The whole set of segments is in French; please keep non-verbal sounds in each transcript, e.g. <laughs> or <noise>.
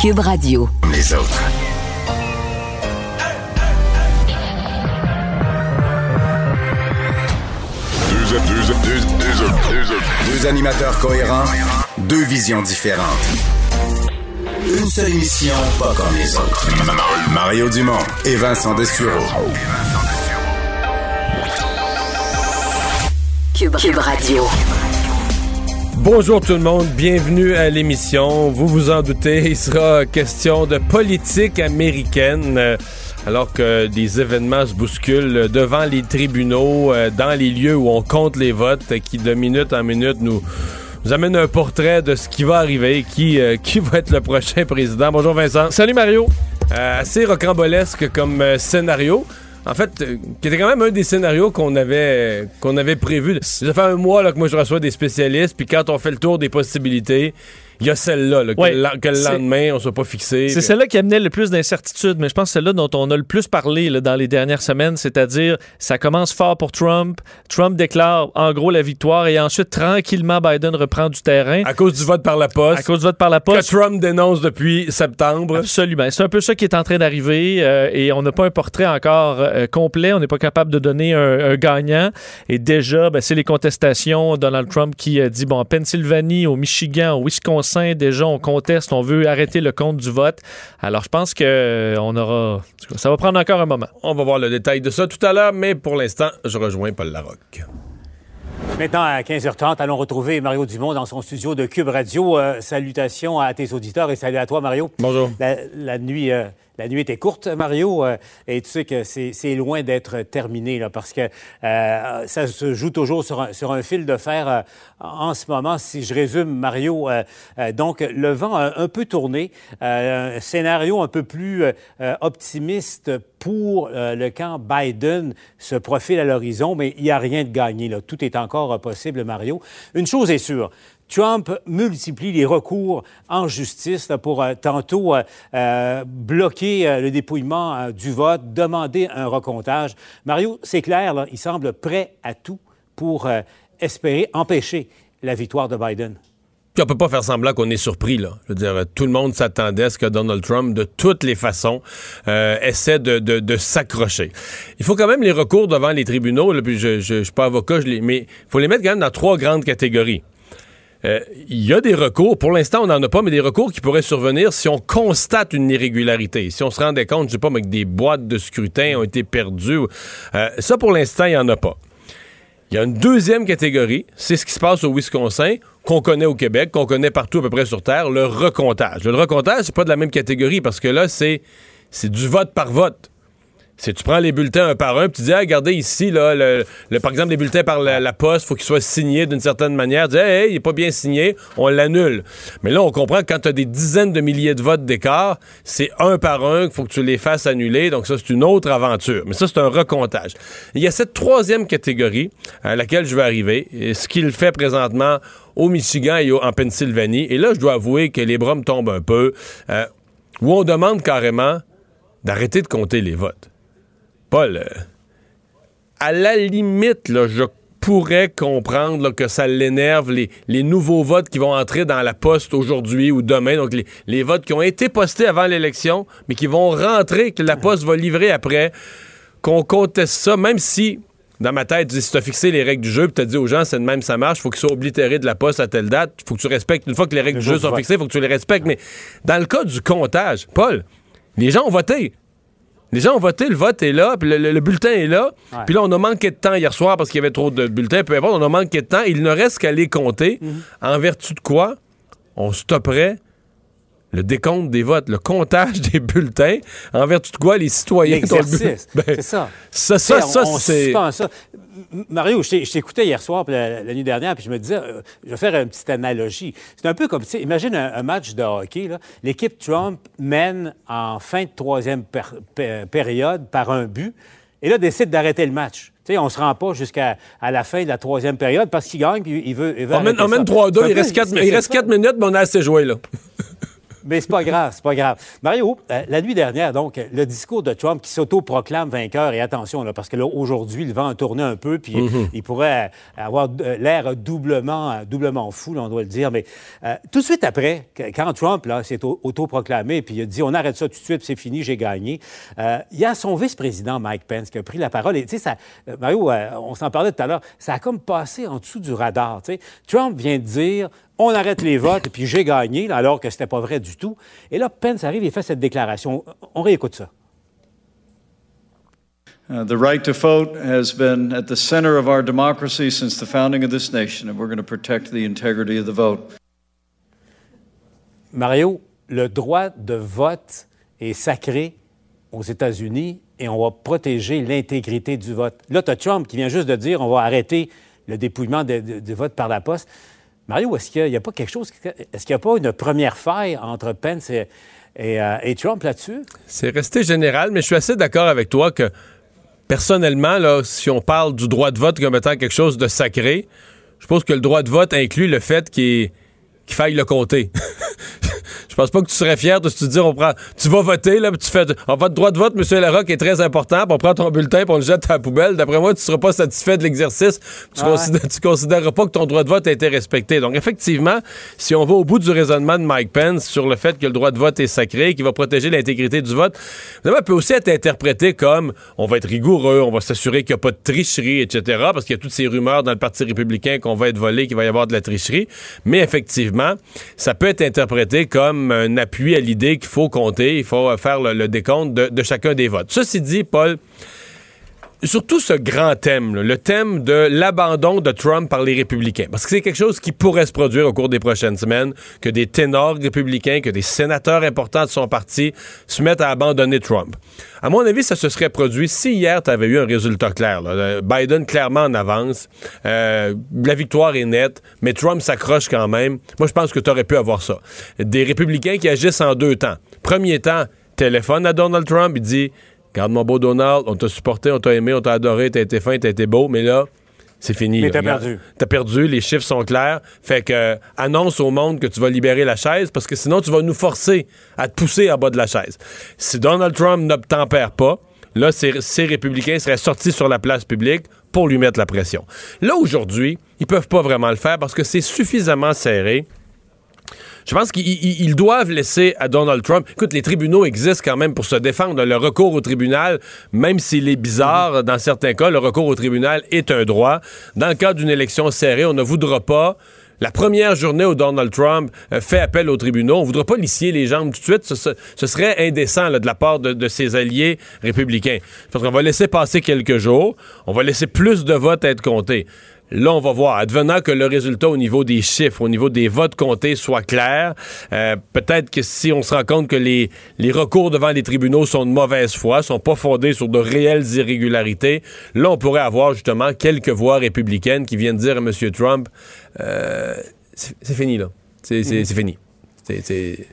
Cube Radio. Les autres. Deux, deux, deux, deux animateurs cohérents, deux visions différentes. Une seule émission, pas comme les autres. Mario Dumont et Vincent Dessureau. Cube, Cube Radio. Bonjour tout le monde, bienvenue à l'émission. Vous vous en doutez, il sera question de politique américaine. euh, Alors que des événements se bousculent devant les tribunaux, euh, dans les lieux où on compte les votes, qui de minute en minute nous, nous amène un portrait de ce qui va arriver, qui, euh, <laughs> qui va être le prochain président. Bonjour Vincent. Salut Mario. Euh, assez rocambolesque comme scénario. En fait, euh, qui était quand même un des scénarios qu'on avait qu'on avait prévu. Ça fait un mois là, que moi je reçois des spécialistes, puis quand on fait le tour des possibilités, il y a celle-là, là, que, Ouais, le la- que le c'est- lendemain, on soit pas fixé. C'est puis- celle-là qui amenait le plus d'incertitudes, mais je pense que c'est celle-là dont on a le plus parlé là, dans les dernières semaines, c'est-à-dire ça commence fort pour Trump. Trump déclare en gros la victoire et ensuite tranquillement Biden reprend du terrain À cause du vote par la poste. à cause du vote par la que poste. Trump dénonce depuis septembre. Absolument. C'est un peu ça qui est en train d'arriver euh, et on n'a pas un portrait encore euh, complet. On n'est pas capable de donner un, un gagnant. Et déjà, ben, c'est les contestations. Donald Trump qui a dit, bon, en Pennsylvanie, au Michigan, au Wisconsin, déjà, on conteste, on veut arrêter le compte du vote. Alors, je pense que euh, on aura... Ça va prendre encore un moment. On va voir le détail de ça tout à l'heure, mais pour l'instant, je rejoins Paul Larocque. Maintenant, à 15h30, allons retrouver Mario Dumont dans son studio de Cube Radio. Euh, salutations à tes auditeurs et salut à toi, Mario. Bonjour. La, la nuit, euh, la nuit était courte, Mario, euh, et tu sais que c'est loin d'être terminé, là, parce que euh, ça se joue toujours sur un, fil de fer euh, en ce moment. Si je résume, Mario, donc le vent a un peu tourné, un scénario un peu plus optimiste pour le camp Biden se profile à l'horizon, mais il n'y a rien de gagné. Là. Tout est encore possible, Mario. Une chose est sûre. Trump multiplie les recours en justice pour euh, tantôt euh, euh, bloquer le dépouillement du vote, demander un recomptage. Mario, c'est clair, il semble prêt à tout pour espérer empêcher la victoire de Biden. Puis on peut pas faire semblant qu'on est surpris. Je veux dire, tout le monde s'attendait à ce que Donald Trump, de toutes les façons, essaie de, s'accrocher. Il faut quand même les recours devant les tribunaux, puis je, je, je suis pas avocat, je les, mais il faut les mettre quand même dans trois grandes catégories. Euh, Il y a des recours, pour l'instant on n'en a pas, mais des recours qui pourraient survenir si on constate une irrégularité. Si on se rendait compte, je sais pas, mais que des boîtes de scrutin ont été perdues. Euh, ça, pour l'instant, il n'y en a pas. Il y a une deuxième catégorie, c'est ce qui se passe au Wisconsin, qu'on connaît au Québec, qu'on connaît partout à peu près sur Terre, le recomptage. Le recomptage, c'est pas de la même catégorie parce que là, c'est du vote par vote. C'est tu prends les bulletins un par un, puis tu dis, ah, regardez ici, là, le, par exemple, les bulletins par la, la poste, faut qu'ils soient signés d'une certaine manière. Tu dis, hey, il est pas bien signé, on l'annule. Mais là, on comprend que quand tu as des dizaines de milliers de votes d'écart, c'est un par un qu'il faut que tu les fasses annuler. Donc ça, c'est une autre aventure. Mais ça, c'est un recomptage. Il y a cette troisième catégorie à laquelle je vais arriver, ce qu'il fait présentement au Michigan et en Pennsylvanie. Et là, je dois avouer que les bras me tombent un peu, euh, où on demande carrément d'arrêter de compter les votes. Paul, à la limite, là, je pourrais comprendre là, que ça l'énerve, les, les nouveaux votes qui vont entrer dans la poste aujourd'hui ou demain, donc les, les votes qui ont été postés avant l'élection, mais qui vont rentrer, que la poste va livrer après, qu'on conteste ça, même si, dans ma tête, si tu as fixé les règles du jeu, puis tu as dit aux gens, c'est de même, ça marche, faut qu'ils soient oblitérés de la poste à telle date, faut que tu respectes, une fois que les règles Le du jeu sont vote. fixées, faut que tu les respectes, mais dans le cas du comptage, Paul, les gens ont voté. Les gens ont voté, le vote est là, puis le, le- le bulletin est là. Ouais. Puis là, on a manqué de temps hier soir parce qu'il y avait trop de bulletins, peu importe, on a manqué de temps. Il ne reste qu'à les compter. En vertu de quoi on stopperait le décompte des votes, le comptage <laughs> des bulletens, en vertu de quoi les citoyens le Ben, c'est ça. Ça, ça, Tu sais, ça, on, on c'est. suspend ça. Mario, je t'ai- je t'écoutais hier soir, puis la, la nuit dernière, puis je me disais, euh, je vais faire une petite analogie. C'est un peu comme, tu sais, imagine un, un match de hockey. là. L'équipe Trump mène en fin de troisième période par un but, et là, décide d'arrêter le match. Tu sais, on ne se rend pas jusqu'à à la fin de la troisième période parce qu'il gagne, puis il veut. Il veut On mène, arrêter on mène ça. 3-2, C'est un il reste 4, c'est- il c'est reste ça. quatre minutes, mais on a assez joué, là. <laughs> Mais c'est pas grave, c'est pas grave. Mario, euh, la nuit dernière, donc, le discours de Trump qui s'auto-proclame vainqueur, et attention, là, parce que là, aujourd'hui, le vent a tourné un peu, puis mm-hmm. il pourrait avoir l'air doublement, doublement fou, on doit le dire. Mais euh, tout de suite après, quand Trump s'est autoproclamé, puis il a dit on arrête ça tout de suite, c'est fini, j'ai gagné, euh, il y a son vice-président Mike Pence qui a pris la parole. Et tu sais, Mario, on s'en parlait tout à l'heure, ça a comme passé en dessous du radar. Trump vient de dire on arrête les votes, puis j'ai gagné, alors que c'était pas vrai du tout. Et là, Pence arrive et fait cette déclaration. On réécoute ça. Uh, the right to vote has been at the center of our democracy since the founding of this nation, and we're going to protect the integrity of the vote. Mario, le droit de vote est sacré aux États-Unis et on va protéger l'intégrité du vote. Là, tu as Trump qui vient juste de dire on va arrêter le dépouillement du vote par la poste. Mario, est-ce qu'il n'y a, pas quelque chose, est-ce qu'il n'y a pas une première faille entre Pence et, euh, et, Trump là-dessus? C'est resté général, mais je suis assez d'accord avec toi que personnellement, si on parle du droit de vote comme étant quelque chose de sacré, je pense que le droit de vote inclut le fait qu'il faille le compter. <laughs> je pense pas que tu serais fier de se dire on prend tu vas voter là tu fais en votre droit de vote monsieur Larocque est très important on prend ton bulletin puis on le jette à la poubelle. D'après moi tu seras pas satisfait de l'exercice. Tu, ne considéreras pas que ton droit de vote a été respecté. Donc effectivement si on va au bout du raisonnement de Mike Pence sur le fait que le droit de vote est sacré qu'il va protéger l'intégrité du vote ça peut aussi être interprété comme on va être rigoureux on va s'assurer qu'il n'y a pas de tricherie etc parce qu'il y a toutes ces rumeurs dans le parti républicain qu'on va être volé qu'il va y avoir de la tricherie. Mais effectivement ça peut être interprété comme un appui à l'idée qu'il faut compter, il faut faire le, décompte de, chacun des votes. Ceci dit, Paul, surtout ce grand thème, le thème de l'abandon de Trump par les républicains. Parce que c'est quelque chose qui pourrait se produire au cours des prochaines semaines, que des ténors républicains, que des sénateurs importants de son parti se mettent à abandonner Trump. À mon avis, ça se serait produit si hier, tu avais eu un résultat clair. Biden clairement en avance. Euh, la victoire est nette, mais Trump s'accroche quand même. Moi, je pense que tu aurais pu avoir ça. Des républicains qui agissent en deux temps. Premier temps, téléphone à Donald Trump, il dit Garde mon beau Donald, on t'a supporté, on t'a aimé, on t'a adoré, t'as été fin, t'as été beau, mais là, c'est fini. Mais t'as perdu. T'as perdu, les chiffres sont clairs. Fait que annonce au monde que tu vas libérer la chaise parce que sinon tu vas nous forcer à te pousser en bas de la chaise. Si Donald Trump n'obtempère pas, là, ces, républicains seraient sortis sur la place publique pour lui mettre la pression. Là, aujourd'hui, ils peuvent pas vraiment le faire parce que c'est suffisamment serré je pense qu'ils doivent laisser à Donald Trump. Écoute, les tribunaux existent quand même pour se défendre. Le recours au tribunal, même s'il est bizarre, dans certains cas, le recours au tribunal est un droit. Dans le cas d'une élection serrée, on ne voudra pas la première journée où Donald Trump euh, fait appel aux tribunaux, on ne voudra pas lissier les jambes tout de suite. Ce, serait indécent de la part de, ses alliés républicains. Parce qu'on va laisser passer quelques jours, on va laisser plus de votes être comptés. Là, on va voir. Advenant que le résultat au niveau des chiffres, au niveau des votes comptés soit clair, euh, peut-être que si on se rend compte que les, les recours devant les tribunaux sont de mauvaise foi, sont pas fondés sur de réelles irrégularités, là, on pourrait avoir justement quelques voix républicaines qui viennent dire à M. Trump, euh, c'est fini, là. C'est mm-hmm. fini. C'est...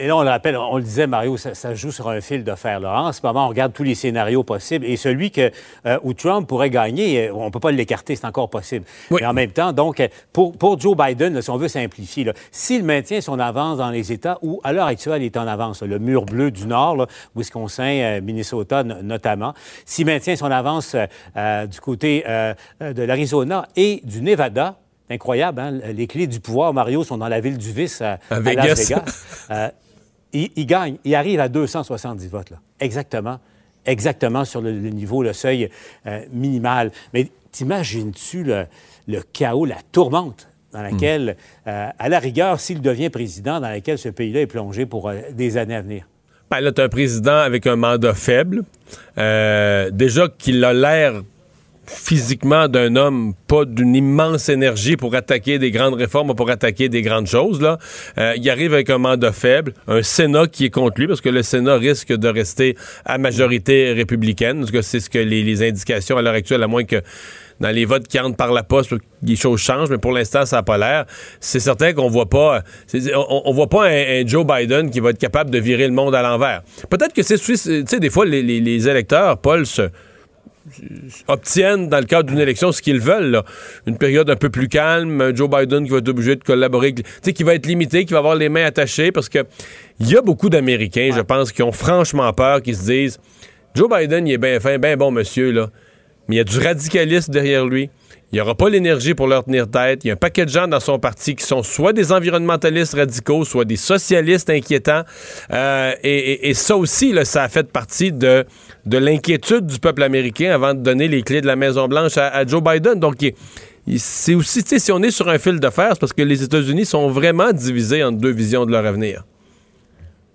Et là, on le rappelle, on le disait, Mario, ça, joue sur un fil de fer. Là. En ce moment, on regarde tous les scénarios possibles. Et celui que, euh, où Trump pourrait gagner, euh, on ne peut pas l'écarter, c'est encore possible. Mais en même temps, donc, pour, pour Joe Biden, si on veut simplifier, s'il maintient son avance dans les États où, à l'heure actuelle, il est en avance, le mur bleu du Nord, Wisconsin, euh, Minnesota notamment, s'il maintient son avance du côté de l'Arizona et du Nevada, incroyable, hein? les clés du pouvoir, Mario, sont dans la ville du vice à, Las Vegas. <laughs> il, gagne, il arrive à 270 votes, là. Exactement. Exactement sur le, niveau, le seuil euh, minimal. Mais t'imagines-tu le, chaos, la tourmente dans laquelle, euh, à la rigueur, s'il devient président, dans laquelle ce pays-là est plongé pour euh, des années à venir? Ben là, tu un président avec un mandat faible. déjà qu'il a l'air physiquement d'un homme, pas d'une immense énergie pour attaquer des grandes réformes, pour attaquer des grandes choses. Là, euh, il arrive avec un mandat faible, un Sénat qui est contre lui, parce que le Sénat risque de rester à majorité républicaine. Parce que c'est ce que les, indications à l'heure actuelle, à moins que dans les votes qui entrent par la poste, les choses changent, mais pour l'instant, ça n'a pas l'air. C'est certain qu'on voit pas, on, voit pas un, Joe Biden qui va être capable de virer le monde à l'envers. Peut-être que c'est, tu des fois, les, les électeurs, Paul, se obtiennent dans le cadre d'une élection ce qu'ils veulent. Là. Une période un peu plus calme, Joe Biden qui va être obligé de collaborer, tu sais, qui va être limité, qui va avoir les mains attachées parce que il y a beaucoup d'Américains, je pense, qui ont franchement peur, qui se disent Joe Biden, il est bien fin, bien bon monsieur, là, mais il y a du radicalisme derrière lui. Il n'y aura pas l'énergie pour leur tenir tête. Il y a un paquet de gens dans son parti qui sont soit des environnementalistes radicaux, soit des socialistes inquiétants. Euh, et, ça aussi, ça a fait partie de, de l'inquiétude du peuple américain avant de donner les clés de la Maison-Blanche à, Joe Biden. Donc, c'est aussi, si on est sur un fil de fer, c'est parce que les États-Unis sont vraiment divisés en deux visions de leur avenir.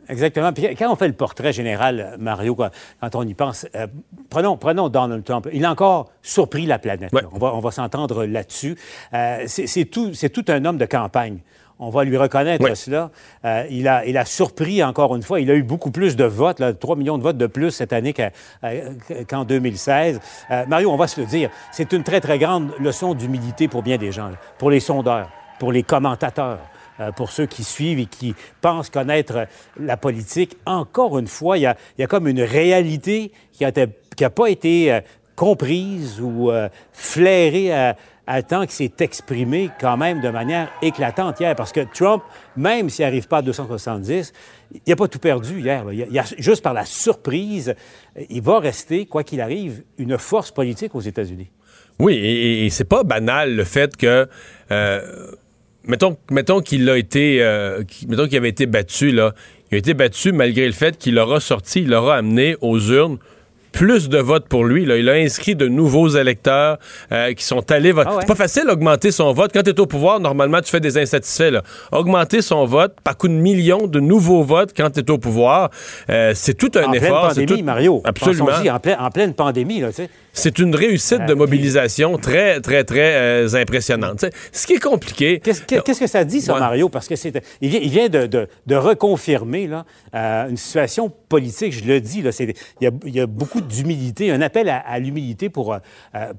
Exactement. Puis quand on fait le portrait général, Mario, quand, on y pense, euh, prenons, prenons Donald Trump. Il a encore surpris la planète. On va, on va s'entendre là-dessus. Euh, c'est tout, tout un homme de campagne. On va lui reconnaître cela. Euh, il, a, il a surpris encore une fois. Il a eu beaucoup plus de votes, là, 3 millions de votes de plus cette année qu'en 2016. Mario, on va se le dire, c'est une très, très grande leçon d'humilité pour bien des gens, pour les sondeurs, pour les commentateurs. Euh, pour ceux qui suivent et qui pensent connaître la politique. Encore une fois, il y a, comme une réalité qui n'a pas été euh, comprise ou euh, flairée à, temps, qui s'est exprimée quand même de manière éclatante hier. Parce que Trump, même s'il n'arrive pas à 270, il n'a pas tout perdu hier. Juste par la surprise, il va rester, quoi qu'il arrive, une force politique aux États-Unis. Oui, et, et c'est pas banal le fait que mettons, mettons qu'il a été, euh, mettons qu'il avait été battu, là. Il a été battu malgré le fait qu'il aura sorti, il aura amené aux urnes plus de votes pour lui. Là. Il a inscrit de nouveaux électeurs euh, qui sont allés voter. Ah c'est pas facile d'augmenter son vote. Quand tu es au pouvoir, normalement, tu fais des insatisfaits. Là. Augmenter son vote par coup de millions de nouveaux votes quand tu es au pouvoir, euh, c'est tout un effort. En pleine pandémie, Mario. Absolument. En, en, pleine pandémie, là, tu sais. C'est une réussite de mobilisation très, très, très euh, impressionnante. ce qui est compliqué. Qu'est-ce que ça dit, ça, Mario? Parce que c'est, il vient, il vient de, de, de, reconfirmer là, une situation politique, je le dis, là, il, y a, il y a beaucoup d'humilité, un appel à, l'humilité pour, euh,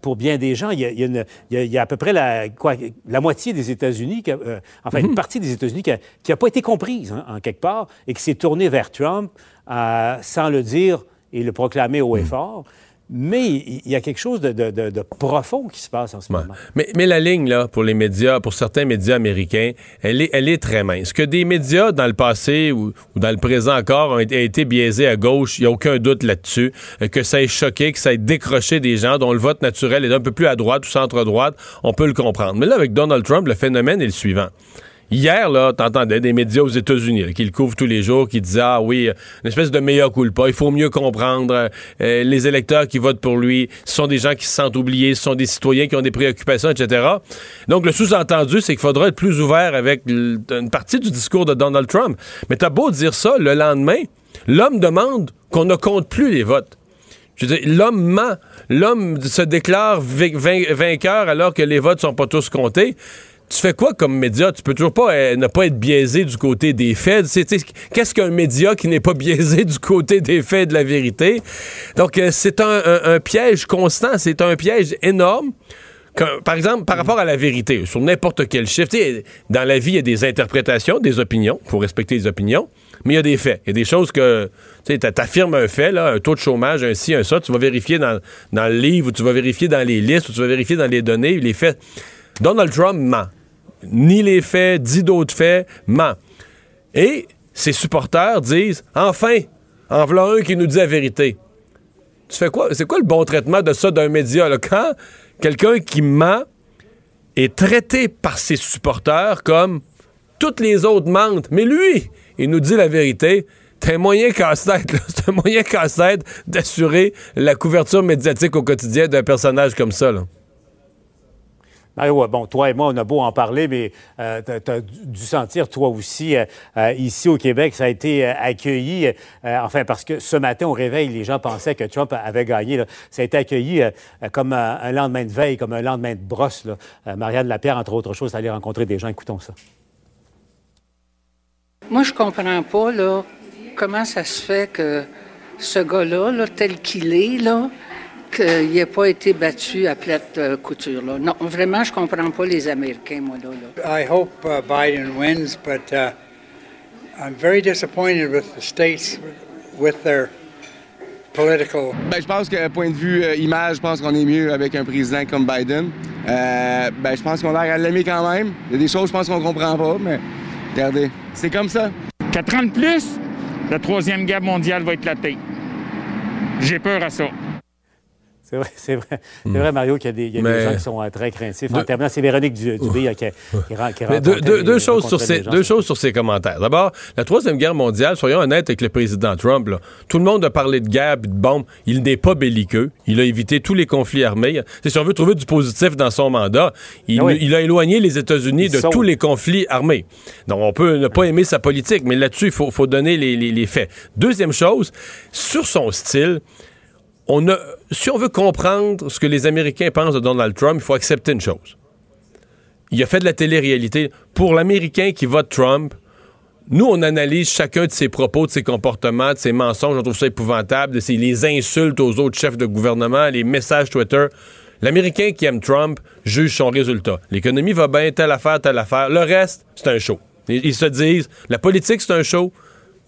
pour bien des gens. Il y a, il y a, à peu près la, quoi, la moitié des États-Unis, euh, enfin une mhm. partie des États-Unis qui n'a pas été comprise hein, en quelque part et qui s'est tournée vers Trump euh, sans le dire et le proclamer haut et mhm. fort. Mais il y a quelque chose de, profond qui se passe en ce moment. Mais, mais, la ligne, là, pour les médias, pour certains médias américains, elle est, elle est très mince. Que des médias, dans le passé ou, dans le présent encore, ont été, biaisés à gauche, il n'y a aucun doute là-dessus. Euh, que ça ait choqué, que ça ait décroché des gens dont le vote naturel est un peu plus à droite ou centre-droite, on peut le comprendre. Mais là, avec Donald Trump, le phénomène est le suivant. Hier, là, t'entendais des médias aux États-Unis qui le couvrent tous les jours, qui disaient Ah oui, une espèce de meilleur culpa, il faut mieux comprendre. Euh, les électeurs qui votent pour lui, ce sont des gens qui se sentent oubliés, ce sont des citoyens qui ont des préoccupations, etc. Donc, le sous-entendu, c'est qu'il faudra être plus ouvert avec une partie du discours de Donald Trump. Mais t'as beau dire ça, le lendemain, l'homme demande qu'on ne compte plus les votes. Je veux dire, l'homme ment. L'homme se déclare vainqueur alors que les votes sont pas tous comptés tu fais quoi comme média? Tu peux toujours pas euh, ne pas être biaisé du côté des faits. Qu'est-ce qu'un média qui n'est pas <laughs> biaisé du côté des faits de la vérité? Donc, euh, c'est un, piège constant, c'est un piège énorme. par exemple, par rapport à la vérité, sur n'importe quel chiffre, dans la vie, il y a des interprétations, des opinions, il faut respecter les opinions, mais il y a des faits. Il y a des choses que, tu affirmes un fait, là, un taux de chômage, un ci, un ça, tu vas vérifier dans, dans le livre, ou tu vas vérifier dans les listes, ou tu vas vérifier dans les données, les faits. Donald Trump ment ni les faits, dit d'autres faits, ment. Et ses supporters disent Enfin, en voilà un qui nous dit la vérité. Tu fais quoi? C'est quoi le bon traitement de ça d'un média? Quand quelqu'un qui ment est traité par ses supporters comme toutes les autres mentent, mais lui, il nous dit la vérité. C'est un moyen casse-tête, c'est un moyen casse-tête d'assurer la couverture médiatique au quotidien d'un personnage comme ça. Mario, bon, toi et moi, on a beau en parler, mais euh, tu as, dû sentir, toi aussi, euh, euh, ici au Québec, ça a été accueilli, enfin, parce que ce matin, au réveil, les gens pensaient que Trump avait gagné. Ça a été accueilli comme un lendemain de veille, comme un lendemain de brosse. Marianne Lapierre, entre autres choses, allait rencontrer des gens. Écoutons ça. Moi, je comprends pas, là, comment ça se fait que ce gars-là, là, tel qu'il est, là, qu'il n'ait pas été battu à plate euh, couture. Là. Non, vraiment, je ne comprends pas les Américains, moi, là. là. I hope uh, Biden wins, but uh, I'm very disappointed with the states with their political. Ben, je pense que point de vue euh, image, je pense qu'on est mieux avec un président comme Biden. Euh, ben, je pense qu'on a l'air à l'aimer quand même. Il y a des choses, je pense qu'on comprend pas, mais regardez, c'est comme ça. Quatre ans de plus, la troisième guerre mondiale va éclater. J'ai peur à ça. C'est vrai, c'est vrai. Mario, qu'il y a des, il y a des Mais- gens qui sont euh, très craintifs. En terminant, c'est Véronique Du- Dubé euh, qui, qui, ren- qui Mais deux, choses sur ces, gens deux choses sur ces commentaires. D'abord, la Troisième Guerre mondiale, soyons honnêtes avec le président Trump, là. tout le monde a parlé de guerre et de bombes. Il n'est pas belliqueux. Il a évité tous les conflits armés. Si on veut trouver du positif dans son mandat, il, Ah oui. il a éloigné les États-Unis de tous les conflits armés. Donc, on peut ne pas aimer sa politique, mais là-dessus, il faut, faut donner les, les- les faits. Deuxième chose, sur son style, on a, si on veut comprendre ce que les Américains pensent de Donald Trump, il faut accepter une chose. Il a fait de la télé-réalité. Pour l'Américain qui vote Trump, nous, on analyse chacun de ses propos, de ses comportements, de ses mensonges. On trouve ça épouvantable, de les insultes aux autres chefs de gouvernement, les messages Twitter. L'Américain qui aime Trump juge son résultat. L'économie va bien, telle affaire, telle affaire. Le reste, c'est un show. Ils se disent, la politique, c'est un show.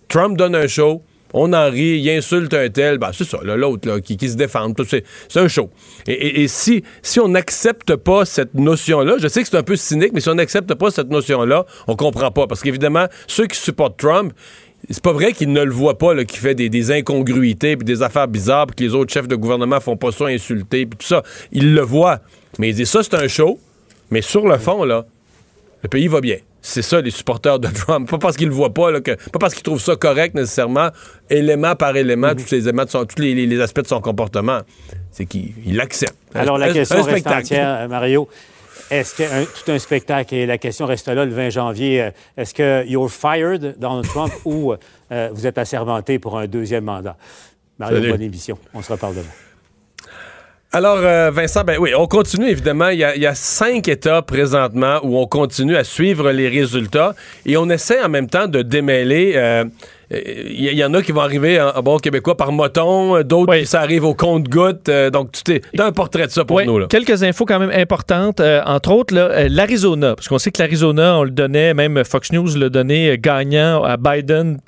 Trump donne un show. On en rit, il insulte un tel. Ben, c'est ça, l'autre qui, se défend. C'est un show. Et, si, on n'accepte pas cette notion-là, je sais que c'est un peu cynique, mais si on n'accepte pas cette notion-là, on comprend pas. Parce qu'évidemment, ceux qui supportent Trump, c'est pas vrai qu'ils ne le voient pas, qu'il fait des, incongruités puis des affaires bizarres, puis que les autres chefs de gouvernement font pas ça insulter, puis tout ça. Ils le voient. Mais ils disent ça, c'est un show. Mais sur le fond, là, le pays va bien. C'est ça, les supporters de Trump. Pas parce qu'ils le voient pas, là, que, pas parce qu'ils trouvent ça correct nécessairement, élément par élément, tous les éléments de son- tous les, les- les aspects de son comportement. C'est qu'ils ils l'acceptent. Alors, la Un- question un reste entière, euh, Mario. Est-ce que un- tout un spectacle, et la question reste là le 20 janvier, euh, est-ce que you're fired, Donald Trump, <laughs> ou euh, vous êtes assermenté pour un deuxième mandat? Mario, Salut. bonne émission. On se reparle demain. Alors, euh, Vincent, ben oui, on continue évidemment. Il y, a, cinq États présentement où on continue à suivre les résultats et on essaie en même temps de démêler. euh, Il y, il y en a qui vont arriver en, en bon québécois par moton, euh, d'autres Oui. ça arrive au compte-goutte. euh, donc, tu t'es un portrait de ça pour nous. Là. Quelques infos quand même importantes. euh, entre autres, euh, l'Arizona, parce qu'on sait que l'Arizona, on le donnait, même Fox News le donnait euh, gagnant à Biden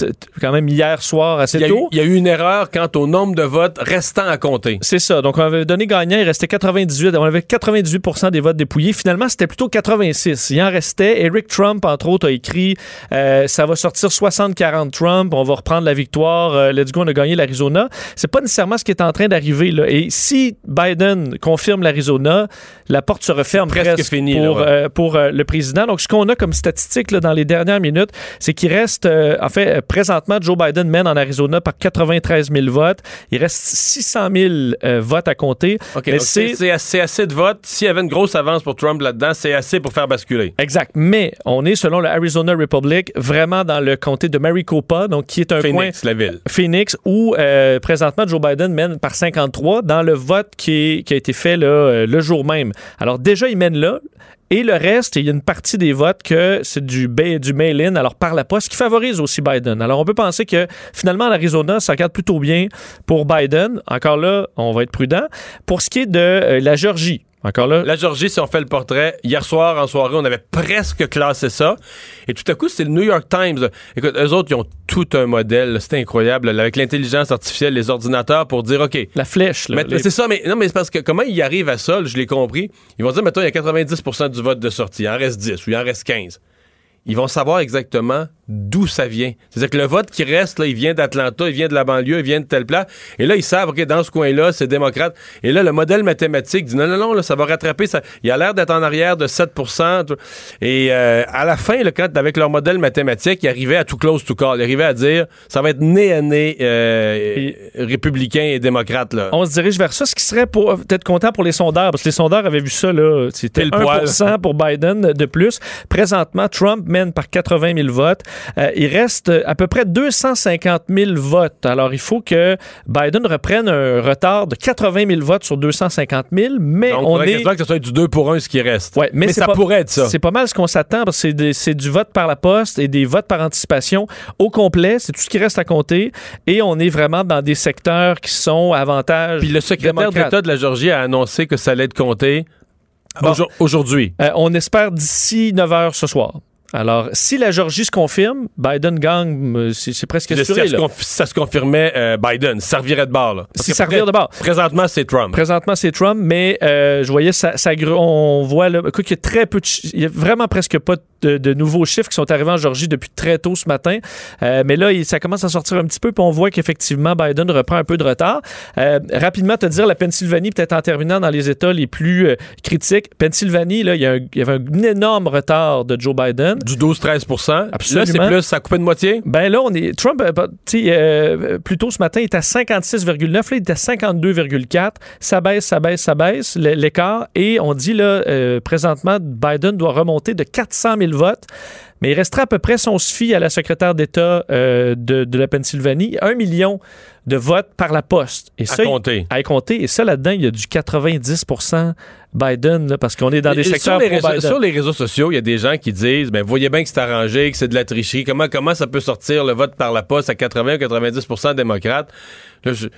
quand même hier soir assez tôt. il y a eu une erreur quant au nombre de votes restant à compter. C'est ça. Donc, on avait donné gagnant, il restait 98. On avait 98% des votes dépouillés. Finalement, c'était plutôt 86. Il en restait. Eric Trump, entre autres, a écrit euh, ça va sortir 60-40 Trump. On va reprendre la victoire. Euh, let's go, on a gagné l'Arizona. C'est pas nécessairement ce qui est en train d'arriver. là. Et si Biden confirme l'Arizona, la porte se referme presque presque, fini, là, pour, ouais. euh, pour euh, le président. Donc, ce qu'on a comme statistique là, dans les dernières minutes, c'est qu'il reste, euh, en fait, présentement, Joe Biden mène en Arizona par 93 000 votes. Il reste 600 000 euh, votes à compter. OK, Mais c'est c'est assez, assez de votes. S'il y avait une grosse avance pour Trump là-dedans, c'est assez pour faire basculer. Exact. Mais on est, selon le Arizona Republic, vraiment dans le comté de Maricopa, donc qui est un coin Phoenix, la ville. Phoenix, où euh, présentement Joe Biden mène par 53 dans le vote qui, est- qui a été fait là, euh, le jour même. Alors déjà, il mène là. Et le reste, il y a une partie des votes que c'est du, du mail-in, alors par la poste, qui favorise aussi Biden. Alors on peut penser que finalement, l'Arizona, ça regarde plutôt bien pour Biden. Encore là, on va être prudent. Pour ce qui est de euh, la Georgie, encore là, La Georgie, si on fait le portrait, hier soir, en soirée, on avait presque classé ça. Et tout à coup, c'est le New York Times. Écoute, eux autres, ils ont tout un modèle. C'est incroyable. là, avec l'intelligence artificielle, les ordinateurs, pour dire, OK, la flèche, là, mais- les- C'est ça, mais non, mais c'est parce que comment ils arrivent à ça, je l'ai compris. Ils vont dire, mettons, il y a 90% du vote de sortie. Il en reste 10 ou il en reste 15. Ils vont savoir exactement d'où ça vient. C'est-à-dire que le vote qui reste, là, il vient d'Atlanta, il vient de la banlieue, il vient de telle place. Et là, ils savent, OK, dans ce coin-là, c'est démocrate. Et là, le modèle mathématique dit, non, non, non, là, ça va rattraper. Ça. Il a l'air d'être en arrière de 7% Et euh, à la fin, là, quand, avec leur modèle mathématique, ils arrivaient à tout close, tout call. Ils arrivaient à dire, ça va être nez à nez euh, républicain et démocrate. Là. on se dirige vers ça, ce qui serait pour peut-être content pour les sondeurs, parce que les sondeurs avaient vu ça, là, c'était Pile 1% poil. pour Biden de plus. Présentement, Trump mène par 80 000 votes. Euh, il reste à peu près 250 000 votes. Alors, il faut que Biden reprenne un retard de 80 000 votes sur 250 000, mais Donc, on est... que ce soit du 2 pour 1 ce qui reste. Ouais, mais ça pas- pourrait être ça. C'est pas mal ce qu'on s'attend parce que c'est du vote par la poste et des votes par anticipation au complet. C'est tout ce qui reste à compter. Et on est vraiment dans des secteurs qui sont avantages. Puis le secrétaire d'État de la Georgie a annoncé que ça allait être compté Bon. aujourd'hui. Euh, on espère d'ici 9 h ce soir. Alors, si la Georgie se confirme, Biden gagne, euh, c'est presque Si assuré. ça, se confirmait, euh, Biden, ça revirait de bord. Là. Si ça revire de bord. Présentement, c'est Trump. Présentement, c'est Trump, mais euh, je voyais ça, on voit là, écoute, il y a très peu de il y a vraiment presque pas de, de nouveaux chiffres qui sont arrivés en Georgie depuis très tôt ce matin. Euh, mais là, il- ça commence à sortir un petit peu, puis on voit qu'effectivement, Biden reprend un peu de retard. Rapidement, te dire la Pennsylvanie, peut-être en terminant dans les États les plus critiques. Pennsylvanie, là, il y, a un- il y avait un énorme retard de Joe Biden. Du 12-13 Là, c'est Absolument. plus, ça a coupé de moitié? Ben là, on est. Trump, euh, tu sais, euh, plus tôt ce matin, il était à 56,9. Là, il est à 52,4. Ça baisse, ça baisse, ça baisse, l'écart. Et on dit, là, euh, présentement, Biden doit remonter de 400 000 votes. Mais il restera à peu près, si on se fie à la secrétaire d'État euh, de, de la Pennsylvanie, un million de votes par la poste. Et À ça, il- compter. à compter. Et ça, là-dedans, il y a du 90% Biden, là, parce qu'on est dans des secteurs sur, les réseaux, sur les réseaux sociaux, il y a des gens qui disent ben voyez bien que c'est arrangé, que c'est de la tricherie. Comment, comment ça peut sortir le vote par la poste à 80 ou 90% démocrates? Là, je-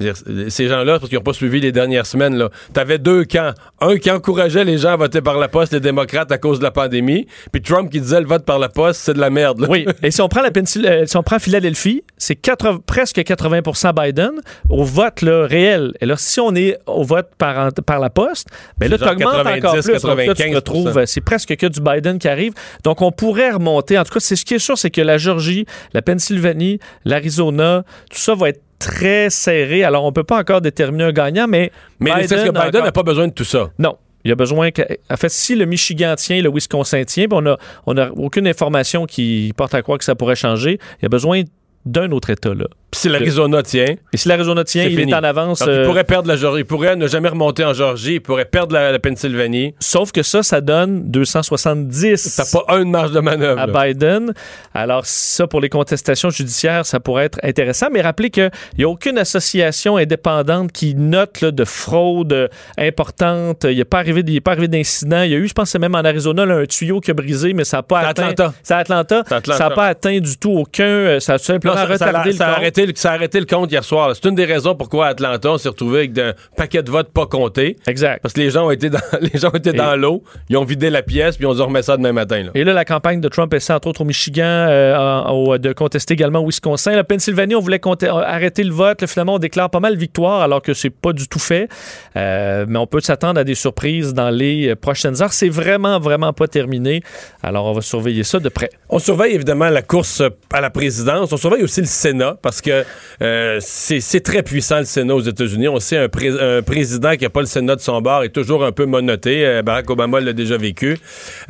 ces gens-là, parce qu'ils n'ont pas suivi les dernières semaines, là, t'avais deux camps. Un qui encourageait les gens à voter par la poste, les démocrates, à cause de la pandémie, puis Trump qui disait le vote par la poste, c'est de la merde. là. Oui, et si on prend la euh, si on prend Philadelphie, c'est 80 presque 80% Biden au vote là, réel. Et là, si on est au vote par, par la poste, ben là, tu augmentes 90, encore plus. Donc là, tu 95 retrouves, euh, c'est presque que du Biden qui arrive. Donc, on pourrait remonter. En tout cas, c'est ce qui est sûr, c'est que la Georgie, la Pennsylvanie, l'Arizona, tout ça va être très serré. Alors, on peut pas encore déterminer un gagnant, mais Mais parce que Biden n'a pas besoin de tout ça. non. Il y a besoin que. En fait, si le Michigan tient, le Wisconsin tient, puis on n'a on a aucune information qui porte à croire que ça pourrait changer, il y a besoin d'un autre État, là. Puis si l'Arizona tient, Et si l'Arizona tient, il fini. est en avance. il euh, pourrait perdre la Georgie, il pourrait ne jamais remonter en Georgie, il pourrait perdre la, la Pennsylvanie. Sauf que ça, ça donne 270 T'as pas une marge de manœuvre. à là. Biden. Alors, ça, pour les contestations judiciaires, ça pourrait être intéressant. Mais rappelez qu'il n'y a aucune association indépendante qui note là, de fraude importante. Il n'est pas arrivé, il est pas arrivé d'incident. Il y a eu, je pense, c'est même en Arizona, là, un tuyau qui a brisé, mais ça n'a pas atteint. C'est Atlanta. Atlanta. Ça n'a pas atteint du tout aucun. euh, Ça a Non, simplement ça a- retardé ça a le compte. Arrêté, ça a arrêté le compte hier soir. C'est une des raisons pourquoi à Atlanta, on s'est retrouvé avec un paquet de votes pas comptés. Exact. Parce que les gens ont été dans, <laughs> les gens Et- dans l'eau, ils ont vidé la pièce, puis on ont remis ça demain matin. Là. Et là, la campagne de Trump essaie entre autres au Michigan euh, au- de contester également au Wisconsin. La Pennsylvanie, on voulait euh, arrêter le vote. Là, finalement, on déclare pas mal victoire alors que c'est pas du tout fait. Euh, mais on peut s'attendre à des surprises dans les euh, prochaines heures. C'est vraiment, vraiment pas terminé. Alors, on va surveiller ça de près. On surveille évidemment la course à la présidence. On surveille aussi le Sénat parce que euh, c'est très puissant le Sénat aux États-Unis. On sait un, pré- un président qui n'a pas le Sénat de son bord est toujours un peu monoté. Euh, Barack Obama l'a déjà vécu.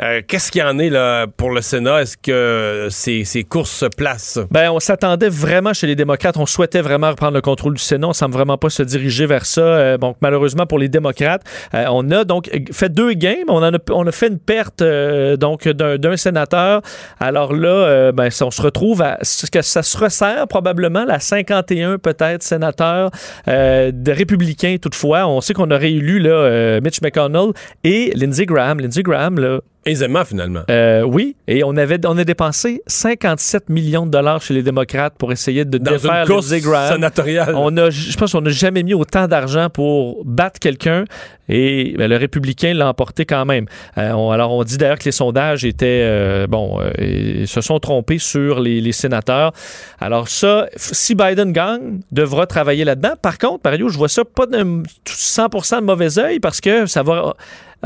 Euh, Qu'est-ce qu'il en est là pour le Sénat? Est-ce que ces, courses se placent? Ben, on s'attendait vraiment chez les démocrates. On souhaitait vraiment reprendre le contrôle du Sénat. On semble vraiment pas se diriger vers ça. Donc, malheureusement pour les démocrates, on a donc fait deux games. On, a, on a fait une perte donc d'un sénateur. Alors là, ben, on se retrouve à ce que ça se resserre probablement la 51 peut-être sénateurs euh, de républicains toutefois. On sait qu'on a réélu là, euh, Mitch McConnell et Lindsey Graham. Lindsey Graham là, Aisément finalement. euh, oui, et on avait on a dépensé 57 millions de dollars chez les démocrates pour essayer de Dans défaire une course Lindsey Graham. sénatoriale. On a, je pense qu'on n'a jamais mis autant d'argent pour battre quelqu'un et ben, le républicain l'a emporté quand même. Euh, on- alors on dit d'ailleurs que les sondages étaient euh, bon, euh, ils se sont trompés sur les, les sénateurs. Alors ça, si Biden gagne, devra travailler là-dedans. Par contre, Mario, je vois ça pas de 100% de mauvais œil parce que ça va.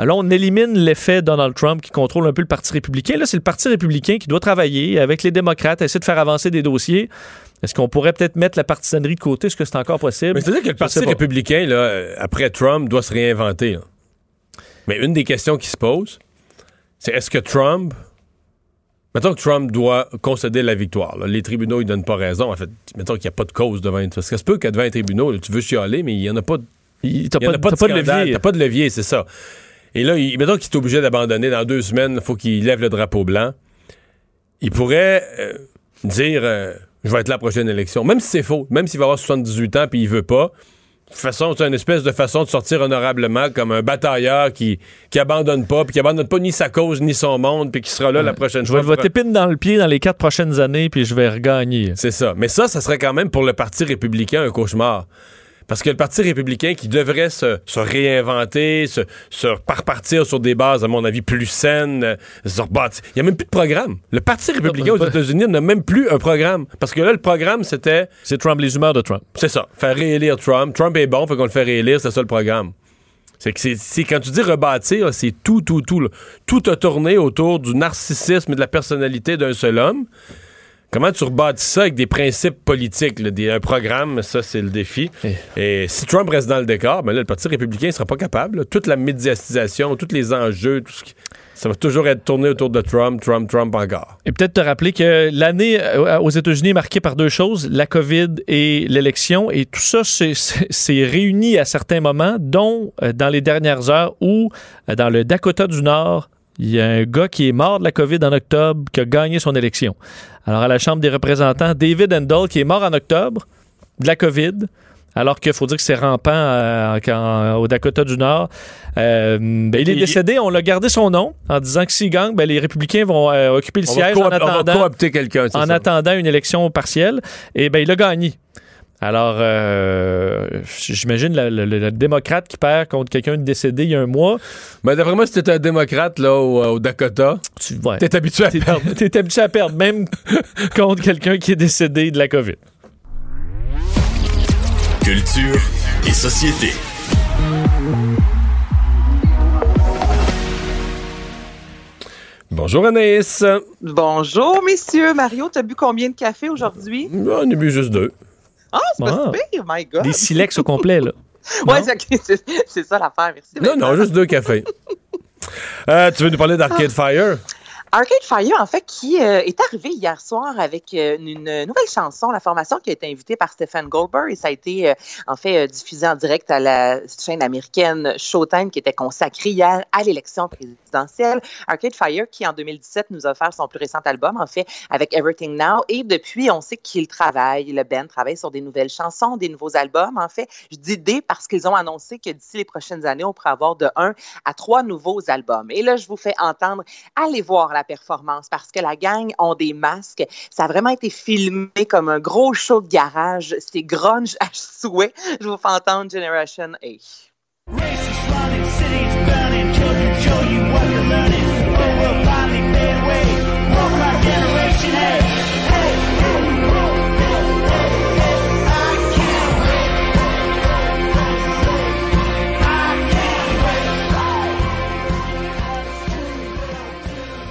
Là, on élimine l'effet Donald Trump qui contrôle un peu le Parti républicain. Là, c'est le Parti républicain qui doit travailler avec les démocrates, essayer de faire avancer des dossiers. Est-ce qu'on pourrait peut-être mettre la partisanerie de côté? Est-ce que c'est encore possible? Mais c'est-à-dire que le Parti républicain, là, euh, après Trump, doit se réinventer. là. Mais une des questions qui se pose, c'est est-ce que Trump. Mettons que Trump doit concéder la victoire. là. Les tribunaux, ils donnent pas raison. En fait, mettons qu'il n'y a pas de cause devant une. Parce que ça se peut que devant un tribunal, là, tu veux chialer, mais il n'y en a pas de Il- T'as en a pas, t'as de, pas de scandale, levier. T'as pas de levier, c'est ça. Et là, il, mettons qu'il est obligé d'abandonner dans deux semaines, il faut qu'il lève le drapeau blanc. Il pourrait euh, dire euh, Je vais être là la prochaine élection. Même si c'est faux, même s'il va avoir 78 ans puis il veut pas. De toute façon, c'est une espèce de façon de sortir honorablement comme un batailleur qui, qui abandonne pas, puis qui abandonne pas ni sa cause ni son monde, puis qui sera là la prochaine Je fois. vais le voter pine dans le pied dans les quatre prochaines années, puis je vais regagner. C'est ça. Mais ça, ça serait quand même pour le Parti républicain un cauchemar. Parce que le Parti républicain qui devrait se, se réinventer, se, se repartir sur des bases, à mon avis, plus saines, euh, se rebâtir. Il n'y a même plus de programme. Le Parti républicain aux États-Unis n'a même plus un programme. Parce que là, le programme, c'était. C'est Trump, les humeurs de Trump. C'est ça. Faire réélire Trump. Trump est bon, fait qu'on le fait réélire, c'est ça le programme. C'est que c'est, c'est- quand tu dis rebâtir, c'est tout, tout, tout. là. Tout a tourné autour du narcissisme et de la personnalité d'un seul homme. Comment tu rebâtis ça avec des principes politiques, là, des, un programme, ça c'est le défi. Et si Trump reste dans le décor, ben là, le Parti républicain ne sera pas capable. là. Toute la médiatisation, tous les enjeux, tout ce qui- ça va toujours être tourné autour de Trump, Trump, Trump encore. Et peut-être te rappeler que l'année euh, aux États-Unis est marquée par deux choses, la COVID et l'élection. Et tout ça s'est réuni à certains moments, dont euh, dans les dernières heures où, euh, dans le Dakota du Nord, il y a un gars qui est mort de la COVID en octobre qui a gagné son élection. Alors, à la Chambre des représentants, David Endall, qui est mort en octobre de la COVID, alors qu'il faut dire que c'est rampant euh, quand- au Dakota du Nord. Euh, ben, il est décédé, on l'a gardé son nom en disant que s'il gagne, ben, les républicains vont euh, occuper le On siège en on va attendant, coopter quelqu'un, en ça. attendant une élection partielle. Et ben, il a gagné. Alors, euh, j'imagine le, le- le démocrate qui perd contre quelqu'un de décédé il y a un mois. Ben, d'après moi, si t'es un démocrate là, au, au Dakota, Tu ouais, t'es habitué à perdre. t'es habitué à perdre, même <laughs> contre quelqu'un qui est décédé de la COVID. Culture et société. Bonjour Anaïs. Bonjour, messieurs. Mario, t'as bu combien de café aujourd'hui? On a bu juste deux. Ah, c'est pas Ah. pire, my God. Des silex au complet, là. <laughs> Ouais, c'est ça l'affaire, merci. Non, non, juste deux cafés. Euh, tu veux nous parler d'Arcade Fire? Arcade Fire, en fait, qui euh, est arrivé hier soir avec euh, une nouvelle chanson, la formation qui a été invitée par Stephen Goldberg, et ça a été, euh, en fait, diffusé en direct à la chaîne américaine Showtime, qui était consacrée hier à l'élection présidentielle. Arcade Fire, qui en 2017 nous a offert son plus récent album, en fait, avec Everything Now, et depuis, on sait qu'il travaille, le band travaille sur des nouvelles chansons, des nouveaux albums, en fait. Je dis des parce qu'ils ont annoncé que d'ici les prochaines années, on pourrait avoir de un à trois nouveaux albums. Et là, je vous fais entendre, allez voir performance parce que la gang ont des masques. Ça a vraiment été filmé comme un gros show de garage. C'est grunge à souhait. Je vous fais entendre Generation A.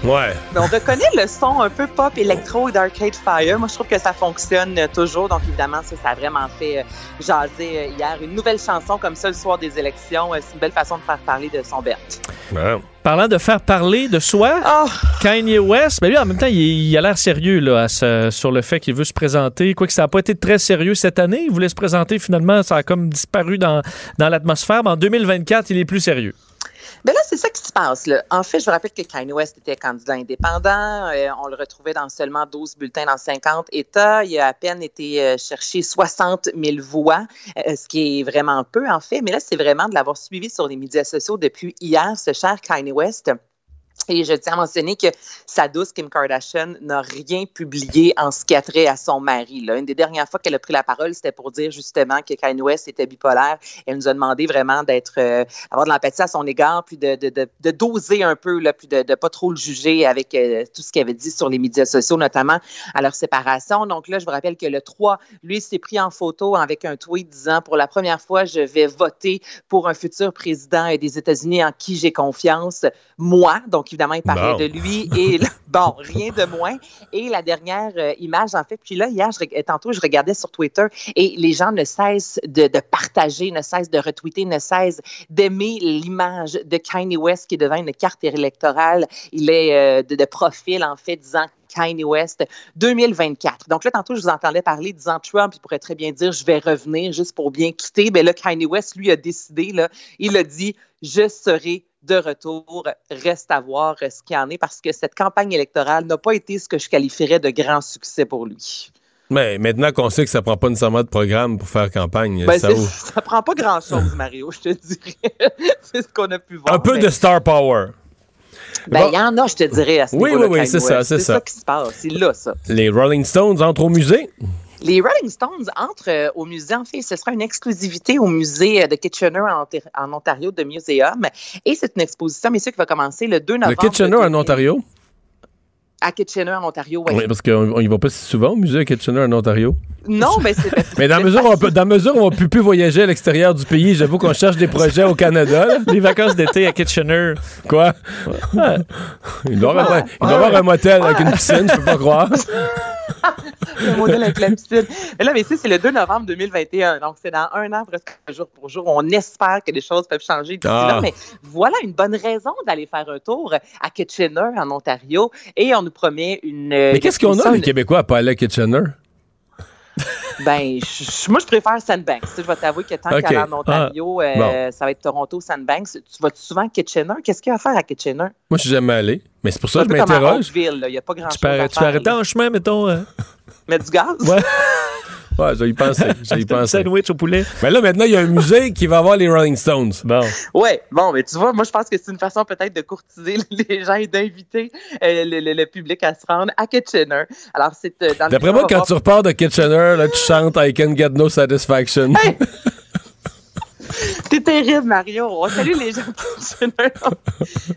Ouais. Mais on reconnaît le son un peu pop électro d'Arcade Fire. Moi, je trouve que ça fonctionne euh, toujours. Donc, évidemment, ça, ça a vraiment fait euh, jaser euh, hier. Une nouvelle chanson comme ça le soir des élections, c'est une belle façon de faire parler de son Bert. Ouais. Parlant de faire parler de soi, Oh, Kanye West, ben lui, en même temps, il, il a l'air sérieux là, à ce- sur le fait qu'il veut se présenter. Quoique ça n'a pas été très sérieux cette année. Il voulait se présenter, finalement, ça a comme disparu dans, dans l'atmosphère. Mais en 2024, il est plus sérieux. Ben là, c'est ça qui se passe. Là. En fait, je vous rappelle que Kanye West était candidat indépendant. Euh, on le retrouvait dans seulement 12 bulletins dans 50 États. Il a à peine été euh, chercher 60 000 voix, euh, ce qui est vraiment peu, en fait. Mais là, c'est vraiment de l'avoir suivi sur les médias sociaux depuis hier, ce cher Kanye West. Et je tiens à mentionner que sa douce Kim Kardashian n'a rien publié en ce qui a trait à son mari. Là. Une des dernières fois qu'elle a pris la parole, c'était pour dire justement que Kanye West était bipolaire. Elle nous a demandé vraiment d'être, euh, de l'empathie à son égard, puis de, de, de, doser un peu, là, puis de ne pas trop le juger avec euh, tout ce qu'il avait dit sur les médias sociaux, notamment à leur séparation. Donc là, je vous rappelle que le 3, lui, s'est pris en photo avec un tweet disant pour la première fois, je vais voter pour un futur président des États-Unis en qui j'ai confiance, moi. Donc évidemment, il parlait Bon. de lui et <laughs> bon, rien de moins. Et la dernière euh, image, en fait, puis là, hier, je, tantôt, je regardais sur Twitter et les gens ne cessent de, de partager, ne cessent de retweeter, ne cessent d'aimer l'image de Kanye West qui est devant une carte électorale. Il est euh, de, de profil, en fait, disant Kanye West 2024. Donc là, tantôt, je vous entendais parler disant Trump, il pourrait très bien dire je vais revenir juste pour bien quitter. Mais là, Kanye West, lui, a décidé, là, il a dit je serai de retour. Reste à voir euh, ce qu'il en est parce que cette campagne électorale n'a pas été ce que je qualifierais de grand succès pour lui. Mais maintenant qu'on sait que ça prend pas nécessairement de programme pour faire campagne, Ben, ça ça prend pas grand-chose, Mario, je te dirais. <laughs> c'est ce qu'on a pu voir. Un peu mais- de star power. Ben, Bon. il y en a, je te dirais, à ce Oui, oui, oui, c'est ça, c'est C'est ça. ça qui se passe. C'est là, ça. Les Rolling Stones entrent au musée? Les Rolling Stones entrent euh, au musée. En fait, ce sera une exclusivité au musée euh, de Kitchener en, en Ontario, de Museum. Et c'est une exposition, messieurs, qui va commencer le 2 Le novembre. Kitchener en 2000. Ontario? À Kitchener, en Ontario, oui. Oui, parce qu'on on y va pas si souvent au musée à Kitchener en Ontario. Non, mais c'est. Mais dans la mesure où on peut, dans la mesure où on peut plus voyager à l'extérieur du pays, j'avoue qu'on cherche des projets au Canada. là. Les vacances d'été à Kitchener. Quoi? Il doit avoir, un- il doit avoir un motel avec une piscine, je peux pas croire. <laughs> <laughs> le modèle avec piscine. Mais là, mais ici, c'est le 2 novembre 2021. Donc, c'est dans un an, presque jour pour jour. On espère que les choses peuvent changer d'ici Ah. là. Mais voilà une bonne raison d'aller faire un tour à Kitchener, en Ontario. Et on nous promet une. Mais qu'est-ce qu'on a, les Québécois, à pas aller à Kitchener? Ben, je- moi, je préfère Sandbanks. Tu sais, Je vais t'avouer que tant Ok. qu'aller en Ontario, Ah. euh, ça va être Toronto, Sandbanks. Tu vas souvent à Kitchener? Qu'est-ce qu'il y a à faire à Kitchener? Moi, je suis jamais allé. Mais c'est pour ça que je m'interroge. Oakville, là. Il n'y a pas grand-chose Tu peux, arrêter en chemin, mettons. euh, Mettre du gaz? Ouais. <laughs> Ouais, vais y un penser. sandwich au poulet. Mais là, maintenant, il y a un musée qui va avoir les Rolling Stones. Bon. Oui, bon, mais tu vois, moi, je pense que c'est une façon peut-être de courtiser <laughs> les gens et d'inviter euh, le, le- le public à se rendre à Kitchener. Alors, c'est euh, dans le D'après moi, quand tu repars de Kitchener, là, tu chantes I can get no satisfaction. <laughs> <laughs> C'est terrible, Mario. On salue les gens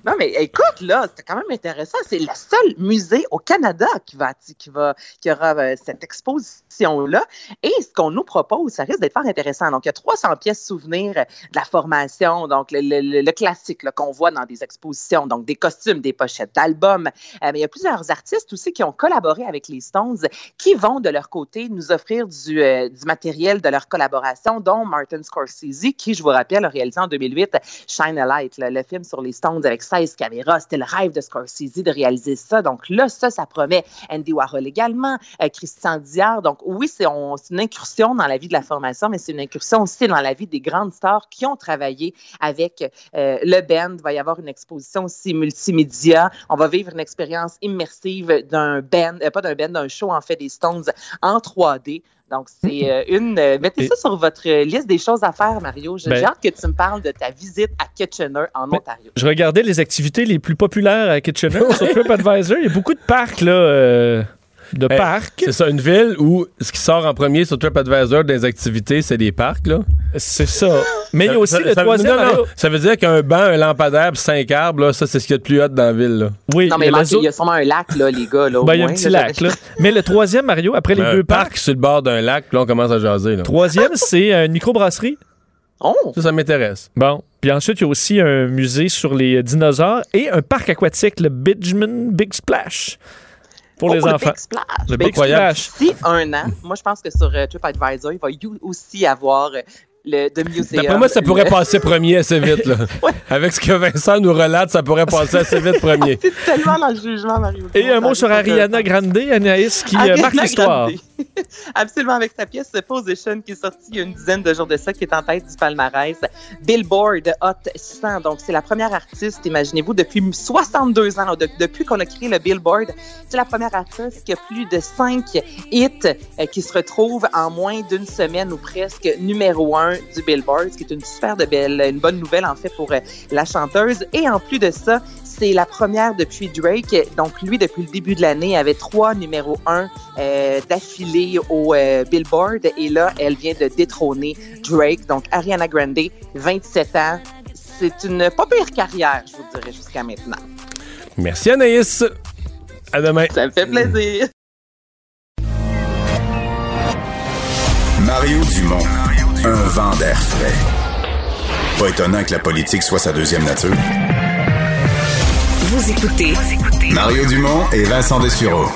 non, mais écoute, là, c'est quand même intéressant. C'est le seul musée au Canada qui va, qui va, qui aura euh, cette exposition-là. Et ce qu'on nous propose, ça risque d'être fort intéressant. Donc, il y a 300 pièces souvenirs de la formation, donc le, classique qu'on voit dans des expositions, donc des costumes, des pochettes d'albums. Euh, mais il y a plusieurs artistes aussi qui ont collaboré avec les Stones qui vont de leur côté nous offrir du, euh, du matériel de leur collaboration, dont Martin Scorsese, qui, je vous rappelle, a réalisé en 2008 Shine a Light, le, film sur les Stones avec 16 caméras. C'était le rêve de Scorsese de réaliser ça. Donc là, ça, ça promet. Andy Warhol également, euh, Christian. Donc oui, c'est une incursion dans la vie de la formation, mais c'est une incursion aussi dans la vie des grandes stars qui ont travaillé avec euh, le band. Il va y avoir une exposition aussi multimédia. On va vivre une expérience immersive d'un band, euh, pas d'un band, d'un show en fait des Stones en 3D. Donc, c'est euh, une. euh, mettez ça sur votre euh, liste des choses à faire, Mario. J'ai Ben- j'ai hâte que tu me parles de ta visite à Kitchener en Ontario. Je regardais les activités les plus populaires à Kitchener sur <laughs> TripAdvisor. Il y a beaucoup de parcs, là. De Eh, parcs. C'est ça, une ville où ce qui sort en premier sur TripAdvisor des activités, c'est des parcs, là. C'est ça. Mais il y a aussi Ça- le ça- troisième. non, non, Mario. ça veut dire qu'un banc, un lampadaire, cinq arbres, là, ça, c'est ce qu'il y a de plus hot dans la ville, là. Oui, Non, mais il y a il, la manque- zone- il y a sûrement un lac, là, les gars. Là, au Ben, il y a un petit là. lac, là. Mais le troisième, Mario, après les un deux parc parcs, sur le bord d'un lac, puis là, on commence à jaser, là. troisième, <laughs> c'est une microbrasserie. Oh! Ça, ça m'intéresse. Bon. Puis ensuite, il y a aussi un musée sur les dinosaures et un parc aquatique, le Bidgeman Big Splash. Pour Oh, les le enfants. Big Splash. Le Ben, Big Splash. D'ici un an, moi, je pense que sur euh, TripAdvisor, il va y aussi avoir euh, le The Museum. D'après moi, ça pourrait Le- passer premier assez vite, là. <laughs> Ouais. Avec ce que Vincent nous relate, ça pourrait passer assez vite <laughs> premier. C'est tellement dans le jugement, Mario. Et un mot sur Ariana Grande, Anaïs, qui euh, Ariana marque l'histoire. Grande. <laughs> Absolument, avec sa pièce Position qui est sortie il y a une dizaine de jours de ça, qui est en tête du palmarès. Billboard Hot 100. Donc, c'est la première artiste, imaginez-vous, depuis 62 ans, de- depuis qu'on a créé le Billboard. C'est la première artiste qui a plus de 5 hits euh, qui se retrouvent en moins d'une semaine ou presque numéro du Billboard, ce qui est une super de belle, une bonne nouvelle en fait pour euh, la chanteuse. Et en plus de ça, c'est la première depuis Drake. Donc, lui, depuis le début de l'année, avait trois numéros un euh, d'affilée au euh, Billboard. Et là, elle vient de détrôner Drake. Donc, Ariana Grande, 27 ans. C'est une pas pire carrière, je vous dirais, jusqu'à maintenant. Merci, Anaïs. À demain. Ça me fait plaisir. Mario Dumont, un vent d'air frais. Pas étonnant que la politique soit sa deuxième nature. Vous écoutez Mario Dumont et Vincent Dessureau.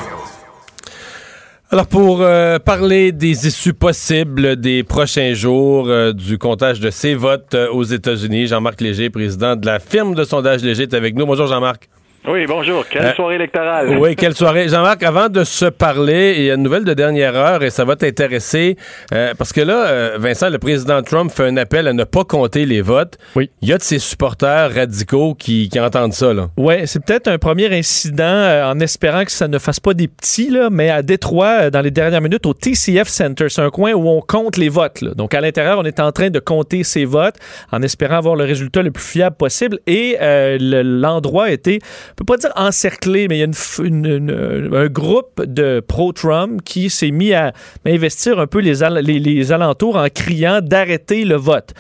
Alors, pour euh, parler des issues possibles des prochains jours euh, du comptage de ces votes euh, aux États-Unis, Jean-Marc Léger, président de la firme de sondage Léger, est avec nous. Bonjour, Jean-Marc. Oui, bonjour. Quelle Euh, soirée électorale? Oui, quelle soirée. Jean-Marc, avant de se parler, il y a une nouvelle de dernière heure et ça va t'intéresser euh, parce que là, euh, Vincent, le président Trump fait un appel à ne pas compter les votes. Oui. Il y a de ses supporters radicaux qui, qui entendent ça, là. Ouais, c'est peut-être un premier incident euh, en espérant que ça ne fasse pas des petits, là, mais à Détroit, dans les dernières minutes, au TCF Center, c'est un coin où on compte les votes. là. Donc, à l'intérieur, on est en train de compter ces votes en espérant avoir le résultat le plus fiable possible. Et euh, le- l'endroit a été on peut pas dire encerclé, mais il y a une, une, un groupe de pro-Trump qui s'est mis à investir un peu les, les, les alentours en criant d'arrêter le vote.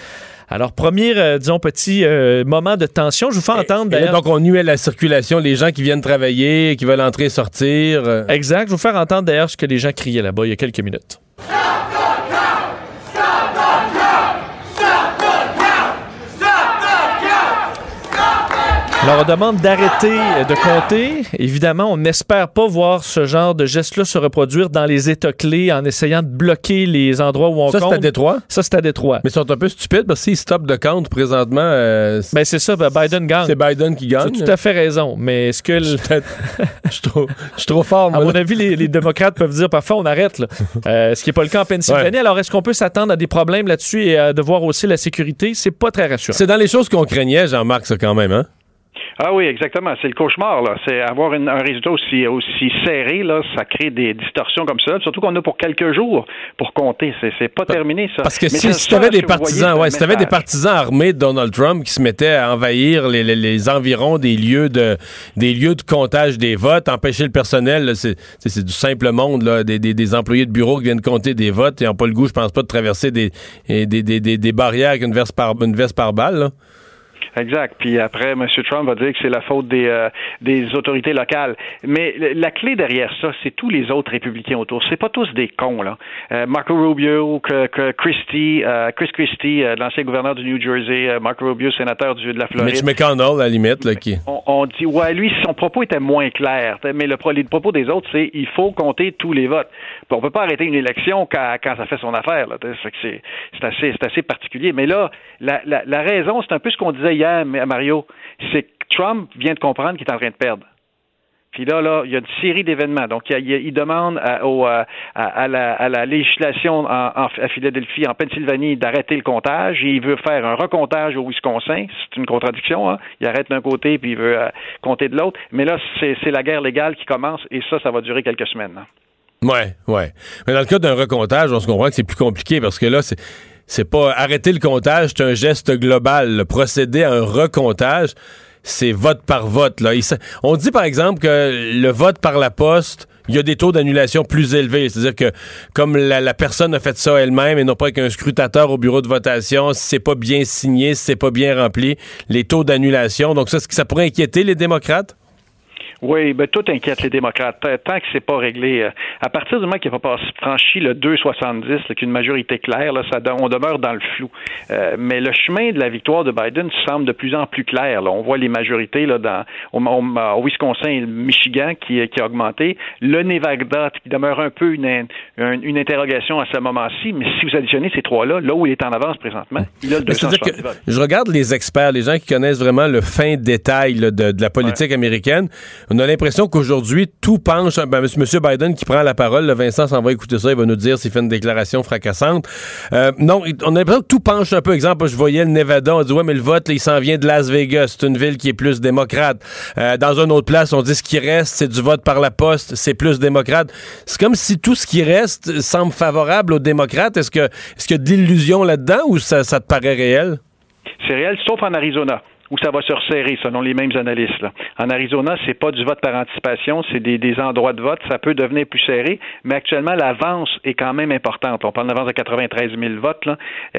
Alors, premier, euh, disons, petit euh, moment de tension. Je vous fais entendre d'ailleurs. Donc, on nuit à la circulation, les gens qui viennent travailler, qui veulent entrer et sortir. Euh. Exact. Je vais vous faire entendre d'ailleurs ce que les gens criaient là-bas il y a quelques minutes. Alors, on demande d'arrêter de compter. Évidemment, on n'espère pas voir ce genre de geste-là se reproduire dans les États clés en essayant de bloquer les endroits où on compte. Ça, c'est à Détroit? Ça, c'est à Détroit. Mais ils sont un peu stupides parce qu'ils stoppent de compte présentement. Euh, ben, c'est ça. Ben, Biden gagne. C'est Biden qui gagne. Tu as tout à fait raison. Mais est-ce que. Je suis trop, trop, fort, moi. À mon avis, les, démocrates peuvent dire parfois on arrête. Là. <laughs> Euh, ce qui n'est pas le cas en Pennsylvanie? Alors, est-ce qu'on peut s'attendre à des problèmes là-dessus et à devoir aussi la sécurité? C'est pas très rassurant. C'est dans les choses qu'on craignait, Jean-Marc, ça, quand même, hein? Ah oui, exactement. C'est le cauchemar. Là. C'est avoir un résultat aussi, aussi serré, là, ça crée des distorsions comme ça. Surtout qu'on a pour quelques jours pour compter. C'est, c'est pas terminé, ça. Parce que si, tu avais des partisans, ouais, si avais des partisans armés de Donald Trump qui se mettaient à envahir les, les, environs des lieux de des lieux de comptage des votes, empêcher le personnel, c'est, c'est du simple monde, là, des, des, des, employés de bureau qui viennent compter des votes et n'ont pas le goût, je pense pas, de traverser des, des, des, des, barrières avec une veste par, une veste par balle. Là. Exact. Puis après, M. Trump va dire que c'est la faute des, euh, des autorités locales. Mais la clé derrière ça, c'est tous les autres républicains autour. C'est pas tous des cons, là. Euh, Marco Rubio, que, que Christie, euh, Chris Christie, l'ancien gouverneur du New Jersey, Marco Rubio, sénateur du, de la Floride. Mitch McConnell, à la limite, là, qui... On, dit, ouais, lui, son propos était moins clair. Mais le, le propos des autres, c'est il faut compter tous les votes. On peut pas arrêter une élection quand, quand ça fait son affaire. C'est assez, assez particulier. Mais là, la, la, la raison, c'est un peu ce qu'on disait hier Mario, c'est que Trump vient de comprendre qu'il est en train de perdre. Puis là, là, il y a une série d'événements. Donc, il, demande à, la, législation à Philadelphie, en Pennsylvanie, d'arrêter le comptage. il veut faire un recomptage au Wisconsin. C'est une contradiction. Hein? Il arrête d'un côté, puis il veut euh, compter de l'autre. Mais là, c'est la guerre légale qui commence, et ça, ça va durer quelques semaines. Oui, Ouais, ouais. Mais dans le cas d'un recomptage, on se comprend que c'est plus compliqué parce que là, c'est c'est pas arrêter le comptage, c'est un geste global. procéder à un recomptage, c'est vote par vote. Là. on dit par exemple que le vote par la poste, il y a des taux d'annulation plus élevés. C'est-à-dire que comme la, personne a fait ça elle-même et non pas qu'un scrutateur au bureau de votation, si c'est pas bien signé, si c'est pas bien rempli, les taux d'annulation. Donc ça, ça pourrait inquiéter les démocrates? Oui, ben, tout inquiète les démocrates. Tant que c'est pas réglé, euh, à partir du moment qu'il n'a pas franchi le 2,70, qu'une majorité claire, là, ça, on demeure dans le flou. Euh, mais le chemin de la victoire de Biden semble de plus en plus clair. Là. On voit les majorités là, dans, au, Wisconsin et le Michigan qui, qui a augmenté. Le Nevada qui demeure un peu une, une, interrogation à ce moment-ci. Mais si vous additionnez ces trois-là, là où il est en avance présentement, il a le 270 Je regarde les experts, les gens qui connaissent vraiment le fin détail de, de, la politique américaine on a l'impression qu'aujourd'hui, tout penche. Ben, M. Biden qui prend la parole, le Vincent s'en va écouter ça, il va nous dire s'il fait une déclaration fracassante. Euh, non, on a l'impression que tout penche un peu. Exemple, je voyais le Nevada, on dit ouais, mais le vote, il s'en vient de Las Vegas. C'est une ville qui est plus démocrate. Euh, dans une autre place, on dit ce qui reste, c'est du vote par la poste, c'est plus démocrate. C'est comme si tout ce qui reste semble favorable aux démocrates. Est-ce que est-ce qu'il y a de l'illusion là-dedans ou ça te paraît réel? C'est réel, sauf en Arizona où ça va se resserrer selon les mêmes analystes. En Arizona, c'est pas du vote par anticipation, c'est des, endroits de vote. Ça peut devenir plus serré, mais actuellement, l'avance est quand même importante. On parle d'avance de 93 000 votes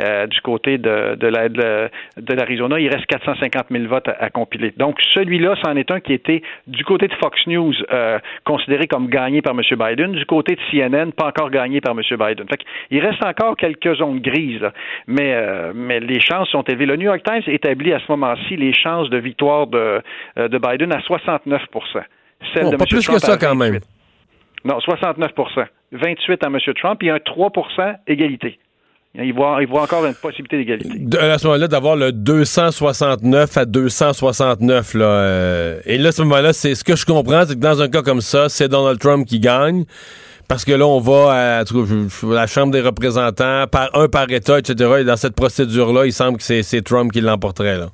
euh, du côté de, de, la, de, l'Arizona. Il reste 450 000 votes à, compiler. Donc, celui-là, c'en est un qui était du côté de Fox News euh, considéré comme gagné par M. Biden, du côté de CNN, pas encore gagné par M. Biden. Fait il reste encore quelques zones grises, mais, euh, mais les chances sont élevées. Le New York Times établit à ce moment-ci les chances de victoire de, euh, de Biden à 69 Celle de pas plus que ça quand même. Non, 69 28 à M. Trump et un 3 égalité. Il voit, il voit encore une possibilité d'égalité. À ce moment-là, d'avoir le 269 à 269. Là, euh, et là, à ce moment-là, c'est ce que je comprends, c'est que dans un cas comme ça, c'est Donald Trump qui gagne. Parce que là, on va à, la Chambre des représentants, par un par État, etc. Et dans cette procédure-là, il semble que c'est Trump qui l'emporterait. Là.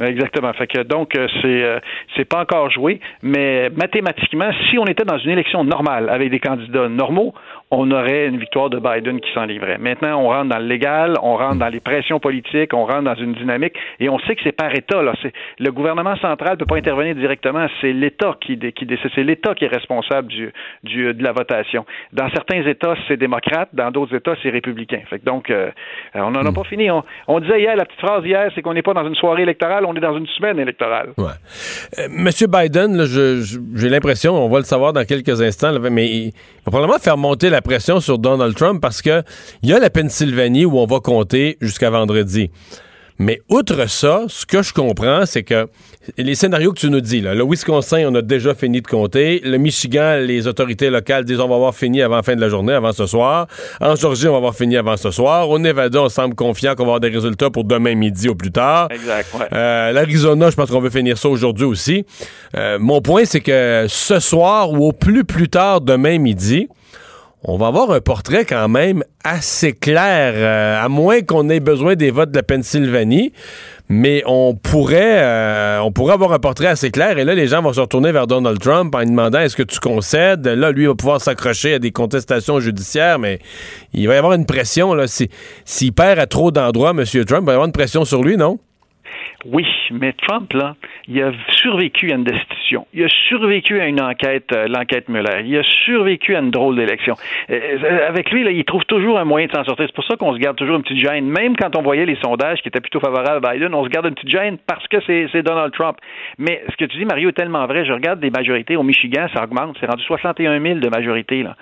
Exactement. Fait que donc euh, c'est euh, c'est pas encore joué, mais mathématiquement, si on était dans une élection normale avec des candidats normaux, on aurait une victoire de Biden qui s'en livrait. Maintenant, on rentre dans le légal, on rentre dans les pressions politiques, on rentre dans une dynamique, et on sait que c'est par État. Là. Le gouvernement central ne peut pas intervenir directement, c'est l'État qui, qui c'est l'État qui est responsable du, du, de la votation. Dans certains États, c'est démocrate, dans d'autres États, c'est républicain. Fait donc, euh, on n'en a hmm. pas fini. On, disait hier, la petite phrase hier, c'est qu'on n'est pas dans une soirée électorale, on est dans une semaine électorale. Ouais. Euh, Monsieur Biden, j'ai l'impression, on va le savoir dans quelques instants, mais il va probablement faire monter la pression sur Donald Trump parce que il y a la Pennsylvanie où on va compter jusqu'à vendredi. Mais outre ça, ce que je comprends, c'est que les scénarios que tu nous dis, là, le Wisconsin, on a déjà fini de compter. Le Michigan, les autorités locales disent on va avoir fini avant la fin de la journée, avant ce soir. En Georgie, on va avoir fini avant ce soir. Au Nevada, on semble confiant qu'on va avoir des résultats pour demain midi ou plus tard. Exact. Euh, L'Arizona, je pense qu'on veut finir ça aujourd'hui aussi. Euh, mon point, c'est que ce soir ou au plus plus tard demain midi, on va avoir un portrait quand même assez clair, euh, à moins qu'on ait besoin des votes de la Pennsylvanie. Mais on pourrait, euh, on pourrait avoir un portrait assez clair. Et là, les gens vont se retourner vers Donald Trump en lui demandant est-ce que tu concèdes? Là, lui va pouvoir s'accrocher à des contestations judiciaires, mais il va y avoir une pression. S'il perd à trop d'endroits, M. Trump, il va y avoir une pression sur lui, non? Oui, mais Trump, là, il a survécu à une destitution. Il a survécu à une enquête, euh, l'enquête Muller. Il a survécu à une drôle d'élection. Euh, euh, avec lui, là, il trouve toujours un moyen de s'en sortir. C'est pour ça qu'on se garde toujours une petite gêne. Même quand on voyait les sondages qui étaient plutôt favorables à Biden, on se garde une petite gêne parce que c'est Donald Trump. Mais ce que tu dis, Mario, est tellement vrai. Je regarde des majorités au Michigan, ça augmente. C'est rendu 61 000 de majorité. Là.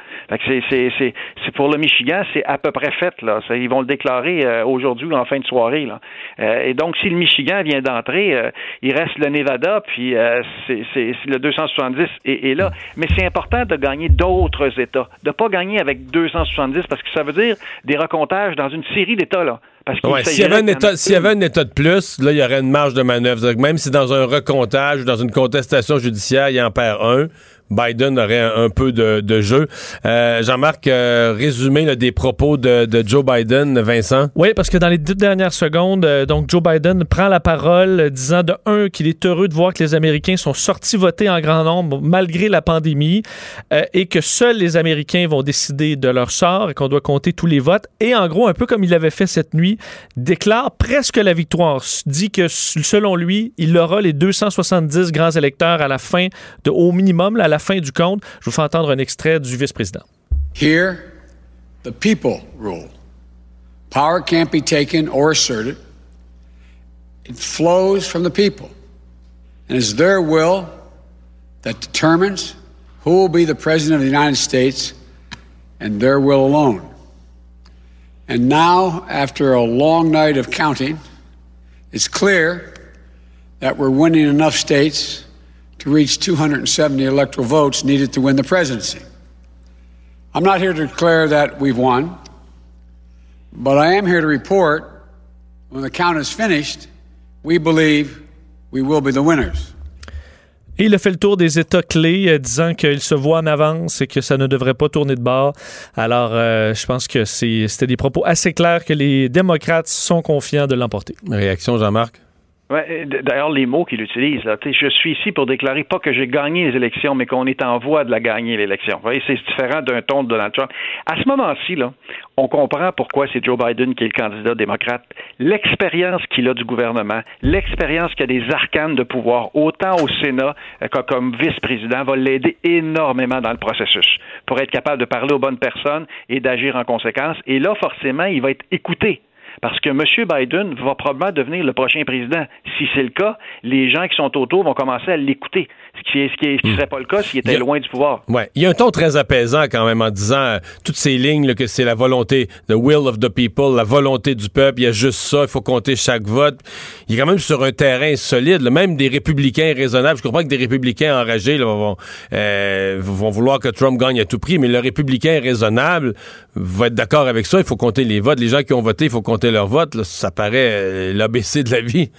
c'est, pour le Michigan, c'est à peu près fait. Là. ils vont le déclarer aujourd'hui ou en fin de soirée. Là. et donc, si le Michigan vient d'entrer. Euh, il reste le Nevada, puis euh, c'est le 270 est, là. Mais c'est important de gagner d'autres États, de pas gagner avec 270 parce que ça veut dire des recomptages dans une série d'États là. s'il y, avait un état, y avait un État de plus, là, il y aurait une marge de manœuvre. Même si dans un recomptage ou dans une contestation judiciaire, il en perd un, Biden aurait un, peu de, jeu. Euh, Jean-Marc, euh, résumé des propos de, Joe Biden, Vincent? Oui, parce que dans les deux dernières secondes, euh, donc Joe Biden prend la parole disant de un qu'il est heureux de voir que les Américains sont sortis voter en grand nombre malgré la pandémie et que seuls les Américains vont décider de leur sort et qu'on doit compter tous les votes. Et en gros, un peu comme il l'avait fait cette nuit, déclare presque la victoire. Dit que selon lui, il aura les 270 grands électeurs à la fin de au minimum, à la fin du compte. Je vous fais entendre un extrait du vice-président. Here, the people rule. Power can't be taken or asserted. It flows from the people. And it's their will that determines who will be the President of the United States and their will alone. And now, after a long night of counting, it's clear that we're winning enough states to reach 270 electoral votes needed to win the presidency. I'm not here to declare that we've won, but I am here to report when the count is finished, we believe we will be the winners. Et il a fait le tour des États clés, euh, disant qu'il se voit en avance et que ça ne devrait pas tourner de bord. Alors, euh, je pense que c'était des propos assez clairs que les démocrates sont confiants de l'emporter. Réaction, Jean-Marc? D'ailleurs, les mots qu'il utilise, là, je suis ici pour déclarer pas que j'ai gagné les élections, mais qu'on est en voie de la gagner l'élection. C'est différent d'un ton de Donald Trump. À ce moment-ci, là, on comprend pourquoi c'est Joe Biden qui est le candidat démocrate. L'expérience qu'il a du gouvernement, l'expérience qu'il a des arcanes de pouvoir, autant au Sénat euh, que comme vice-président, va l'aider énormément dans le processus pour être capable de parler aux bonnes personnes et d'agir en conséquence. Et là, forcément, il va être écouté parce que M. Biden va probablement devenir le prochain président. Si c'est le cas, les gens qui sont autour vont commencer à l'écouter, ce qui ce hmm. serait pas le cas s'il était loin du pouvoir? Ouais. Il y a un ton très apaisant quand même en disant euh, toutes ces lignes que c'est la volonté, the will of the people, la volonté du peuple, il y a juste ça, il faut compter chaque vote. Il est quand même sur un terrain solide, même des républicains raisonnables. Je comprends que des républicains enragés vont, euh, vont vouloir que Trump gagne à tout prix, mais le républicain raisonnable va être d'accord avec ça, il faut compter les votes. Les gens qui ont voté, il faut compter leur vote, ça paraît euh, l'ABC de la vie.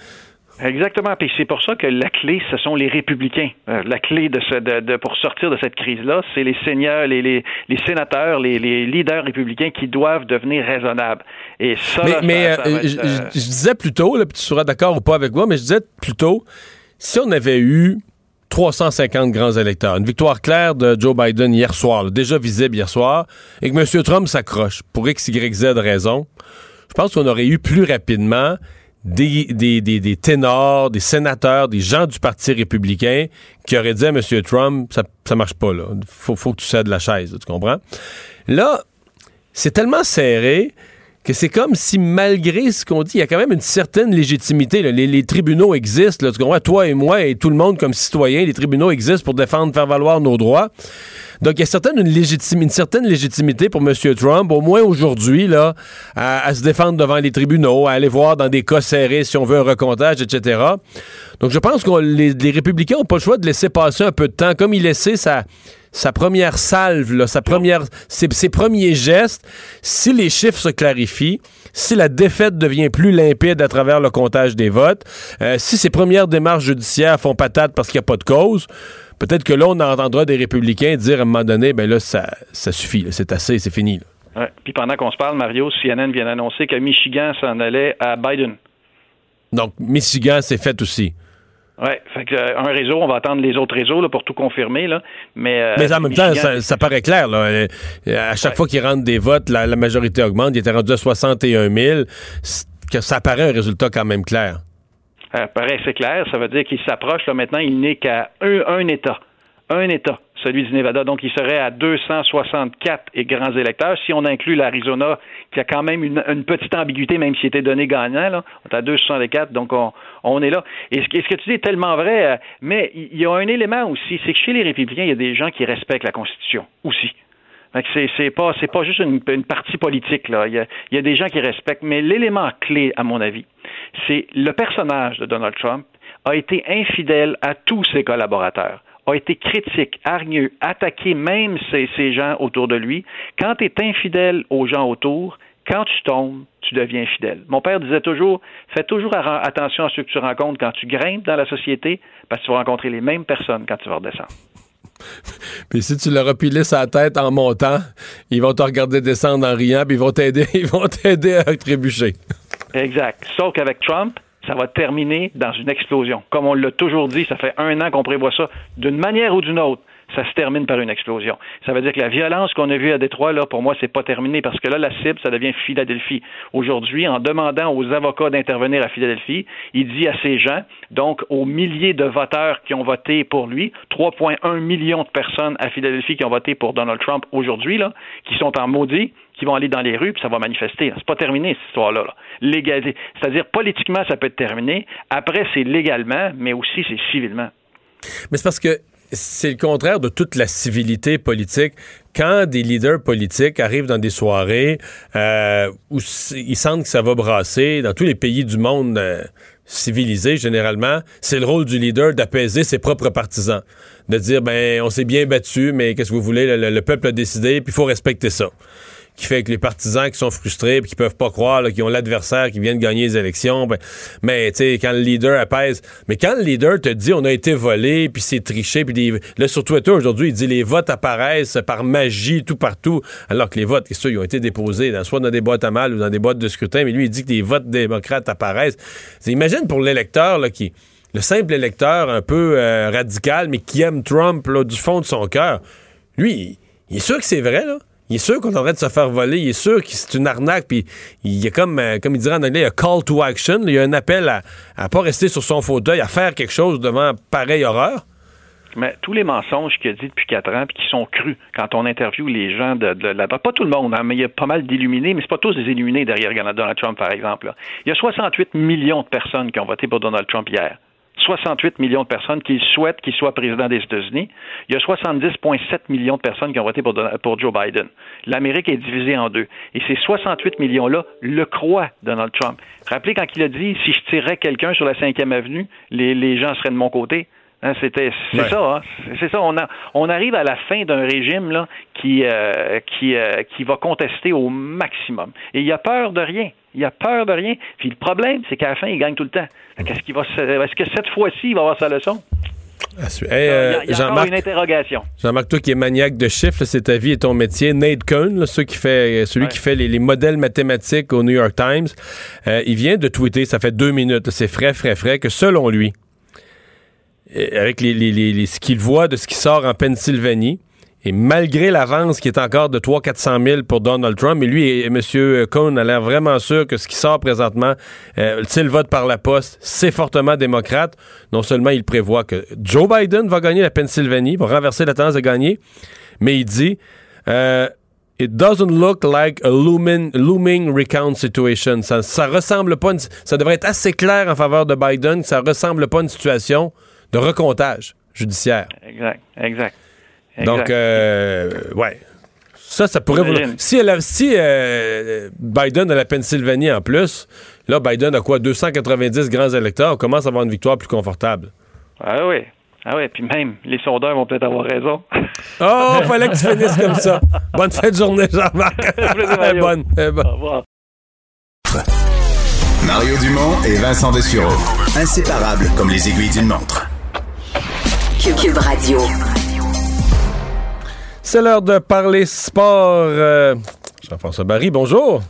Exactement. Puis c'est pour ça que la clé, ce sont les républicains. Euh, la clé de, ce, de, pour sortir de cette crise-là, c'est les seigneurs, les, les, les sénateurs, les, les, leaders républicains qui doivent devenir raisonnables. Et ça, mais, euh, je, disais plutôt, là, puis tu seras d'accord ou pas avec moi, mais je disais plutôt, si on avait eu 350 grands électeurs. Une victoire claire de Joe Biden hier soir, déjà visible hier soir, et que M. Trump s'accroche pour X, Y, Z raison. Je pense qu'on aurait eu plus rapidement des, des, des, ténors, des sénateurs, des gens du Parti républicain qui auraient dit à M. Trump, ça, ça marche pas, là. Faut, faut que tu cèdes la chaise, tu comprends? Là, c'est tellement serré que c'est comme si, malgré ce qu'on dit, il y a quand même une certaine légitimité. Les, tribunaux existent, là, tu comprends? Toi et moi et tout le monde comme citoyen, les tribunaux existent pour défendre, faire valoir nos droits. Donc, il y a certaine, une, une certaine légitimité pour M. Trump, au moins aujourd'hui, là, à, se défendre devant les tribunaux, à aller voir dans des cas serrés si on veut un recomptage, etc. Donc, je pense que les, républicains n'ont pas le choix de laisser passer un peu de temps, comme il laissait sa sa première salve, sa première, ses, premiers gestes, si les chiffres se clarifient, si la défaite devient plus limpide à travers le comptage des votes, euh, si ses premières démarches judiciaires font patate parce qu'il n'y a pas de cause, peut-être que là, on entendra des républicains dire à un moment donné, ben là, ça, ça suffit, c'est assez, c'est fini. Puis pendant qu'on se parle, Mario, CNN vient d'annoncer que Michigan s'en allait à Biden. Donc, Michigan, c'est fait aussi. Oui, fait que, euh, un réseau, on va attendre les autres réseaux là, pour tout confirmer. Là. Mais, euh, Mais en même temps, ça, paraît clair. Là. Euh, à chaque fois qu'ils rentrent des votes, la, majorité augmente. Il était rendu à 61 000. Que ça paraît un résultat quand même clair. Ça paraît c'est clair. Ça veut dire qu'il s'approche. Là, maintenant, il n'est qu'à un État. Un État celui du Nevada. Donc, il serait à 264 grands électeurs. Si on inclut l'Arizona, qui a quand même une, petite ambiguïté, même s'il était donné gagnant, là, on est à 264, donc on, est là. Et ce, que tu dis est tellement vrai, euh, mais il y a un élément aussi, c'est que chez les républicains, il y a des gens qui respectent la Constitution aussi. C'est, c'est pas c'est pas juste une, partie politique là. Il y, a, il y a des gens qui respectent, mais l'élément clé, à mon avis, c'est le personnage de Donald Trump a été infidèle à tous ses collaborateurs a été critique, hargneux, attaqué même ces, gens autour de lui. Quand tu es infidèle aux gens autour, quand tu tombes, tu deviens fidèle. Mon père disait toujours, fais toujours attention à ceux que tu rencontres quand tu grimpes dans la société, parce que tu vas rencontrer les mêmes personnes quand tu vas redescendre. <laughs> Puis si tu leur as sa tête en montant, ils vont te regarder descendre en riant, puis ils vont t'aider, <laughs> ils vont t'aider à trébucher. Exact. Sauf qu'avec Trump, ça va terminer dans une explosion. Comme on l'a toujours dit, ça fait un an qu'on prévoit ça. D'une manière ou d'une autre, ça se termine par une explosion. Ça veut dire que la violence qu'on a vue à Détroit, là, pour moi, c'est pas terminé parce que là, la cible, ça devient Philadelphie. Aujourd'hui, en demandant aux avocats d'intervenir à Philadelphie, il dit à ces gens, donc aux milliers de voteurs qui ont voté pour lui, 3,1 millions de personnes à Philadelphie qui ont voté pour Donald Trump aujourd'hui, là, qui sont en maudit, qui vont aller dans les rues, puis ça va manifester. C'est pas terminé, cette histoire-là. C'est-à-dire, politiquement, ça peut être terminé. Après, c'est légalement, mais aussi c'est civilement. Mais c'est parce que c'est le contraire de toute la civilité politique. Quand des leaders politiques arrivent dans des soirées euh, où ils sentent que ça va brasser, dans tous les pays du monde euh, civilisés, généralement, c'est le rôle du leader d'apaiser ses propres partisans. De dire, ben, on s'est bien battu, mais qu'est-ce que vous voulez, le, le peuple a décidé, puis il faut respecter ça qui fait que les partisans qui sont frustrés et qui peuvent pas croire qu'ils ont l'adversaire qui vient de gagner les élections, ben, mais tu sais, quand le leader apaise, mais quand le leader te dit on a été volé, puis c'est triché, puis là sur Twitter aujourd'hui, il dit les votes apparaissent par magie tout partout, alors que les votes, qu'est-ce ils ont été déposés soit dans des boîtes à mal ou dans des boîtes de scrutin, mais lui il dit que les votes démocrates apparaissent. Imagine pour l'électeur là, qui le simple électeur un peu euh, radical, mais qui aime Trump là, du fond de son cœur, lui, il est sûr que c'est vrai, là il est sûr qu'on aurait de se faire voler. Il est sûr que c'est une arnaque. Puis il y a comme, euh, comme il dirait en anglais, a call to action. Il y a un appel à ne pas rester sur son fauteuil, à faire quelque chose devant pareille horreur. Mais tous les mensonges qu'il a dit depuis quatre ans, puis qui sont crus quand on interviewe les gens de, là-bas, pas tout le monde, hein, mais il y a pas mal d'illuminés, mais c'est pas tous des illuminés derrière Donald Trump, par exemple. Il y a 68 millions de personnes qui ont voté pour Donald Trump hier. 68 millions de personnes qui souhaitent qu'il soit président des États-Unis. Il y a 70,7 millions de personnes qui ont voté pour, Joe Biden. L'Amérique est divisée en deux. Et ces 68 millions-là le croient, Donald Trump. Rappelez quand il a dit si je tirais quelqu'un sur la 5e avenue, les, gens seraient de mon côté. Hein, c'était c'est ça, hein. c'est ça. On, a, on arrive à la fin d'un régime là qui euh, qui euh, qui va contester au maximum. Et il a peur de rien. Il a peur de rien. Puis le problème, c'est qu'à la fin, il gagne tout le temps. Qu'est-ce qu'il va Est-ce que cette fois-ci, il va avoir sa leçon? Ah, euh, il y a, encore une interrogation. Jean-Marc, toi qui es maniaque de chiffres, c'est ta vie et ton métier. Nate Cohn, qui fait, celui qui fait les, modèles mathématiques au New York Times, euh, il vient de tweeter, ça fait deux minutes, c'est frais, frais, frais, que selon lui, avec les, les- les- les- ce qu'il voit de ce qui sort en Pennsylvanie, et malgré l'avance qui est encore de 300-400 000 pour Donald Trump, et lui et, M. Cohn a l'air vraiment sûr que ce qui sort présentement, euh, s'il vote par la poste, c'est fortement démocrate. Non seulement il prévoit que Joe Biden va gagner la Pennsylvanie, va renverser la tendance de gagner, mais il dit... euh, It doesn't look like a looming, looming recount situation. Ça, ça ressemble pas, ça devrait être assez clair en faveur de Biden ça ressemble pas à une situation de recomptage judiciaire. Exact, exact. Donc, euh, ouais. Ça, ça pourrait vouloir-. Si, elle a- si euh, Biden a la Pennsylvanie en plus, là, Biden a quoi, 290 grands électeurs, on commence à avoir une victoire plus confortable. Ah oui. Ah oui, puis même, les sondeurs vont peut-être avoir raison. Oh, <laughs> fallait que tu finisses comme ça. Bonne fin de journée, Jean-Marc. <laughs> Bonne. eh, bonne. Au revoir. Mario Dumont et Vincent Dessureau. Inséparables comme les aiguilles d'une montre. Cube Radio. C'est l'heure de parler sport. Euh, Jean-François Barry, bonjour.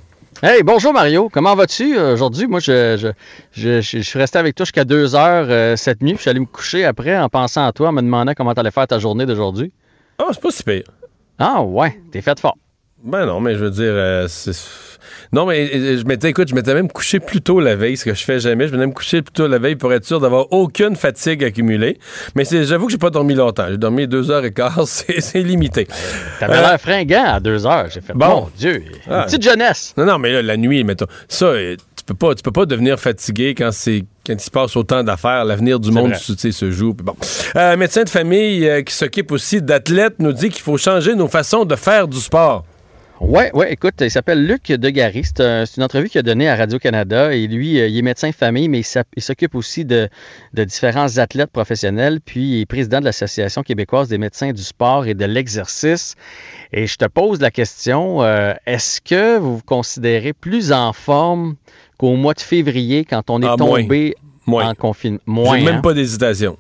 Hey, bonjour Mario. Comment vas-tu euh, aujourd'hui? Moi, je, je, je, je- suis resté avec toi jusqu'à 2 heures euh, cette nuit. puis Je suis allé me coucher après en pensant à toi, en me demandant comment tu allais faire ta journée d'aujourd'hui. Ah, c'est pas si pire. Ah, ouais, t'es fait fort. Ben non, mais je veux dire, euh, c'est- non, mais je m'étais, écoute, je m'étais même couché plus tôt la veille, ce que je fais jamais. Je venais me coucher plus tôt la veille pour être sûr d'avoir aucune fatigue accumulée. Mais c'est, j'avoue que j'ai pas dormi longtemps. J'ai dormi deux heures et quart, <laughs> c'est, limité. T'avais Euh, l'air fringant à 2 heures. J'ai fait, Bon. bon, Dieu, une Ah. petite jeunesse. Non, non, mais là, la nuit, mettons. Ça, euh, tu peux pas, tu peux pas devenir fatigué quand c'est quand il se passe autant d'affaires. L'avenir du monde vrai. tu sais, se joue. Bon. Euh, médecin de famille euh, qui s'occupe aussi d'athlètes nous dit qu'il faut changer nos façons de faire du sport. Ouais, ouais, écoute, il s'appelle Luc Degary. C'est un- c'est une entrevue qu'il a donnée à Radio-Canada. Et lui, euh, il est médecin de famille, mais il s'occupe aussi de, de différents athlètes professionnels. Puis, il est président de l'Association québécoise des médecins du sport et de l'exercice. Et je te pose la question, euh, est-ce que vous vous considérez plus en forme qu'au mois de février quand on est Ah, tombé Moins. en confinement? Moins, J'ai même hein? pas d'hésitation.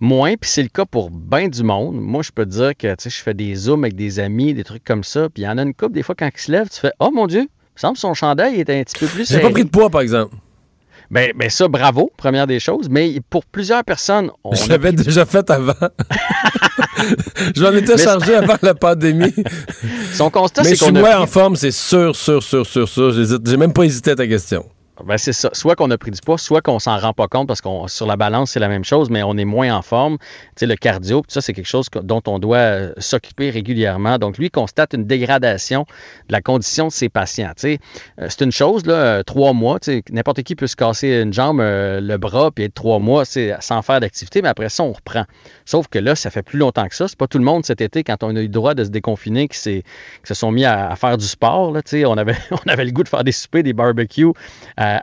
Moins, puis c'est le cas pour bien du monde. Moi, je peux te dire que je fais des zooms avec des amis, des trucs comme ça, puis il y en a une couple, des fois, quand il se lève, tu fais Oh mon Dieu, il me semble que son chandail est un petit peu plus J'ai pas pris de poids, par exemple. Ben, ben ça, bravo, première des choses. Mais pour plusieurs personnes, on Je l'avais pris- déjà fait avant. <laughs> J'en étais Mais- chargé avant la pandémie. son constat, Mais c'est je suis qu'on a moins en forme, c'est sûr, sûr, sûr, sûr, sûr. J'ai même pas hésité à ta question. Ben, c'est ça. Soit qu'on a pris du poids, soit qu'on s'en rend pas compte parce qu'on sur la balance, c'est la même chose, mais on est moins en forme. Tu sais, le cardio, ça, c'est quelque chose dont on doit euh, s'occuper régulièrement. Donc, lui, constate une dégradation de la condition de ses patients. Tu sais, euh, c'est une chose, là, euh, trois mois, tu sais, n'importe qui peut se casser une jambe, le bras, puis être trois mois c'est sans faire d'activité, mais après ça, on reprend. Sauf que là, ça fait plus longtemps que ça. C'est pas tout le monde cet été, quand on a eu le droit de se déconfiner, qui, qui se sont mis à, faire du sport. Là, tu sais. on, avait, <laughs> on avait le goût de faire des soupers, des barbecues,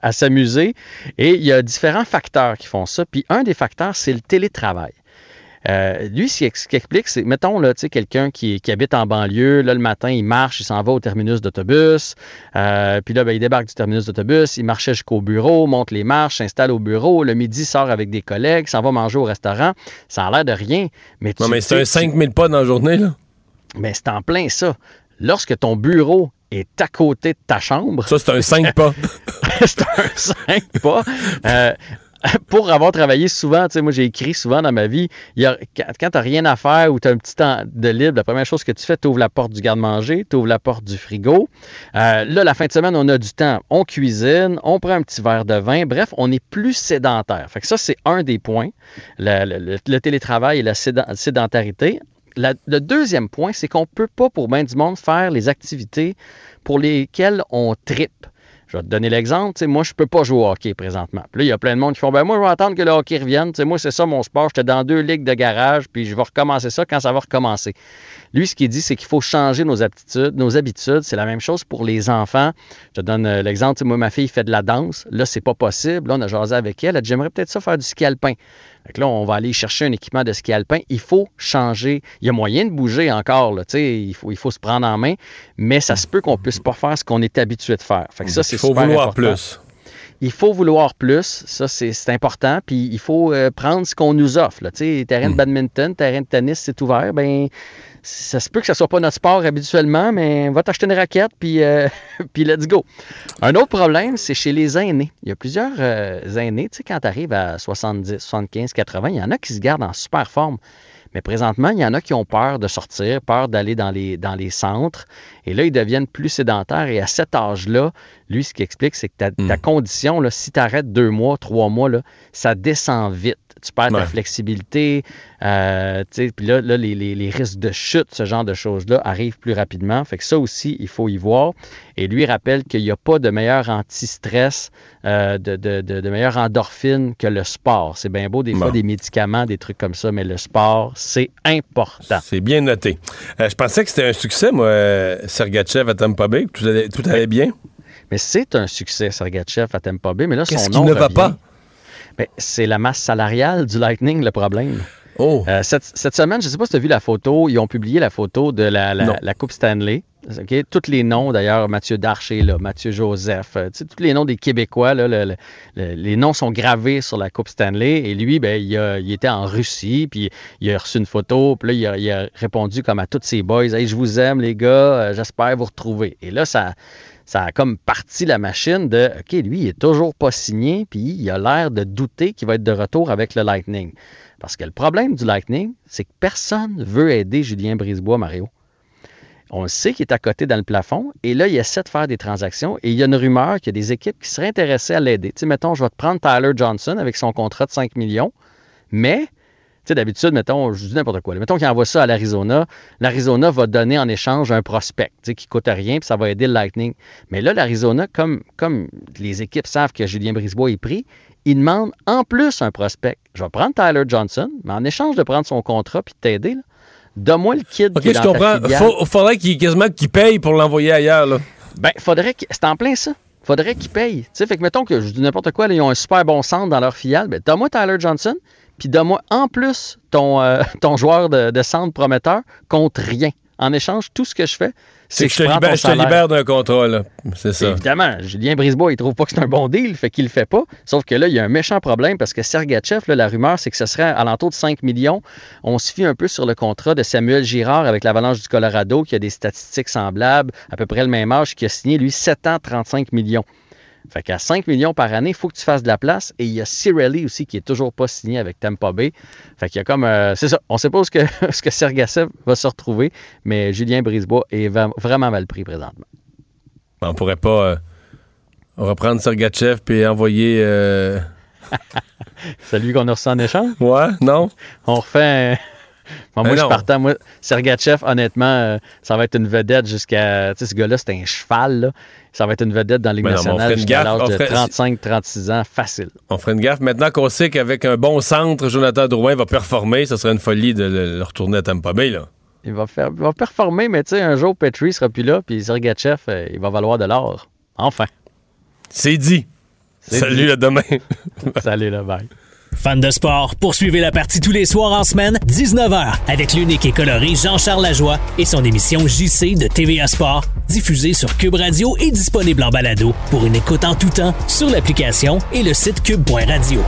à s'amuser. Et il y a différents facteurs qui font ça. Puis un des facteurs, c'est le télétravail. Euh, lui, ce qu'il explique, c'est, mettons, là, tu sais, quelqu'un qui, qui habite en banlieue, là, le matin, il marche, il s'en va au terminus d'autobus, euh, puis là, ben, il débarque du terminus d'autobus, il marchait jusqu'au bureau, monte les marches, s'installe au bureau, le midi, sort avec des collègues, s'en va manger au restaurant. Ça a l'air de rien, mais tu Non, mais c'est un tu- 5000 pas dans la journée, là. Mais c'est en plein ça. Lorsque ton bureau est à côté de ta chambre, Ça, c'est un 5 pas. <laughs> c'est un 5 pas. Euh, <laughs> pour avoir travaillé souvent, tu sais, moi j'ai écrit souvent dans ma vie, quand, tu n'as rien à faire ou tu as un petit temps de libre, la première chose que tu fais, tu ouvres la porte du garde-manger, tu ouvres la porte du frigo. Euh, là, la fin de semaine, on a du temps. On cuisine, on prend un petit verre de vin. Bref, on est plus sédentaire. Fait que ça, c'est un des points, le, télétravail et la sédentarité. Le deuxième point, c'est qu'on ne peut pas, pour bien du monde, faire les activités pour lesquelles on tripe. Je vais te donner l'exemple. Moi, je peux pas jouer au hockey présentement. Puis là, il y a plein de monde qui font ben moi, je vais attendre que le hockey revienne. Moi, c'est ça mon sport. J'étais dans deux ligues de garage, puis je vais recommencer ça quand ça va recommencer. Lui, ce qu'il dit, c'est qu'il faut changer nos aptitudes, nos habitudes. C'est la même chose pour les enfants. Je te donne euh, l'exemple. Moi, ma fille fait de la danse. Là, c'est pas possible. Là, on a jasé avec elle. Elle dit, j'aimerais peut-être ça faire du ski. Fait que là, on va aller chercher un équipement de ski alpin. Il faut changer. Il y a moyen de bouger encore. Là, tu sais, il, faut, il faut se prendre en main, mais ça se peut qu'on puisse pas faire ce qu'on est habitué de faire. Fait que ça, c'est Il faut super vouloir important. plus. Il faut vouloir plus, ça c'est important, puis il faut euh, prendre ce qu'on nous offre. Là. Tu sais, terrain Hmm. de badminton, terrain de tennis, c'est ouvert, ben ça se peut que ce soit pas notre sport habituellement, mais va t'acheter une raquette, puis, euh, <laughs> puis let's go. Un autre problème, c'est chez les aînés. Il y a plusieurs euh, aînés, tu sais, quand tu arrives à 70, 75, 80, il y en a qui se gardent en super forme. Mais présentement, il y en a qui ont peur de sortir, peur d'aller dans les, dans les centres. Et là, ils deviennent plus sédentaires. Et à cet âge-là, lui, ce qu'il explique, c'est que ta, ta condition, là, si tu arrêtes deux mois, trois mois, là, ça descend vite. Tu perds ta Ouais. flexibilité. euh, Puis là, là, les, les- les risques de chute, ce genre de choses-là, arrivent plus rapidement. Fait que ça aussi, il faut y voir. Et lui rappelle qu'il n'y a pas de meilleur anti-stress, euh, de, de, de, de meilleure endorphine que le sport. C'est bien beau, des fois, des médicaments, des trucs comme ça, mais le sport, c'est important. C'est bien noté. Euh, je pensais que c'était un succès, moi, Sergachev à Tampa Bay, tout allait, tout allait bien? Mais c'est un succès, Sergachev à Tampa Bay, mais là, son nom ne va pas? Ben, c'est la masse salariale du Lightning, le problème. Oh. Euh, cette, cette semaine, je ne sais pas si tu as vu la photo, ils ont publié la photo de la, la- Coupe Stanley. Tous les noms, d'ailleurs, Mathieu Darcher, là, Mathieu Joseph, euh, tous les noms des Québécois, là, le- le- le- les noms sont gravés sur la Coupe Stanley. Et lui, ben, il, a- il était en Russie, puis il a reçu une photo, puis là, il a, il a répondu comme à tous ses boys Hey, je vous aime, les gars, euh, j'espère vous retrouver. Et là, ça, ça a comme parti la machine de OK, lui, il est toujours pas signé, puis il a l'air de douter qu'il va être de retour avec le Lightning. Parce que le problème du Lightning, c'est que personne veut aider Julien Brisebois, Mario. On sait qu'il est à côté dans le plafond, et là, il essaie de faire des transactions, et il y a une rumeur qu'il y a des équipes qui seraient intéressées à l'aider. Tu sais, mettons, je vais te prendre Tyler Johnson avec son contrat de 5 millions, mais, sais, d'habitude, mettons, je dis n'importe quoi, là, mettons qu'il envoie ça à l'Arizona, l'Arizona va donner en échange un prospect, tu sais, qui coûte rien, puis ça va aider le Lightning. Mais là, l'Arizona, comme, comme les équipes savent que Julien Brisebois est pris, il demande en plus un prospect. Je vais prendre Tyler Johnson, mais en échange de prendre son contrat puis de t'aider, donne-moi le kid OK, je comprends. Faut, faudrait qu'il quasiment qu'il paye pour l'envoyer ailleurs. Là. Ben, faudrait qu'il. C'est en plein ça. Faudrait qu'ils payent. Tu sais, fait que mettons que je dis n'importe quoi, là, ils ont un super bon centre dans leur filiale. Ben, donne-moi Tyler Johnson, puis donne-moi en plus ton, euh, <laughs> ton joueur de, de centre prometteur contre rien. En échange, tout ce que je fais, c'est que je te prends libère, ton je te libère d'un contrat. là. C'est ça. Évidemment, Julien Brisebois, il trouve pas que c'est un bon deal, fait qu'il le fait pas. Sauf que là, il y a un méchant problème parce que Sergachev, là, la rumeur, c'est que ce serait à l'entour de 5 millions. On se fie un peu sur le contrat de Samuel Girard avec l'Avalanche du Colorado, qui a des statistiques semblables, à peu près le même âge, qui a signé, lui, 7 ans, 35 millions. Fait qu'à 5 millions par année, il faut que tu fasses de la place. Et il y a Cirelli aussi qui est toujours pas signé avec Tampa Bay. Fait qu'il y a comme. euh, c'est ça. On sait pas où ce que, <laughs> ce que va se retrouver, mais Julien Brisebois est vraiment mal pris présentement. On pourrait pas euh, reprendre Sergachev puis envoyer. euh, <laughs> C'est lui qu'on a reçu en échange? Ouais, non? On refait. un- Moi, Mais je partant. Moi, Sergachev, honnêtement, euh, ça va être une vedette jusqu'à. Tu sais, ce gars-là, c'est un cheval, là. Ça va être une vedette dans mais on nationale jusqu'à l'âge de ferait- 35-36 ans, facile. On ferait une gaffe. Maintenant qu'on sait qu'avec un bon centre, Jonathan Drouin va performer, ça serait une folie de le, le retourner à Tampa Bay. Là. Il va, faire, il va performer, mais tu sais, un jour, Petrie sera plus là, puis Sergachev, euh, il va valoir de l'or. Enfin. C'est dit. Salut, dit. à demain. <laughs> Salut, là, bye. Fans de sport, poursuivez la partie tous les soirs en semaine, 19h, avec l'unique et coloré Jean-Charles Lajoie et son émission JC de TVA Sport, diffusée sur Cube Radio et disponible en balado pour une écoute en tout temps sur l'application et le site cube.radio.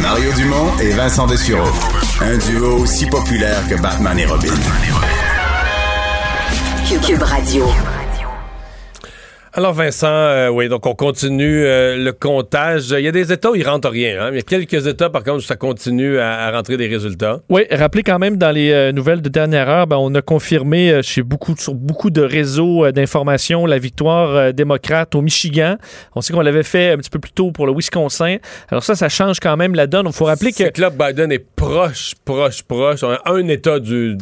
Mario Dumont et Vincent Dessureau. Un duo aussi populaire que Batman et Robin. Cube Radio. Alors Vincent, euh, oui, donc on continue euh, le comptage. Il y a des États où il rentre rien. hein. Il y a quelques États, par contre, où ça continue à, à rentrer des résultats. Oui, rappelez quand même dans les euh, nouvelles de dernière heure, ben, on a confirmé chez beaucoup, sur beaucoup de réseaux d'information la victoire démocrate au Michigan. On sait qu'on l'avait fait un petit peu plus tôt pour le Wisconsin. Alors ça, ça change quand même la donne. Il faut rappeler que... C'est que là, Biden est proche, proche, proche. On a un État du,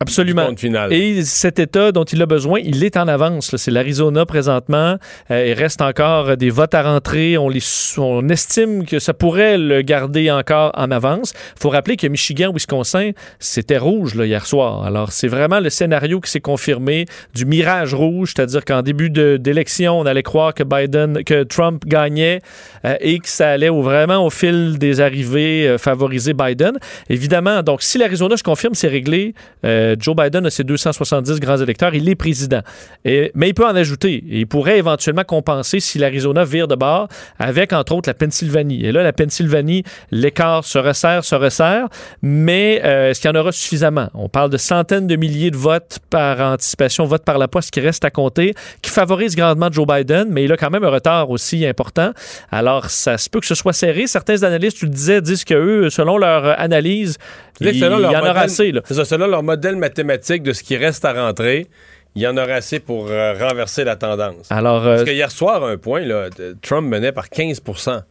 Absolument. du compte final. Et cet État dont il a besoin, il est en avance. C'est l'Arizona présentement. Euh, il reste encore des votes à rentrer. On, les, on estime que ça pourrait le garder encore en avance. Il faut rappeler que Michigan, Wisconsin, c'était rouge là, hier soir. Alors, c'est vraiment le scénario qui s'est confirmé du mirage rouge, c'est-à-dire qu'en début d'élection, on allait croire que Biden, que Trump gagnait euh, et que ça allait au- vraiment au fil des arrivées euh, favoriser Biden. Évidemment, donc si l'Arizona se confirme, c'est réglé. Euh, Euh, Joe Biden a ses 270 grands électeurs, il est président. Et, mais il peut en ajouter. il pourrait éventuellement compenser si l'Arizona vire de bord avec, entre autres, la Pennsylvanie. Et là, la Pennsylvanie, l'écart se resserre, se resserre, mais euh, est-ce qu'il y en aura suffisamment? On parle de centaines de milliers de votes par anticipation, votes par la poste qui restent à compter, qui favorisent grandement Joe Biden, mais il a quand même un retard aussi important. Alors, ça se peut que ce soit serré. Certains analystes, tu le disais, disent qu'eux, selon leur analyse, il, il y en aura assez. C'est ça, selon leur modèle mathématique de ce qui reste à rentrer, il y en aura assez pour euh, renverser la tendance. Alors, Parce que hier soir, à un point, là, Trump menait par 15%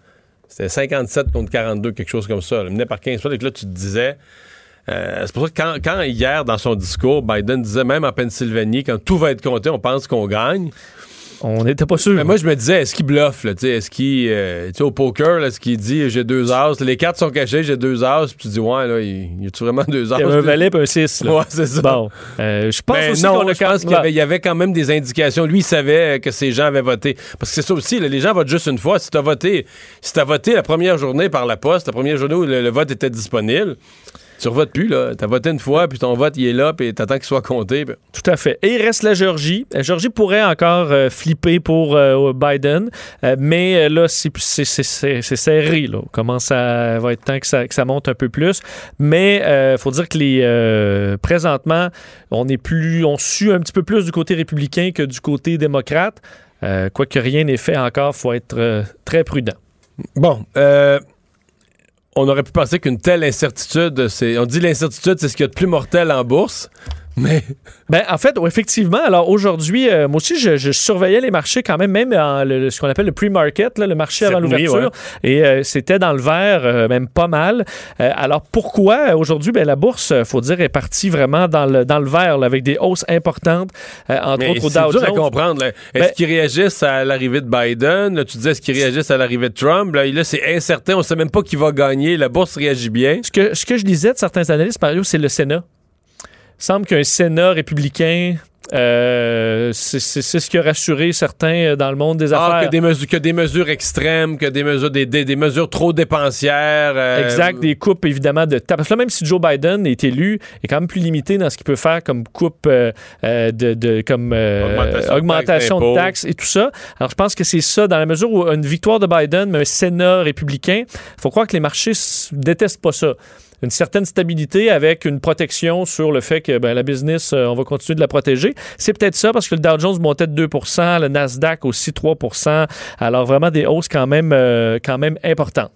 C'était 57 contre 42, quelque chose comme ça. Il menait par 15 Et là, tu te disais... Euh, c'est pour ça que quand, quand, hier, dans son discours, Biden disait, même en Pennsylvanie, quand tout va être compté, on pense qu'on gagne. On n'était pas sûr. Mais moi, je me disais, est-ce qu'il bluffe? Est-ce qu'il. Euh, au poker, est-ce qu'il dit j'ai deux as? Les cartes sont cachées, j'ai deux as. Puis tu dis, ouais, là, il y a-tu vraiment deux as? Il y a un valet et un 6. Ouais, c'est ça. Bon. Euh, je pense Mais aussi qu'on a pense qu'il y avait, il y avait quand même des indications. Lui, il savait que ces gens avaient voté. Parce que c'est ça aussi, là, les gens votent juste une fois. Si tu as voté, si as voté la première journée par la poste, la première journée où le, le vote était disponible, tu revotes plus, là. T'as voté une fois, puis ton vote, il est là, puis t'attends qu'il soit compté. puis- Tout à fait. Et il reste la Géorgie. La Géorgie pourrait encore euh, flipper pour euh, Biden, euh, mais euh, là, c'est- serré. Là. Comment ça va être temps que ça, que ça monte un peu plus. Mais il faut dire que les euh, présentement, on est plus, on sue un petit peu plus du côté républicain que du côté démocrate. Euh, Quoique rien n'est fait encore, faut être euh, très prudent. Bon, euh, on aurait pu penser qu'une telle incertitude, c'est. On dit l'incertitude, c'est ce qu'il y a de plus mortel en bourse. Mais. Ben, en fait, effectivement. Alors aujourd'hui, euh, moi aussi, je, je surveillais les marchés quand même, même en le- ce qu'on appelle le pre-market, là, le marché avant l'ouverture. Et euh, c'était dans le vert, euh, même pas mal. Alors pourquoi aujourd'hui, ben, la bourse, euh, faut dire, est partie vraiment dans le, dans le vert, là, avec des hausses importantes, entre Mais autres au c'est Dow dur à Jones. comprendre. Est-ce Ben- qu'ils réagissent à l'arrivée de Biden? Là, tu disais, est-ce qu'ils réagissent à l'arrivée de Trump? Là, là, c'est incertain. On sait même pas qui va gagner. La bourse réagit bien. Ce que, ce que je lisais de certains analystes, Mario, c'est le Sénat. Il semble qu'un Sénat républicain, euh, c'est ce qui a rassuré certains euh, dans le monde des Ah, affaires. que des, mesures, que des mesures extrêmes, que des mesures, des, des- des mesures trop dépensières. euh, Exact, des coupes évidemment de taxes. Parce que là, même si Joe Biden est élu, il est quand même plus limité dans ce qu'il peut faire comme coupe euh, de, de- comme Augmentation de taxes, de taxes et tout ça. Alors je pense que c'est ça dans la mesure où une victoire de Biden, mais un Sénat républicain, faut croire que les marchés détestent pas ça. Une certaine stabilité avec une protection sur le fait que ben, la business, euh, on va continuer de la protéger. C'est peut-être ça parce que le Dow Jones montait de 2 le Nasdaq aussi 3% Alors vraiment des hausses quand même, euh, quand même importantes.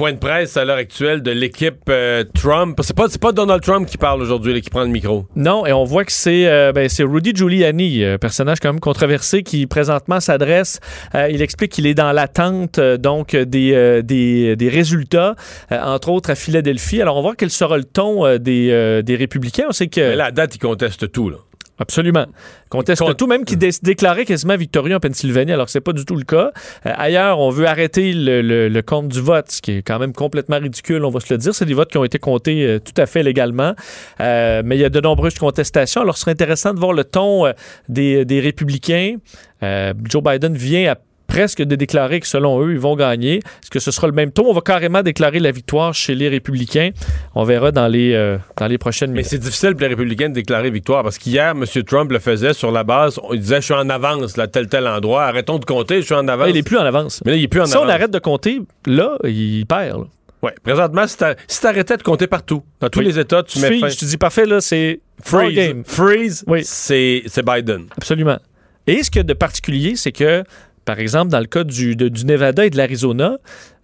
Point de presse à l'heure actuelle de l'équipe euh, Trump. C'est pas, pas Donald Trump qui parle aujourd'hui, qui prend le micro. Non, et on voit que c'est euh, ben, Rudy Giuliani, euh, personnage quand même controversé, qui présentement s'adresse. il explique qu'il est dans l'attente donc des, des, des résultats, entre autres à Philadelphie. Alors on va voir quel sera le ton des, des républicains. On sait que Mais là, à date, il conteste tout. Là. Absolument. Conteste Con- tout, même qui dé- déclarait quasiment victorieux en Pennsylvanie, alors que c'est pas du tout le cas. Euh, ailleurs, on veut arrêter le, le- le compte du vote, ce qui est quand même complètement ridicule, on va se le dire. C'est des votes qui ont été comptés euh, tout à fait légalement. Euh, mais il y a de nombreuses contestations. Alors, ce serait intéressant de voir le ton des, des républicains. Joe Biden vient à presque de déclarer que selon eux, ils vont gagner. Est-ce que ce sera le même ton? On va carrément déclarer la victoire chez les républicains. On verra dans les, euh, dans les prochaines Mais minutes. c'est difficile pour les républicains de déclarer victoire parce qu'hier, M. Trump le faisait sur la base. Il disait Je suis en avance, là, tel, tel endroit. Arrêtons de compter, je suis en avance. Ah, il est plus en avance. Mais là, il est plus en si avance. on arrête de compter, là, il perd. là. Ouais. Présentement, si t'a- si t'arrêtais de compter partout, dans tous Oui. les États, tu Tu mets fin. tu dis parfait, là, c'est Freeze. game. Freeze, Oui. c'est c'est Biden. Absolument. Et ce qu'il y a de particulier, c'est que, par exemple, dans le cas du, de- du Nevada et de l'Arizona,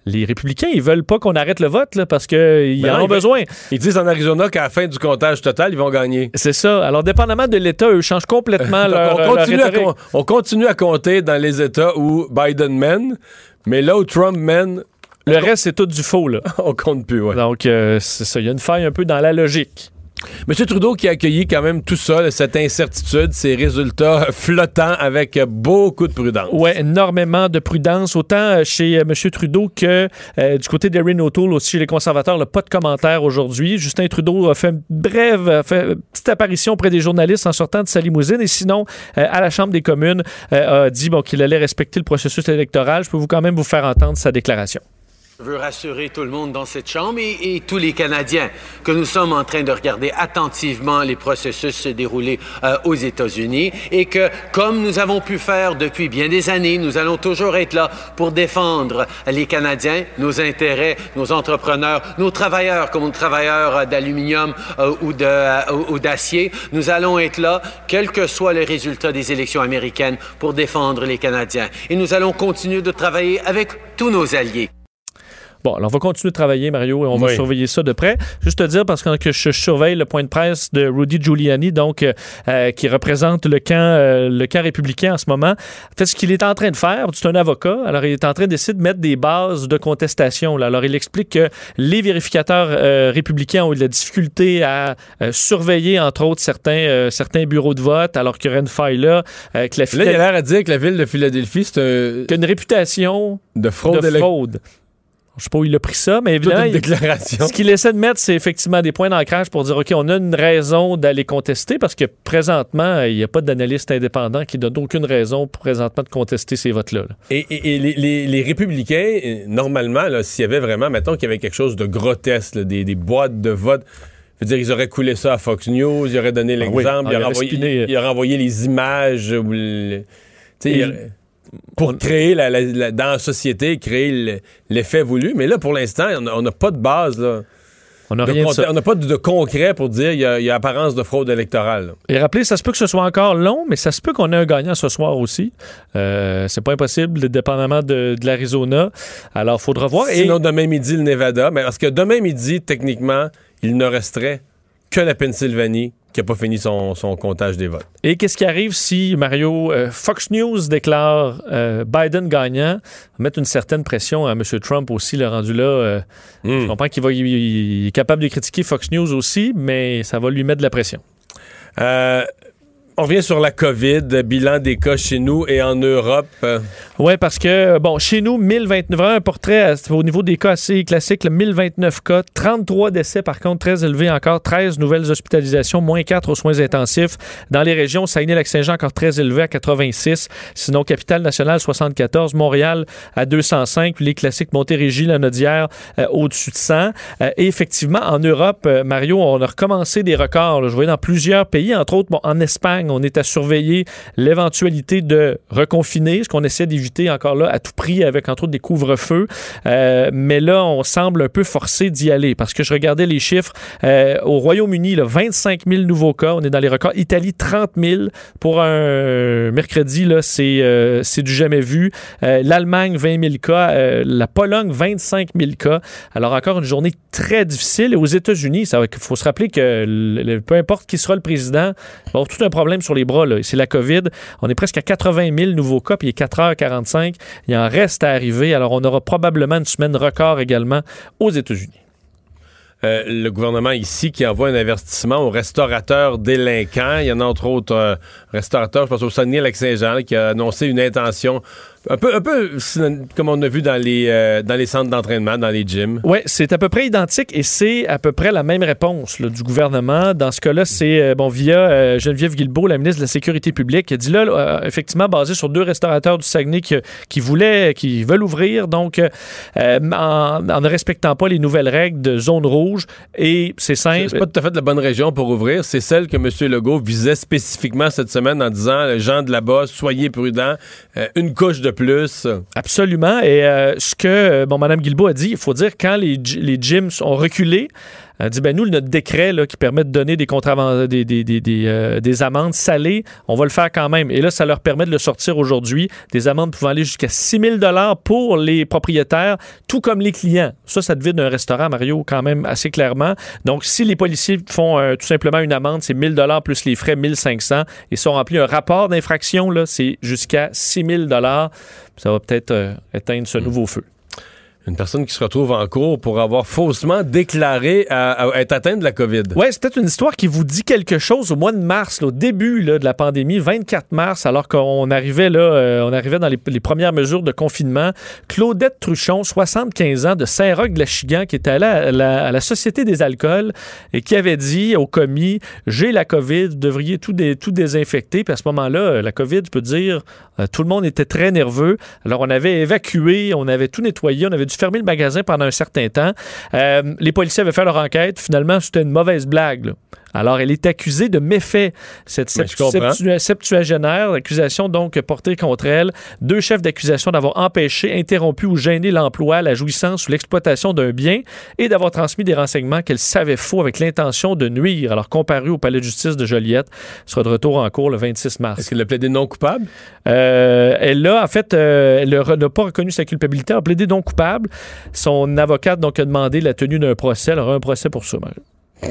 les républicains, ils veulent pas qu'on arrête le vote, là, parce qu'ils Ben en non, ont besoin. Ils disent en Arizona qu'à la fin du comptage total, ils vont gagner. C'est ça. Alors, dépendamment de l'État, eux changent complètement <laughs> leur, on, leur continue à rhétorique. com- on continue à compter dans les États où Biden mène, mais là où Trump mène, Le reste, c'est tout du faux, là. <laughs> on compte plus. Ouais. Donc, euh, c'est ça. Il y a une faille un peu dans la logique. M. Trudeau qui a accueilli quand même tout ça, cette incertitude, ces résultats <laughs> flottants avec beaucoup de prudence. Oui, énormément de prudence, autant euh, chez euh, M. Trudeau que euh, du côté d'Erin O'Toole, aussi chez les conservateurs. là, pas de commentaires aujourd'hui. Justin Trudeau a fait une brève, fait petite apparition auprès des journalistes en sortant de sa limousine et sinon, à la Chambre des communes, a dit qu'il allait respecter le processus électoral. Je peux vous quand même vous faire entendre sa déclaration. Je veux rassurer tout le monde dans cette chambre et, tous les Canadiens que nous sommes en train de regarder attentivement les processus se dérouler euh, aux États-Unis et que, comme nous avons pu faire depuis bien des années, nous allons toujours être là pour défendre les Canadiens, nos intérêts, nos entrepreneurs, nos travailleurs comme nos travailleurs d'aluminium euh, ou de, euh, ou d'acier. Nous allons être là, quel que soit le résultat des élections américaines, pour défendre les Canadiens. Et nous allons continuer de travailler avec tous nos alliés. Bon, alors on va continuer de travailler, Mario, et on va surveiller ça de près. Juste te dire, parce que je surveille le point de presse de Rudy Giuliani, donc, euh, euh, qui représente le camp, euh, le camp républicain en ce moment. En fait, ce qu'il est en train de faire, c'est un avocat, alors il est en train d'essayer de mettre des bases de contestation. Là. Alors, il explique que les vérificateurs euh, républicains ont eu de la difficulté à surveiller, entre autres, certains, certains bureaux de vote, alors qu'il y aurait une faille là. que la Là, il a l'air à dire que la ville de Philadelphie, c'est un- une réputation de fraude. de élec- fraude. Je sais pas où il a pris ça, mais évidemment, une il- déclaration. ce qu'il essaie de mettre, c'est effectivement des points d'ancrage pour dire, OK, on a une raison d'aller contester parce que présentement, il n'y a pas d'analyste indépendant qui donne aucune raison pour présentement de contester ces votes-là. là. Et, et- et les, les- les républicains, euh, normalement, là, s'il y avait vraiment, mettons qu'il y avait quelque chose de grotesque, là, des, des boîtes de vote, je veux dire, ils auraient coulé ça à Fox News, ils auraient donné Ah l'exemple, oui. Ah, ils, il auraient envoyé, spiné. ils auraient envoyé les images, ou le- Et- pour créer la, la- la- dans la société, créer le- l'effet voulu. Mais là, pour l'instant, on n'a pas de base. Là. On n'a pas de, de concret pour dire qu'il y, a- il y a apparence de fraude électorale. là. Et rappelez, ça se peut que ce soit encore long, mais ça se peut qu'on ait un gagnant ce soir aussi. Euh, c'est pas impossible, dépendamment de, de l'Arizona. Alors, faudra voir. Et- Sinon, demain midi, le Nevada. Mais parce que demain midi, techniquement, il ne resterait que la Pennsylvanie qui n'a pas fini son, son comptage des votes. Et qu'est-ce qui arrive si, Mario, euh, Fox News déclare euh, Biden gagnant, mettre une certaine pression à M. Trump aussi, le rendu là. euh, Hmm. Je comprends qu'il va, il- il est capable de critiquer Fox News aussi, mais ça va lui mettre de la pression. On revient sur la COVID, bilan des cas chez nous et en Europe. Oui, parce que, euh, bon, chez nous, 1029, vraiment un portrait au niveau des cas assez classiques, le 1029 cas, 33 décès, par contre, très élevés encore, 13 nouvelles hospitalisations, moins 4 aux soins intensifs. Dans les régions, Saguenay-Lac-Saint-Jean, encore très élevé à 86. Sinon, Capitale-Nationale, 74. Montréal, à 205. Puis les classiques, Montérégie, Lanaudière, euh, au-dessus de 100. Euh, et effectivement, en Europe, Mario, on a recommencé des records. Je voyais dans plusieurs pays, entre autres, en Espagne, on est à surveiller l'éventualité de reconfiner, ce qu'on essaie d'éviter encore là à tout prix avec, entre autres, des couvre-feux. Euh, mais là, on semble un peu forcé d'y aller parce que je regardais les chiffres. euh, au Royaume-Uni, là, 25 000 nouveaux cas. On est dans les records. Italie, 30 000 pour un mercredi. Là, c'est, euh, c'est du jamais vu. L'Allemagne, 20 000 cas. La Pologne, 25 000 cas. Alors, encore une journée très difficile. Et aux États-Unis, il faut se rappeler que peu importe qui sera le président, il va avoir tout un problème sur les bras. C'est la COVID. On est presque à 80 000 nouveaux cas, puis il est 4h45. Il en reste à arriver. Alors, on aura probablement une semaine record également aux États-Unis. euh, le gouvernement ici qui envoie un avertissement aux restaurateurs délinquants. Il y en a entre autres un restaurateur, je pense au Saguenay-Lac-Saint-Jean, qui a annoncé une intention un peu, un peu comme on a vu dans les, euh, dans les centres d'entraînement, dans les gyms. Oui, c'est à peu près identique et c'est à peu près la même réponse là, du gouvernement. Dans ce cas-là, c'est euh, bon via euh, Geneviève Guilbeault, la ministre de la Sécurité publique, qui a dit là, effectivement, basé sur deux restaurateurs du Saguenay qui, qui voulaient, qui veulent ouvrir, donc en, en ne respectant pas les nouvelles règles de zone rouge. Et c'est simple. C'est pas tout à fait la bonne région pour ouvrir. C'est celle que M. Legault visait spécifiquement cette semaine en disant les gens de là-bas, soyez prudents, une couche de plus. Absolument. Et euh, ce que euh, bon, Mme Guilbeault a dit, il faut dire quand les, les gyms ont reculé, elle dit ben nous, notre décret là, qui permet de donner des, des, des, des, des, euh, des amendes salées, on va le faire quand même. Et là, ça leur permet de le sortir aujourd'hui. Des amendes pouvant aller jusqu'à 6 000 pour les propriétaires, tout comme les clients. Ça, ça devine un restaurant, Mario, quand même assez clairement. Donc, si les policiers font euh, tout simplement une amende, c'est 1000 plus les frais, 1500. Et si on remplit un rapport d'infraction, là, c'est jusqu'à 6 000 Ça va peut-être euh, éteindre ce nouveau feu. Une personne qui se retrouve en cours pour avoir faussement déclaré être atteinte de la COVID. Ouais, c'est peut-être une histoire qui vous dit quelque chose au mois de mars, au début là, de la pandémie, 24 mars, alors qu'on arrivait là, euh, on arrivait dans les, premières mesures de confinement. Claudette Truchon, 75 ans, de Saint-Roch-de-la-Chigan, qui était allée à la, Société des alcools et qui avait dit au commis J'ai la COVID, vous devriez tout, dé- tout désinfecter. Puis à ce moment-là, euh, la COVID, je peux dire, euh, tout le monde était très nerveux. Alors on avait évacué, on avait tout nettoyé, on avait dû dû fermer le magasin pendant un certain temps. Euh, les policiers avaient fait leur enquête. Finalement, c'était une mauvaise blague. Alors, elle est accusée de méfait, cette Ben, septu- septuagénaire. Accusation donc portée contre elle. Deux chefs d'accusation d'avoir empêché, interrompu ou gêné l'emploi, la jouissance ou l'exploitation d'un bien et d'avoir transmis des renseignements qu'elle savait faux avec l'intention de nuire. Alors, comparu au palais de justice de Joliette, sera de retour en cours le 26 mars. Est-ce qu'elle a plaidé non coupable? Euh, elle a, en fait, euh, elle n'a pas reconnu sa culpabilité, a plaidé non coupable. Son avocate donc a demandé la tenue d'un procès. Elle aura un procès pour ça. <laughs>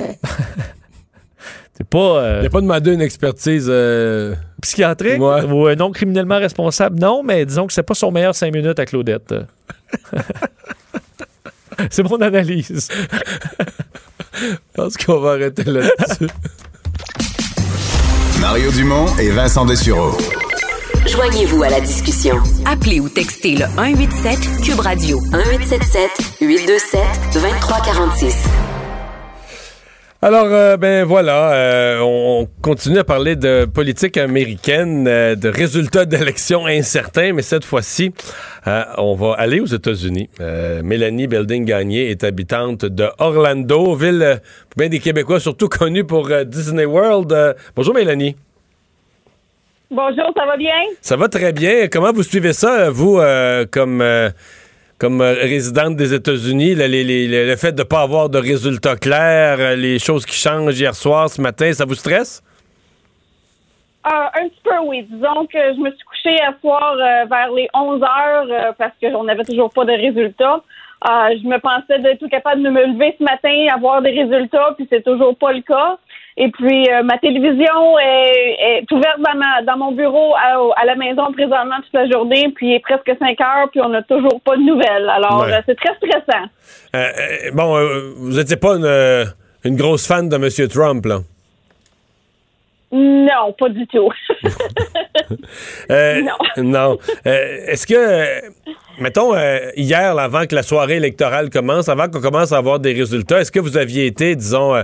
C'est pas. euh, Il n'a pas demandé une expertise. euh, psychiatrique? Ouais. ou euh, non criminellement responsable? Non, mais disons que c'est pas son meilleur cinq minutes à Claudette. <laughs> c'est mon analyse. <laughs> Je pense qu'on va arrêter là-dessus. <laughs> Mario Dumont et Vincent Dessureau. Joignez-vous à la discussion. Appelez ou textez le 187 Cube Radio 1877 827 2346. Alors, euh, ben voilà, euh, on continue à parler de politique américaine, euh, de résultats d'élections incertains, mais cette fois-ci, on va aller aux États-Unis. Mélanie Belding-Gagné est habitante de Orlando, ville bien des Québécois, surtout connue pour Disney World. Bonjour Mélanie. Bonjour, ça va bien? Ça va très bien. Comment vous suivez ça, vous, comme, comme euh, résidente des États-Unis, le fait de ne pas avoir de résultats clairs, euh, les choses qui changent hier soir, ce matin, ça vous stresse? Euh, un petit peu, oui. Disons que je me suis couchée hier soir vers les 11 heures euh, parce qu'on n'avait toujours pas de résultats. Je me pensais d'être tout capable de me lever ce matin, avoir des résultats, puis c'est toujours pas le cas. Et puis, euh, ma télévision est, est ouverte dans, ma- dans mon bureau à, à la maison présentement toute la journée, puis il est presque 5 heures, puis on n'a toujours pas de nouvelles. Alors, Ouais. euh, c'est très stressant. Euh, bon, euh, vous n'étiez pas une, une grosse fan de M. Trump, là? Non, pas du tout. <laughs> Non. non. Est-ce que, mettons, euh, hier, là, avant que la soirée électorale commence, avant qu'on commence à avoir des résultats, est-ce que vous aviez été, disons,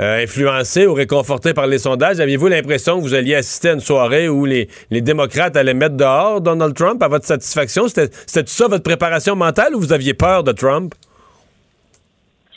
euh, influencé ou réconforté par les sondages? Aviez-vous l'impression que vous alliez assister à une soirée où les, les démocrates allaient mettre dehors Donald Trump à votre satisfaction? C'était ça votre préparation mentale ou vous aviez peur de Trump?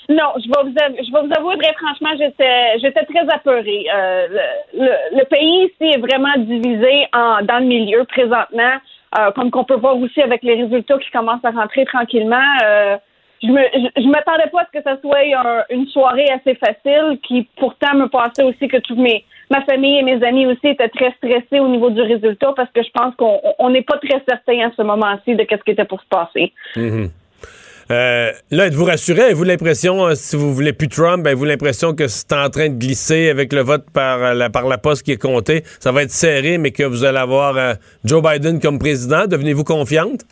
Non, je vais vous, av- je vais vous avouer très franchement, j'étais, j'étais très apeurée. Euh, le, le- le pays ici est vraiment divisé en, dans le milieu présentement, euh, comme qu'on peut voir aussi avec les résultats qui commencent à rentrer tranquillement. Euh, je me, je, je m'attendais pas à ce que ça soit un- une soirée assez facile, qui pourtant me passait aussi que toutes mes, ma famille et mes amis aussi étaient très stressés au niveau du résultat parce que je pense qu'on on n'est pas très certain à ce moment-ci de qu'est-ce qui était pour se passer. Mhm. Euh, là, êtes-vous rassuré? Avez-vous l'impression, euh, si vous voulez plus Trump, avez-vous l'impression que c'est en train de glisser avec le vote par euh, la, par la poste qui est compté? Ça va être serré, mais que vous allez avoir euh, Joe Biden comme président? Devenez-vous confiante?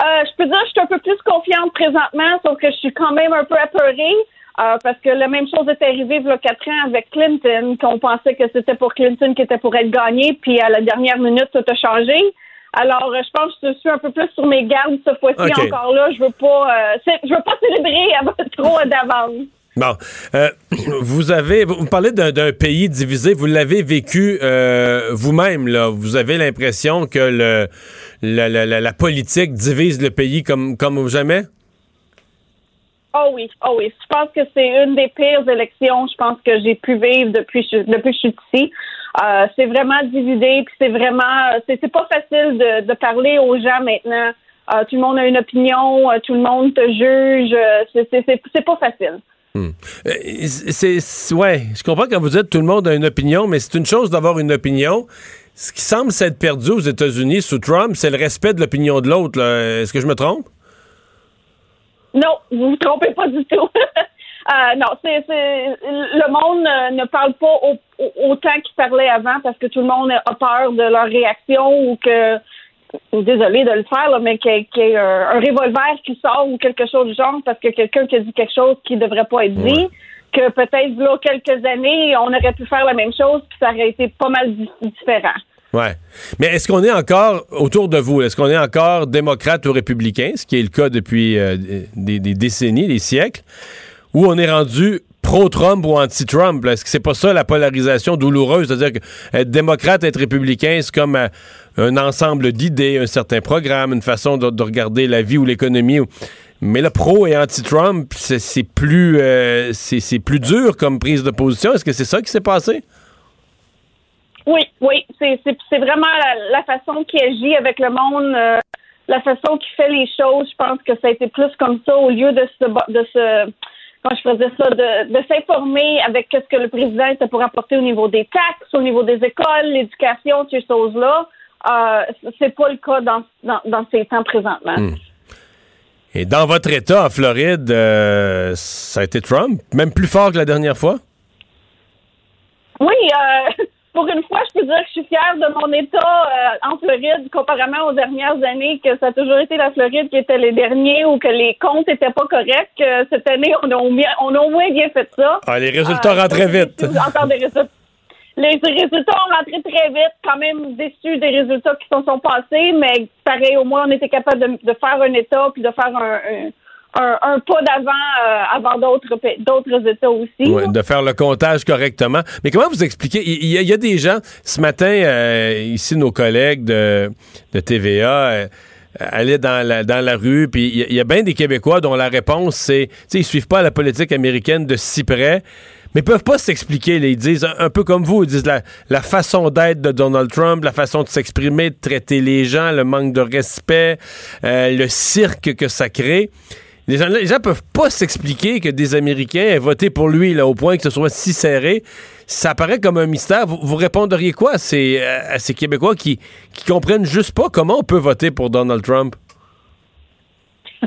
Euh, je peux dire que je suis un peu plus confiante présentement, sauf que je suis quand même un peu apeurée. euh, parce que la même chose est arrivée il y a quatre ans avec Clinton, qu'on pensait que c'était pour Clinton qui était pour être gagné, puis à la dernière minute, tout a changé. Alors, euh, je pense que je suis un peu plus sur mes gardes cette fois-ci encore là. Je veux pas, euh, je veux pas célébrer <laughs> trop d'avance. Bon, euh, vous avez, vous parlez d'un d'un pays divisé, vous l'avez vécu euh, vous-même, là. Vous avez l'impression que le, la, la- la- la politique divise le pays comme, comme jamais? Oh oui, oh oui. Je pense que c'est une des pires élections, je pense que j'ai pu vivre depuis, que je- depuis que je suis ici. Euh, c'est vraiment divisé, puis c'est vraiment, c'est c'est pas facile de, de parler aux gens maintenant. Euh, tout le monde a une opinion, euh, tout le monde te juge. c'est- c'est c'est- c'est pas facile. C'est, c'est- ouais, je comprends quand vous dites tout le monde a une opinion, mais c'est une chose d'avoir une opinion. Ce qui semble s'être perdu aux États-Unis sous Trump, c'est le respect de l'opinion de l'autre. Est-ce que je me trompe? Non, vous vous trompez pas du tout. <laughs> Euh, non, c'est le monde euh, ne parle pas au- au- autant qu'il parlait avant parce que tout le monde a peur de leur réaction ou que désolé de le faire, là, mais qu'il y ait- un, un revolver qui sort ou quelque chose du genre parce que quelqu'un qui a dit quelque chose qui ne devrait pas être dit, que peut-être là quelques années, on aurait pu faire la même chose puis ça aurait été pas mal di- différent. Ouais. Mais est-ce qu'on est encore autour de vous? Est-ce qu'on est encore démocrate ou républicain, ce qui est le cas depuis euh, des, décennies, des siècles, ou on est rendu pro-Trump ou anti-Trump? Est-ce que c'est pas ça la polarisation douloureuse? C'est-à-dire que être démocrate, être républicain, c'est comme euh, un ensemble d'idées, un certain programme, une façon de, de regarder la vie ou l'économie. Mais le pro et anti-Trump, c'est plus, euh, c'est plus dur comme prise de position. Est-ce que c'est ça qui s'est passé? Oui, oui. C'est vraiment la, la, façon qu'il agit avec le monde, euh, la façon qu'il fait les choses. Je pense que ça a été plus comme ça au lieu de se, de se quand je faisais ça, de, de s'informer avec ce que le président était pour apporter au niveau des taxes, au niveau des écoles, l'éducation, ces choses-là. Euh, c'est pas le cas dans, dans, dans ces temps présentement. Hmm. Et dans votre État, en Floride, euh, ça a été Trump, même plus fort que la dernière fois? Oui, euh, <laughs> pour une fois, je peux dire que je suis fière de mon État euh, en Floride, comparément aux dernières années, que ça a toujours été la Floride qui était les derniers ou que les comptes n'étaient pas corrects. cette année, on a, au moins, on a au moins bien fait ça. Ah, les résultats rentraient vite. Encore des résultats les résultats ont rentré très vite, quand même déçus des résultats qui se sont passés, mais pareil, au moins, on était capable de, faire un État puis de faire un, pas d'avant euh, avant d'autres d'autres États aussi. de faire le comptage correctement. Mais comment vous expliquez? Il y, a, des gens, ce matin, euh, ici, nos collègues de, TVA, euh, allaient dans la, dans la rue, puis il y, a bien des Québécois dont la réponse, c'est, ils suivent pas la politique américaine de si près mais ils peuvent pas s'expliquer. Ils disent, un, peu comme vous, ils disent la, la façon d'être de Donald Trump, la façon de s'exprimer, de traiter les gens, le manque de respect, euh, le cirque que ça crée. Les gens, les gens peuvent pas s'expliquer que des Américains aient voté pour lui là, au point que ce soit si serré. Ça paraît comme un mystère. Vous, répondriez quoi à ces, à ces Québécois qui, qui comprennent juste pas comment on peut voter pour Donald Trump? <laughs>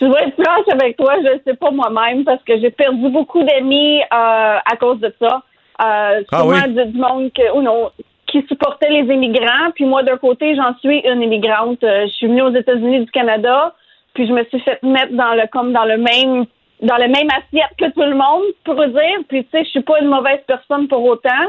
je vais être franche avec toi, je ne sais pas moi-même parce que j'ai perdu beaucoup d'amis euh, à cause de ça. Euh, ah souvent du, monde ou non, qui supportait les immigrants. Puis moi, d'un côté, j'en suis une immigrante. Euh, je suis venue aux États-Unis du Canada, puis je me suis fait mettre dans le comme dans le même dans le même assiette que tout le monde, pour dire. Puis tu sais, je suis pas une mauvaise personne pour autant.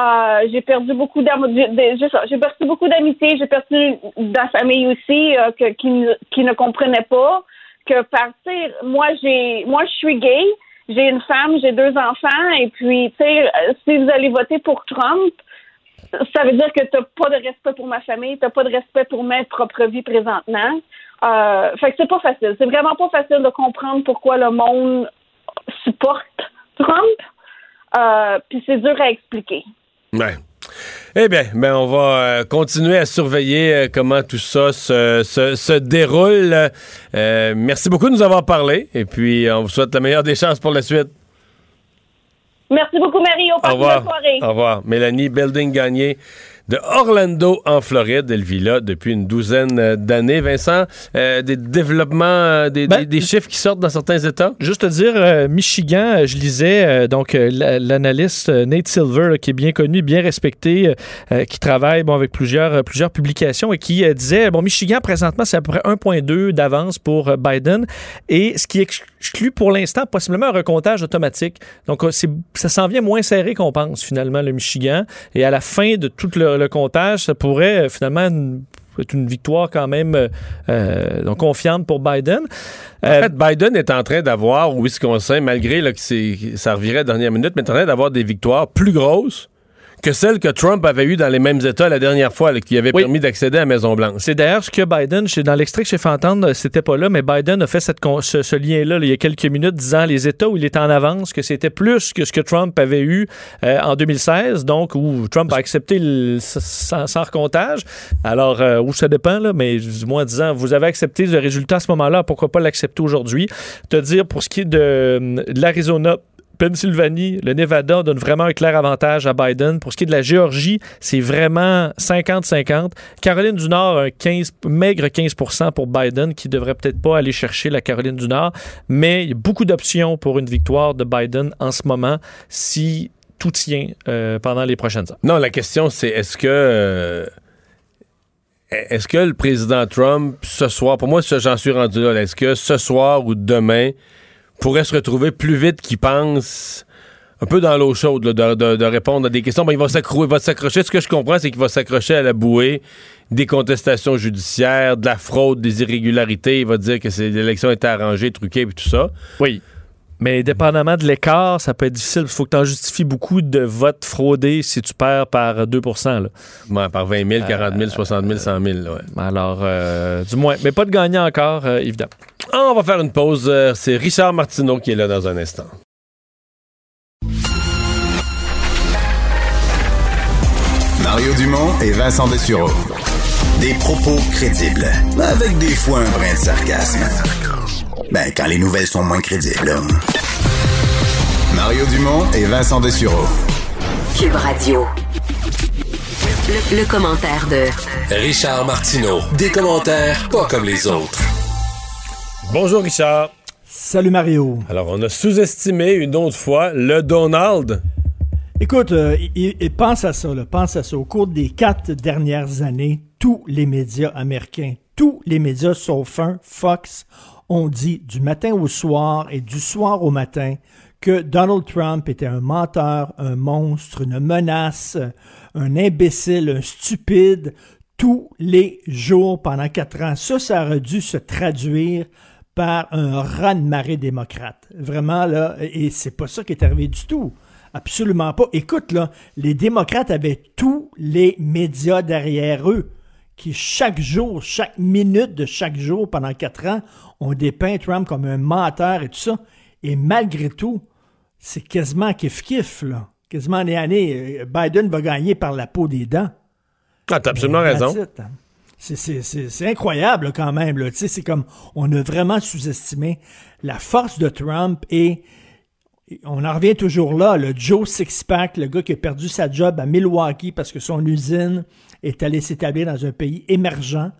Euh, j'ai perdu beaucoup d'amitié, j'ai perdu beaucoup d'amitié, j'ai perdu de la famille aussi euh, que, qui, qui ne comprenait pas que partir, moi j'ai moi je suis gay, j'ai une femme, j'ai deux enfants, et puis tu sais, euh, si vous allez voter pour Trump, ça veut dire que tu n'as pas de respect pour ma famille, tu n'as pas de respect pour ma propre vie présentement. Euh, fait que c'est pas facile. C'est vraiment pas facile de comprendre pourquoi le monde supporte Trump. Euh, puis c'est dur à expliquer. Ouais. Eh bien, ben on va euh, continuer à surveiller comment tout ça se, se, déroule. Euh, merci beaucoup de nous avoir parlé et puis on vous souhaite la meilleure des chances pour la suite. Merci beaucoup, Marie. Au revoir. Au revoir. Mélanie Belding Gagné de Orlando, en Floride. Elle vit là depuis une douzaine euh, d'années. Vincent, euh, des développements, euh, ben, des, chiffres qui sortent dans certains États? Juste te dire, Michigan, je lisais, donc l'analyste Nate Silver, qui est bien connu, bien respecté, qui travaille bon, avec plusieurs, plusieurs publications et qui disait, bon, Michigan, présentement, c'est à peu près 1,2 d'avance pour Biden. Et ce qui exclut pour l'instant possiblement un recomptage automatique. Donc, ça s'en vient moins serré qu'on pense, finalement, le Michigan. Et à la fin de tout le comptage, ça pourrait euh, finalement être une victoire quand même euh, euh, donc confiante pour Biden. en fait, Biden est en train d'avoir au Wisconsin, malgré que ça revirait à la dernière minute, mais est en train d'avoir des victoires plus grosses que celle que Trump avait eue dans les mêmes États la dernière fois, qui avait permis d'accéder à la Maison-Blanche. C'est d'ailleurs ce que Biden, dans l'extrait que j'ai fait entendre, c'était pas là, mais Biden a fait cette, ce, lien-là il y a quelques minutes, disant les États où il était en avance, que c'était plus que ce que Trump avait eu euh, en 2016, donc où Trump a accepté le, sans, recomptage. Alors, euh, où ça dépend, là, mais du moins disant, vous avez accepté le résultat à ce moment-là, pourquoi pas l'accepter aujourd'hui? Te dire, pour ce qui est de, de l'Arizona, Pennsylvanie, le Nevada donne vraiment un clair avantage à Biden. Pour ce qui est de la Géorgie, c'est vraiment 50-50. Caroline du Nord, un 15, maigre 15% pour Biden, qui devrait peut-être pas aller chercher la Caroline du Nord. Mais il y a beaucoup d'options pour une victoire de Biden en ce moment si tout tient euh, pendant les prochaines heures. Non, la question, c'est est-ce que. Euh, est-ce que le président Trump, ce soir, pour moi, j'en suis rendu là, est-ce que ce soir ou demain, pourrait se retrouver plus vite qu'il pense un peu dans l'eau chaude de, répondre à des questions. Ben, il va s'accrocher. Ce que je comprends, c'est qu'il va s'accrocher à la bouée des contestations judiciaires, de la fraude, des irrégularités. Il va dire que l'élection était arrangée, truquée et tout ça. Oui. Mais dépendamment de l'écart, ça peut être difficile. Il faut que tu en justifies beaucoup de votes fraudés si tu perds par 2 là. Ouais, par 20 000, 40 000, 60 000, 100 000. Ouais. Alors, euh, du moins, mais pas de gagnant encore, euh, évidemment. Ah, on va faire une pause. Euh, C'est Richard Martineau qui est là dans un instant. Mario Dumont et Vincent Dessureau. Des propos crédibles, avec des fois un brin de sarcasme. Ben, quand les nouvelles sont moins crédibles. Mario Dumont et Vincent Dessureau. Cube Radio. Le, le commentaire de Richard Martineau. Des commentaires pas comme les autres. Bonjour, Richard. Salut, Mario. Alors, on a sous-estimé une autre fois le Donald. Écoute, euh, pense à ça, là, pense à ça. Au cours des quatre dernières années, tous les médias américains, tous les médias sauf un, Fox, ont dit du matin au soir et du soir au matin que Donald Trump était un menteur, un monstre, une menace, un imbécile, un stupide, tous les jours pendant quatre ans. Ça, ça aurait dû se traduire par un raz-de-marée démocrate. Vraiment, là, et c'est pas ça qui est arrivé du tout. Absolument pas. Écoute, là, les démocrates avaient tous les médias derrière eux qui, chaque jour, chaque minute de chaque jour, pendant quatre ans, ont dépeint Trump comme un menteur et tout ça. Et malgré tout, c'est quasiment kiff-kiff, là. Quasiment année année. Euh, Biden va gagner par la peau des dents. Ah, t'as absolument Mais raison. hein. C'est- incroyable là, quand même. Tu sais, C'est comme on a vraiment sous-estimé la force de Trump et on en revient toujours là. Le Joe Sixpack, le gars qui a perdu sa job à Milwaukee parce que son usine est allée s'établir dans un pays émergent.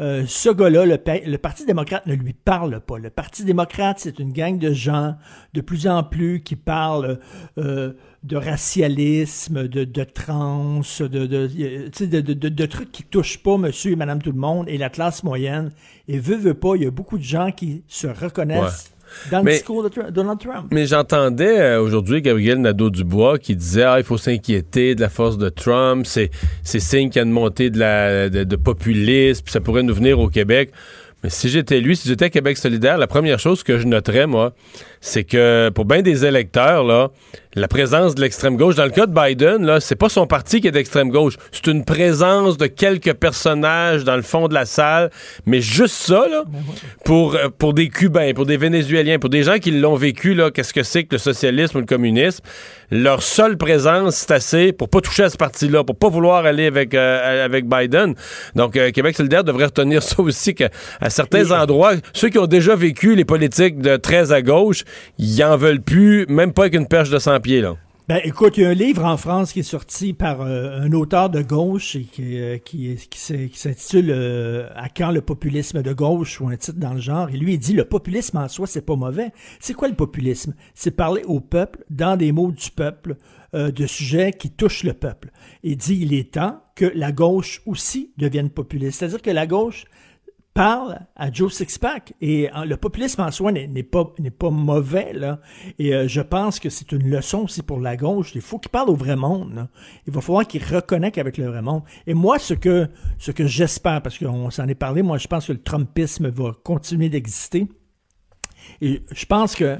Euh, ce gars-là, le, le Parti démocrate ne lui parle pas. Le Parti démocrate, c'est une gang de gens de plus en plus qui parlent euh, de racialisme, de, trans, de, de, tu sais, de, de- de- de trucs qui touchent pas monsieur et madame tout le monde et la classe moyenne. Et veut, veut pas, il y a beaucoup de gens qui se reconnaissent dans le Mais- discours de Donald Trump. Mais j'entendais euh, aujourd'hui Gabriel Nadeau-Dubois qui disait ah, il faut s'inquiéter de la force de Trump, c'est c'est signe qu'il y a une montée de, la, de, de populisme, ça pourrait nous venir au Québec. Mais si j'étais lui, si j'étais Québec solidaire, la première chose que je noterais, moi, c'est que pour bien des électeurs, là, la présence de l'extrême gauche, dans le cas de Biden, là, c'est pas son parti qui est d'extrême gauche, c'est une présence de quelques personnages dans le fond de la salle, mais juste ça, là, pour, euh, pour des Cubains, pour des Vénézuéliens, pour des gens qui l'ont vécu, là, qu'est-ce que c'est que le socialisme ou le communisme, leur seule présence, c'est assez pour pas toucher à ce parti-là, pour pas vouloir aller avec, euh, avec Biden. Donc, euh, Québec solidaire devrait retenir <laughs> ça aussi, qu'à certains endroits, ceux qui ont déjà vécu les politiques de très à gauche, ils en veulent plus, même pas avec une perche de 100 pieds, là. Ben, écoute, il y a un livre en France qui est sorti par euh, un auteur de gauche qui, euh, qui, s'intitule euh, À quand le populisme de gauche ou un titre dans le genre. Et lui, il dit le populisme en soi, c'est pas mauvais. C'est quoi le populisme? C'est parler au peuple, dans des mots du peuple, de sujets qui touchent le peuple. Il dit il est temps que la gauche aussi devienne populiste. C'est-à-dire que la gauche parle à Joe Sixpack. Et euh, le populisme en soi n'est pas, mauvais. Et euh, je pense que c'est une leçon aussi pour la gauche. Il faut qu'il parle au vrai monde. Il va falloir qu'il reconnecte avec le vrai monde. Et moi, ce que, ce que j'espère, parce qu'on s'en est parlé, moi, je pense que le Trumpisme va continuer d'exister. Et je pense que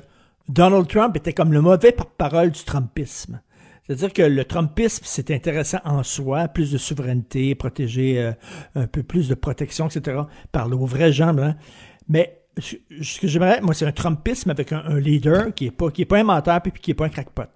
Donald Trump était comme le mauvais porte-parole du Trumpisme. C'est-à-dire que le Trumpisme, c'est intéressant en soi, plus de souveraineté, protéger euh, un peu plus de protection, etc., parler aux vrais gens. hein. Mais ce que j'aimerais, moi, c'est un Trumpisme avec un, un leader qui n'est pas, qui est pas un menteur puis qui n'est pas un crackpot.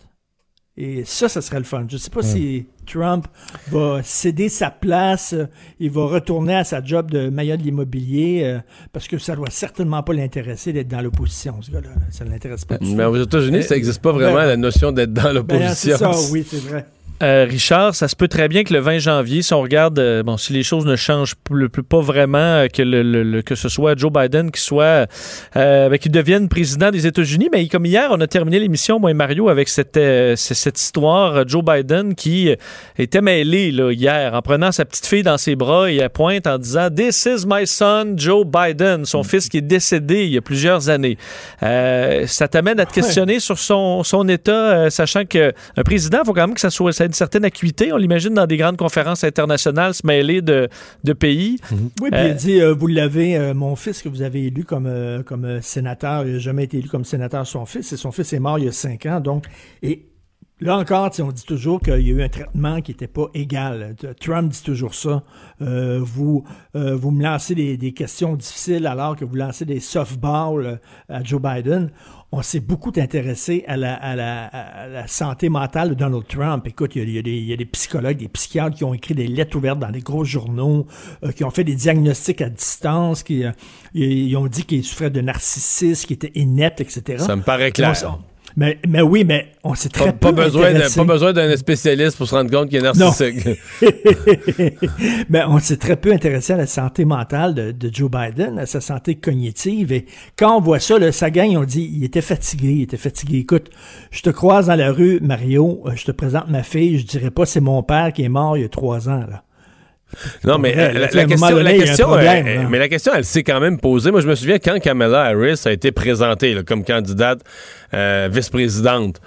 Et ça, ça serait le fun. Je ne sais pas si Trump va céder sa place, euh, il va retourner à sa job de maillot de l'immobilier, euh, parce que ça doit certainement pas l'intéresser d'être dans l'opposition, ce gars-là. là. Ça ne l'intéresse pas du Mais tout. aux États-Unis, ça n'existe pas vraiment, ben, la notion d'être dans ben, l'opposition. c'est ça, oui, c'est vrai. Euh, Richard, ça se peut très bien que le 20 janvier, si on regarde, euh, bon, si les choses ne changent plus, plus- pas vraiment, euh, que, le, le- le- que ce soit Joe Biden qui soit, ben, qu'il devienne président des États-Unis, mais comme hier, on a terminé l'émission, moi et Mario, avec cette, cette histoire, Joe Biden qui était mêlé là, hier, en prenant sa petite fille dans ses bras et elle pointe en disant This is my son, Joe Biden, son fils qui est décédé il y a plusieurs années. Ça t'amène à te questionner sur son, son état, sachant qu'un président, il faut quand même que ça soit, ça une certaine acuité. On l'imagine dans des grandes conférences internationales se mêler de, de pays. Oui, puis il a dit, euh, vous l'avez, euh, mon fils que vous avez élu comme, euh, comme sénateur, il n'a jamais été élu comme sénateur son fils, et son fils est mort il y a cinq ans, donc, et Là encore, on dit toujours qu'il y a eu un traitement qui n'était pas égal. Trump dit toujours ça. vous, vous me lancez des, des, questions difficiles alors que vous lancez des softballs à Joe Biden on s'est beaucoup intéressé à la, santé mentale de Donald Trump. Écoute, il y, a, des, psychologues, des psychiatres qui ont écrit des lettres ouvertes dans les gros journaux, euh, qui ont fait des diagnostics à distance, qui euh, ils ont dit qu'il souffrait de narcissisme, qu'il était inepte, etc. Ça me paraît clair. Mais, mais oui, mais on s'est très pas, peu besoin pas besoin d'un spécialiste pour se rendre compte qu'il est narcissique. <laughs> mais on s'est très peu intéressé à la santé mentale de, Joe Biden, à sa santé cognitive. Et quand on voit ça, là, sa gang, on dit, il était fatigué, il était fatigué. Écoute, je te croise dans la rue, Mario, euh, je te présente ma fille, je dirais pas c'est mon père qui est mort il y a trois ans, là. Non, mais la, question, mais la question, elle s'est quand même posée. Moi, je me souviens quand Kamala Harris a été présentée comme candidate euh, vice-présidente,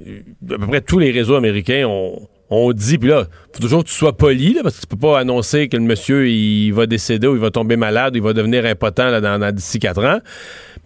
à peu près tous les réseaux américains ont, dit, puis là, faut toujours que tu sois poli, parce que tu peux pas annoncer que le monsieur, il va décéder ou il va tomber malade ou il va devenir impotent là, dans, d'ici quatre ans.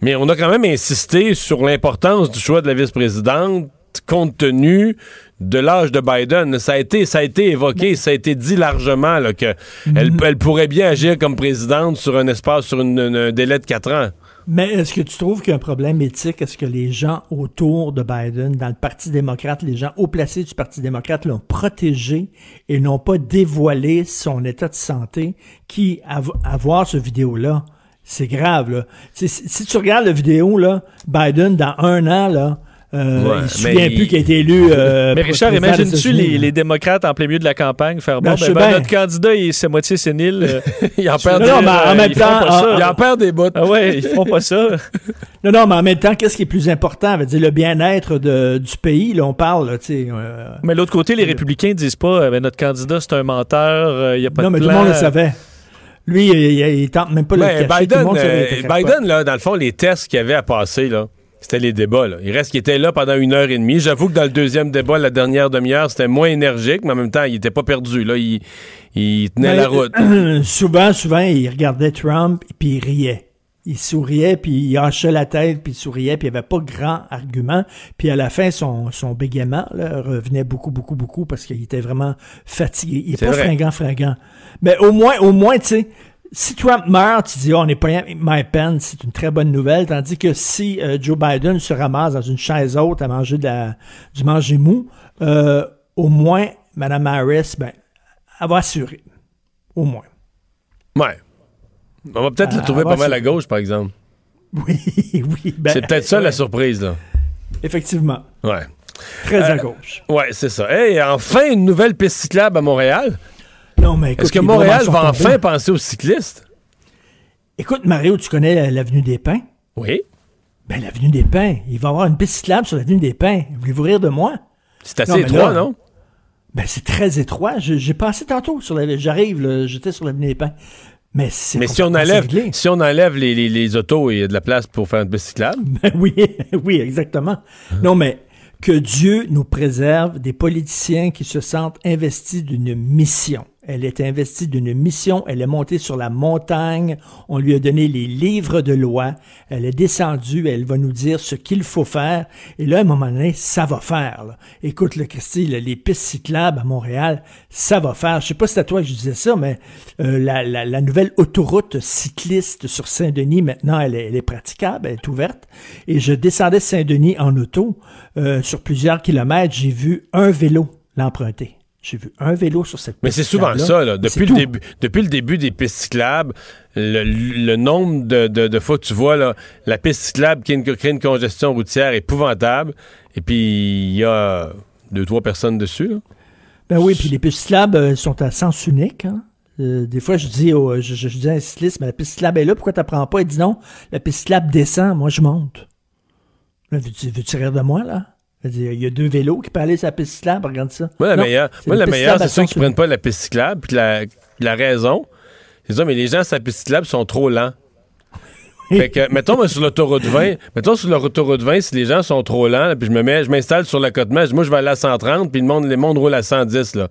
Mais on a quand même insisté sur l'importance du choix de la vice-présidente compte tenu de l'âge de Biden. Ça a été, ça a été évoqué, ça a été dit largement qu'elle mhm. elle pourrait bien agir comme présidente sur un espace, sur un délai de quatre ans. Mais est-ce que tu trouves qu'il y a un problème éthique? Est-ce que les gens autour de Biden, dans le Parti démocrate, les gens haut placés du Parti démocrate l'ont protégé et n'ont pas dévoilé son état de santé qui, à, voir ce vidéo-là, c'est grave. Là. Si, si, tu regardes la vidéo, là, Biden, dans un an, là, euh, il se souvient plus qu'il a été élu. Euh, mais Richard, imagine-tu les, démocrates en plein milieu de la campagne faire bon, ben, ben, notre candidat, il c'est moitié sénile. Euh, <laughs> il en perd des non, mais en même temps, il en perd des bouts. Ah ouais, ils font pas ça. <laughs> non, non, mais en même temps, qu'est-ce qui est plus important? dire, le bien-être du pays, là, on parle, tu sais. mais l'autre côté, les républicains disent pas, ben, notre candidat, c'est un menteur, il y a pas non, de Non, mais tout le monde le savait. Lui, il, tente même pas le cacher. Biden, Biden là, dans le fond, les tests qu'il avait à passer, là, c'était les débats. Là. Il reste qu'il était là pendant une heure et demie. J'avoue que dans le deuxième débat, la dernière demi-heure, c'était moins énergique, mais en même temps, il était pas perdu. Là. Il, il tenait la route. <clears throat> souvent, souvent, il regardait Trump et puis il riait. Il souriait, puis il hachait la tête, puis il souriait, puis il n'y avait pas grand argument. Puis à la fin, son, son bégaiement là, revenait beaucoup, beaucoup, beaucoup parce qu'il était vraiment fatigué. Il n'est pas fringant, fringant. Mais au moins, au moins, tu sais, si Trump meurt, tu dis, oh, on n'est pas My Pen, c'est une très bonne nouvelle. Tandis que si euh, Joe Biden se ramasse dans une chaise haute à manger de la, du manger mou, euh, au moins, Mme Harris, ben, elle va assurer. Au moins. Ouais. On va peut-être le trouver pas mal à gauche, par exemple. Oui, <laughs> oui. Ben, c'est peut-être ça la surprise, là. Effectivement. Ouais. Très à euh, gauche. Ouais, c'est ça. Et enfin, une nouvelle piste cyclable à Montréal. Non, mais Est-ce que Montréal va enfin penser aux cyclistes? Écoute, Mario, tu connais l'avenue des Pins? Oui. Ben, l'avenue des Pins. Il va y avoir une piste cyclable sur l'avenue des Pins. Voulez-vous rire de moi? C'est assez étroit, non? Ben, c'est très étroit. J'ai passé tantôt sur la. J'arrive, j'étais sur l'avenue des Pins. Mais, Mais si on enlève, si on enlève les, les, autos, il y a de la place pour faire une piste cyclable? <laughs> Ben oui, oui, exactement. Non, mais que Dieu nous préserve des politiciens qui se sentent investis d'une mission. Elle est investie d'une mission. Elle est montée sur la montagne. On lui a donné les livres de loi. Elle est descendue. Elle va nous dire ce qu'il faut faire. Et là, à un moment donné, ça va faire. Écoute, le Christy, les pistes cyclables à Montréal, ça va faire. Je sais pas si c'est à toi que je disais ça, mais euh, la, nouvelle autoroute cycliste sur Saint-Denis, maintenant, elle est, praticable. Elle est ouverte. Et je descendais Saint-Denis en auto. Euh, sur plusieurs kilomètres, j'ai vu un vélo l'emprunter. J'ai vu un vélo sur cette piste. Mais c'est souvent ça, là. Depuis, le début, depuis le début des pistes cyclables, le, nombre de, fois que tu vois là, la piste cyclable qui crée une congestion routière épouvantable, et puis il y a deux, trois personnes dessus. Là. Ben oui, puis les pistes cyclables euh, sont à sens unique. Hein. Euh, des fois, je dis, je, dis à un cycliste, mais la piste cyclable est là, pourquoi tu n'apprends pas? Il dit non, la piste cyclable descend, moi je monte. Veux-tu veux rire de moi, là? Il y a deux vélos qui peuvent aller sur la piste cyclable, regarde ça. Moi, la meilleure, moi, la meilleure c'est ceux qui ne prennent pas la piste cyclable. Puis la, la raison, c'est ça, mais les gens sur la piste cyclable sont trop lents. <laughs> Fait que, mettons, moi, sur l'autoroute 20, mettons, sur l'autoroute 20, si les gens sont trop lents, là, puis je me mets, je m'installe sur l'accotement, moi, je vais aller à 130, puis le monde, les mondes roulent à 110, là.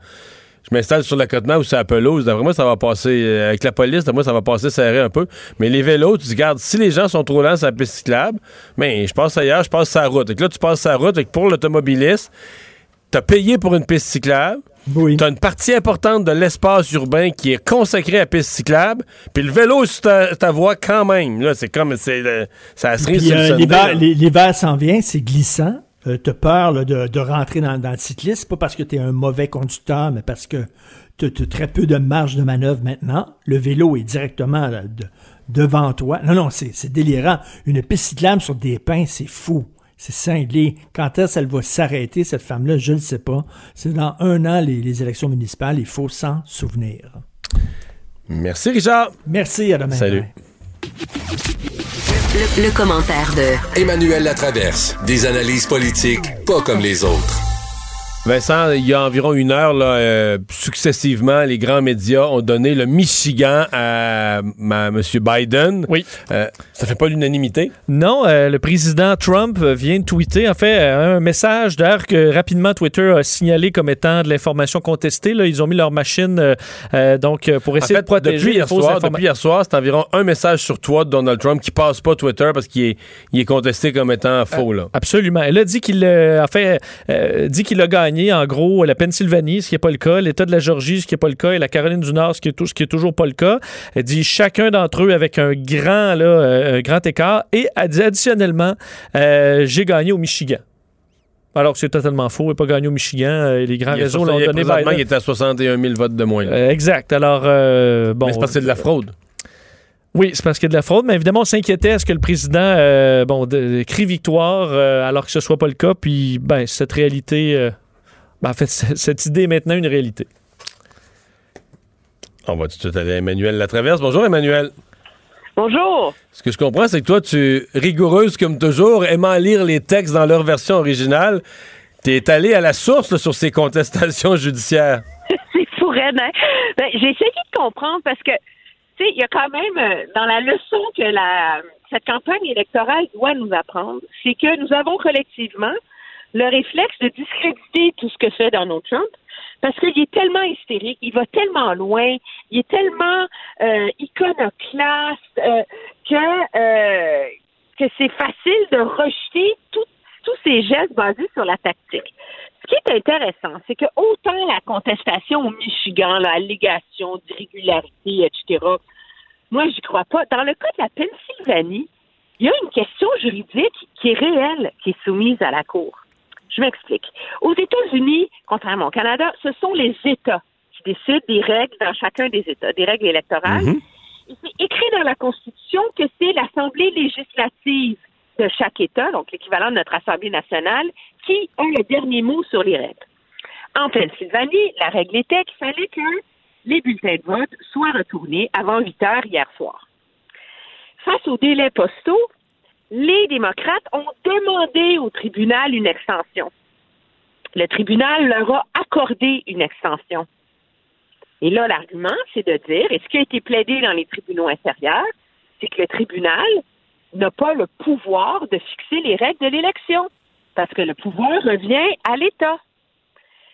Je m'installe sur l'accotement ou sur la pelouse. D'après moi, ça va passer, euh, avec la police, d'après moi, ça va passer serré un peu. Mais les vélos, tu dis, regarde, si les gens sont trop lents sur la piste cyclable, mais je passe ailleurs, je passe la route. Et que là, tu passes la route, et que pour l'automobiliste, t'as payé pour une piste cyclable. Oui. T'as une partie importante de l'espace urbain qui est consacrée à piste cyclable, puis le vélo sur ta, ta voie quand même. Là, c'est comme, c'est le- ça se euh, l'hiver s'en vient, c'est glissant. Euh, t'as peur là, de, de rentrer dans, dans le cycliste, pas parce que tu es un mauvais conducteur, mais parce que tu as très peu de marge de manœuvre maintenant. Le vélo est directement là, de- devant toi. Non, non, c'est c'est délirant. Une piste cyclable sur des pins, c'est fou. C'est cinglé. Quand est-ce qu'elle va s'arrêter, cette femme-là, je ne sais pas. C'est dans un an, les, les élections municipales. Il faut s'en souvenir. Merci, Richard. Merci, à demain. Salut. Le, commentaire de Emmanuel Latraverse. Des analyses politiques pas comme les autres. Vincent, il y a environ une heure, là, euh, successivement, les grands médias ont donné le Michigan à, M. Biden. Oui. Euh, ça fait pas l'unanimité? Non, euh, le président Trump vient de tweeter, en fait, euh, un message d'ailleurs que rapidement Twitter a signalé comme étant de l'information contestée. Là, ils ont mis leur machine donc pour En essayer fait, de protéger depuis les hier, soir, depuis hier soir, c'est environ un message sur toi de Donald Trump qui passe pas Twitter parce qu'il est, il est contesté comme étant faux. Là. Absolument. Elle a dit qu'il a fait, dit qu'il a gagné en gros la Pennsylvanie, ce qui n'est pas le cas, l'État de la Georgie, ce qui n'est pas le cas, et la Caroline du Nord, ce qui est, tout- ce qui est toujours pas le cas. Elle dit chacun d'entre eux avec un grand là, euh, un grand écart. Et elle dit additionnellement, euh, j'ai gagné au Michigan. Alors que c'est totalement faux. Il n'a pas gagné au Michigan. Euh, Les grands réseaux l'ont donné Biden. il est à 61 000 votes de moins. Euh, exact. Alors, euh, bon. Mais c'est parce que c'est de la fraude. Oui, c'est parce qu'il y a de la fraude, mais évidemment, on s'inquiétait à ce que le président euh, bon, de- crie victoire euh, alors que ce soit pas le cas. Puis, ben, cette réalité, euh, en fait, cette idée est maintenant une réalité. On va tout de suite aller à Emmanuel Latraverse. Bonjour, Emmanuel. Bonjour. Ce que je comprends, c'est que toi, tu, rigoureuse comme toujours, aimant lire les textes dans leur version originale, t'es allé à la source là, sur ces contestations <laughs> judiciaires. <laughs> C'est fou, raide, hein? Ben, j'ai essayé de comprendre parce que, tu sais, il y a quand même, euh, dans la leçon que la, cette campagne électorale doit nous apprendre, c'est que nous avons collectivement le réflexe de discréditer tout ce que fait Donald Trump parce qu'il est tellement hystérique, il va tellement loin, il est tellement euh, iconoclaste euh, que, euh, que c'est facile de rejeter tous ces gestes basés sur la tactique. Ce qui est intéressant, c'est que autant la contestation au Michigan, l'allégation d'irrégularité, etc., moi, j'y crois pas. Dans le cas de la Pennsylvanie, il y a une question juridique qui est réelle, qui est soumise à la Cour. Je m'explique. Aux États-Unis, contrairement au Canada, ce sont les États qui décident des règles dans chacun des États, des règles électorales. Et c'est écrit dans la Constitution que c'est l'Assemblée législative de chaque État, donc l'équivalent de notre Assemblée nationale, qui a le dernier mot sur les règles. En Pennsylvanie, la règle était qu'il fallait que les bulletins de vote soient retournés avant 8 heures hier soir. Face aux délais postaux, les démocrates ont demandé au tribunal une extension. Le tribunal leur a accordé une extension. Et là, l'argument, c'est de dire, et ce qui a été plaidé dans les tribunaux inférieurs, c'est que le tribunal n'a pas le pouvoir de fixer les règles de l'élection, parce que le pouvoir revient à l'État.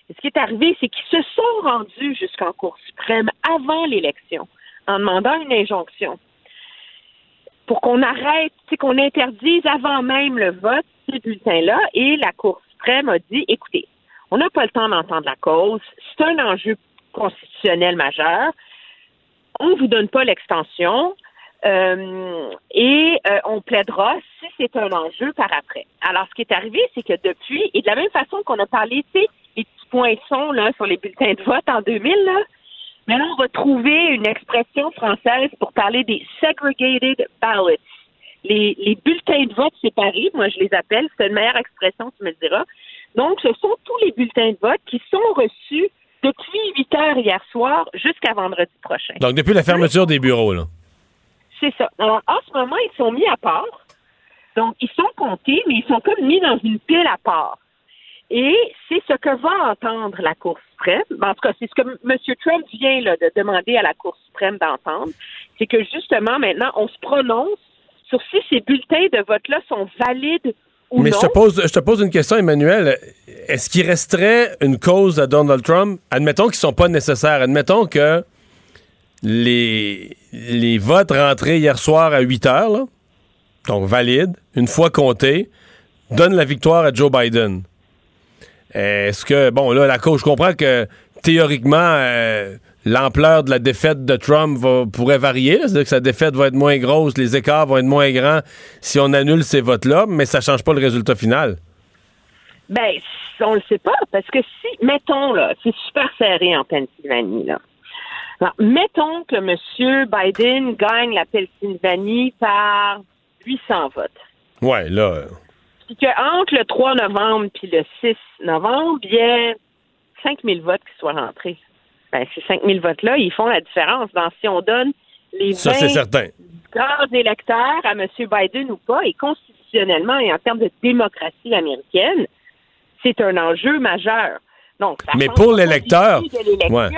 Et ce qui est arrivé, c'est qu'ils se sont rendus jusqu'en Cour suprême avant l'élection, en demandant une injonction pour qu'on arrête, sais, qu'on interdise avant même le vote ces bulletins-là. Et la Cour suprême a dit, écoutez, on n'a pas le temps d'entendre la cause. C'est un enjeu constitutionnel majeur. On ne vous donne pas l'extension. euh, et euh, on plaidera si c'est un enjeu par après. Alors, ce qui est arrivé, c'est que depuis, et de la même façon qu'on a parlé, tu sais, les petits poinçons là, sur les bulletins de vote en 2000, là, mais là, on va trouver une expression française pour parler des segregated ballots. Les, les bulletins de vote séparés, moi je les appelle, c'est une meilleure expression, tu me le diras. Donc, ce sont tous les bulletins de vote qui sont reçus depuis 8 heures hier soir jusqu'à vendredi prochain. Donc, depuis la fermeture des bureaux, là. C'est ça. Alors, en ce moment, ils sont mis à part. Donc, ils sont comptés, mais ils sont comme mis dans une pile à part. Et c'est ce que va entendre la Cour suprême. Ben, En tout cas, c'est ce que M. Trump vient là, de demander à la Cour suprême d'entendre. C'est que justement, maintenant, on se prononce sur si ces bulletins de vote-là sont valides ou Mais non. je te, pose, je te pose une question, Emmanuel. Est-ce qu'il resterait une cause à Donald Trump? Admettons qu'ils sont pas nécessaires. Admettons que les, les votes rentrés hier soir à 8 heures, là, donc valides, une fois comptés, donnent la victoire à Joe Biden. Est-ce que, bon, là, la cause, je comprends que théoriquement, euh, l'ampleur de la défaite de Trump va- pourrait varier. C'est-à-dire que sa défaite va être moins grosse, les écarts vont être moins grands si on annule ces votes-là, mais ça change pas le résultat final. Ben, on le sait pas, parce que si, mettons, là, c'est super serré en Pennsylvanie, là. Alors, mettons que M. Biden gagne la Pennsylvanie par 800 votes. Ouais, là. Puis qu'entre le 3 novembre puis le 6 novembre, il y a 5000 votes qui soient rentrés. Ben, ces 5000 votes-là, ils font la différence dans si on donne les 20 Ça, grands électeurs à M. Biden ou pas, et constitutionnellement et en termes de démocratie américaine, c'est un enjeu majeur. Donc, Mais pour l'électeur, ouais.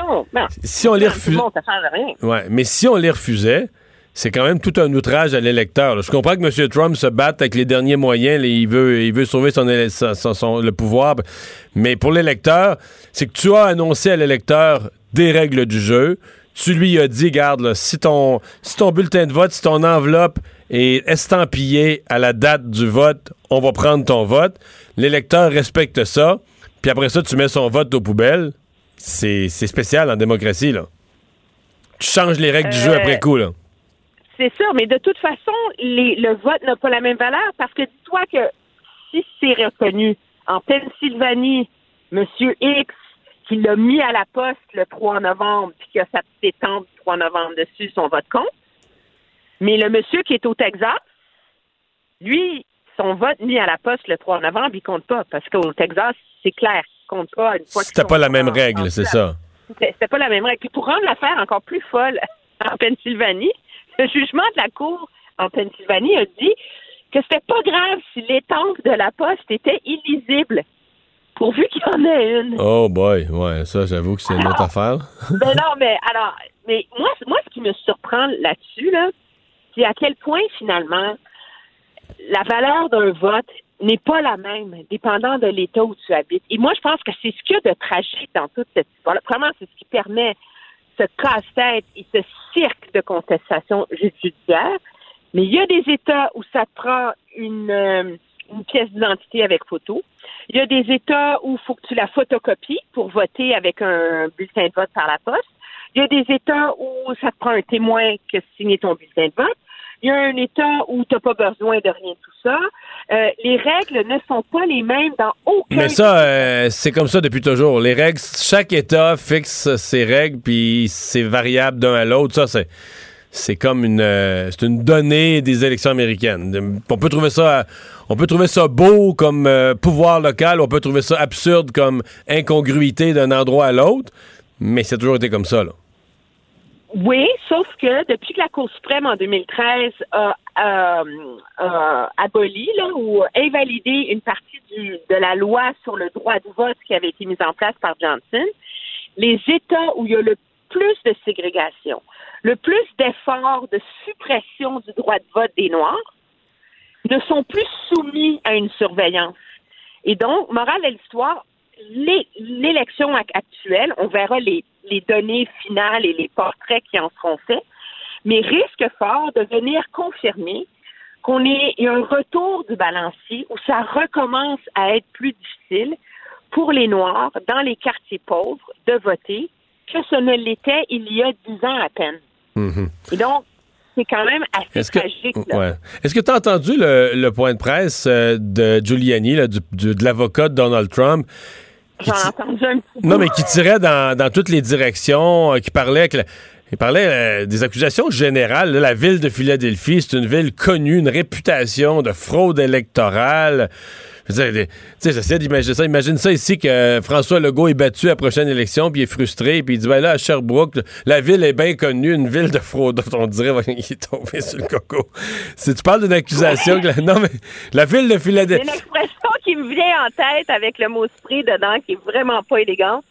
Si on les rien. Ouais, mais si on les refusait, c'est quand même tout un outrage à l'électeur. Je comprends que M. Trump se batte avec les derniers moyens, là, il veut, il veut sauver son, son- son- le pouvoir, mais pour l'électeur, c'est que tu as annoncé à l'électeur des règles du jeu. Tu lui as dit, garde, là, si ton, si ton bulletin de vote, si ton enveloppe est estampillée à la date du vote, on va prendre ton vote. L'électeur respecte ça, puis après ça, tu mets son vote aux poubelles. C'est c'est spécial en démocratie, là. Tu changes les règles du jeu Euh, après coup, là. C'est sûr, mais de toute façon, les- le vote n'a pas la même valeur parce que dis-toi que si c'est reconnu en Pennsylvanie, M. X, qui l'a mis à la poste le 3 novembre, puis qui a sa petite étampe du 3 novembre dessus, son vote compte. Mais le monsieur qui est au Texas, lui, son vote mis à la poste le 3 novembre, il compte pas parce qu'au Texas, c'est clair, il compte pas une fois C'était pas la même en- règle, c'est ça. C'était pas la même règle. Puis pour rendre l'affaire encore plus folle en Pennsylvanie, le jugement de la Cour en Pennsylvanie a dit que c'était pas grave si l'étampe de la poste était illisible, pourvu qu'il y en ait une. Oh boy, ouais, ça, j'avoue que c'est une autre affaire. <laughs> Ben non, mais alors, mais moi, moi, ce qui me surprend là-dessus, là, c'est à quel point finalement la valeur d'un vote n'est pas la même, dépendant de l'État où tu habites. Et moi, je pense que c'est ce qu'il y a de tragique dans toute cette histoire. Vraiment, c'est ce qui permet ce casse-tête et ce cirque de contestation judiciaire. Mais il y a des États où ça prend une, euh, une pièce d'identité avec photo. Il y a des États où il faut que tu la photocopies pour voter avec un bulletin de vote par la poste. Il y a des États où ça te prend un témoin que signer ton bulletin de vote. Il y a un État où tu n'as pas besoin de rien de tout ça. Euh, les règles ne sont pas les mêmes dans aucun Mais ça, euh, c'est comme ça depuis toujours. Les règles, chaque État fixe ses règles, puis c'est variable d'un à l'autre. Ça, c'est. C'est comme une, euh, c'est une donnée des élections américaines. On peut trouver ça, on peut trouver ça beau comme euh, pouvoir local, on peut trouver ça absurde comme incongruité d'un endroit à l'autre, mais c'est toujours été comme ça. Là. Oui, sauf que depuis que la Cour suprême en 2013 a, euh, a aboli là, ou invalidé une partie du, de la loi sur le droit de vote qui avait été mise en place par Johnson, les États où il y a le plus de ségrégation, le plus d'efforts de suppression du droit de vote des Noirs, ne sont plus soumis à une surveillance. Et donc, morale de l'histoire, l'é- l'élection ac- actuelle, on verra les, les données finales et les portraits qui en seront faits, mais risque fort de venir confirmer qu'on est il y a un retour du balancier où ça recommence à être plus difficile pour les Noirs dans les quartiers pauvres de voter que ce ne l'était il y a dix ans à peine. Et donc, c'est quand même assez Est-ce tragique. ouais. Est-ce que tu as entendu le, le point de presse euh, de Giuliani, là, du- du- de l'avocat de Donald Trump? Qui J'en ai ti- entendu un petit Non, mais qui tirait dans, dans toutes les directions, euh, qui parlait il euh, des accusations générales. là. la ville de Philadelphie, c'est une ville connue, une réputation de fraude électorale. J'essaie d'imaginer ça. Imagine ça ici que François Legault est battu à la prochaine élection, puis il est frustré, puis il dit, ben là, à Sherbrooke, la ville est bien connue, une ville de fraude. On dirait <laughs> qu'il est tombé sur le coco. Si tu parles d'une accusation, non, mais la ville de Philadelphie... une expression qui me vient en tête avec le mot spray dedans, qui est vraiment pas élégante.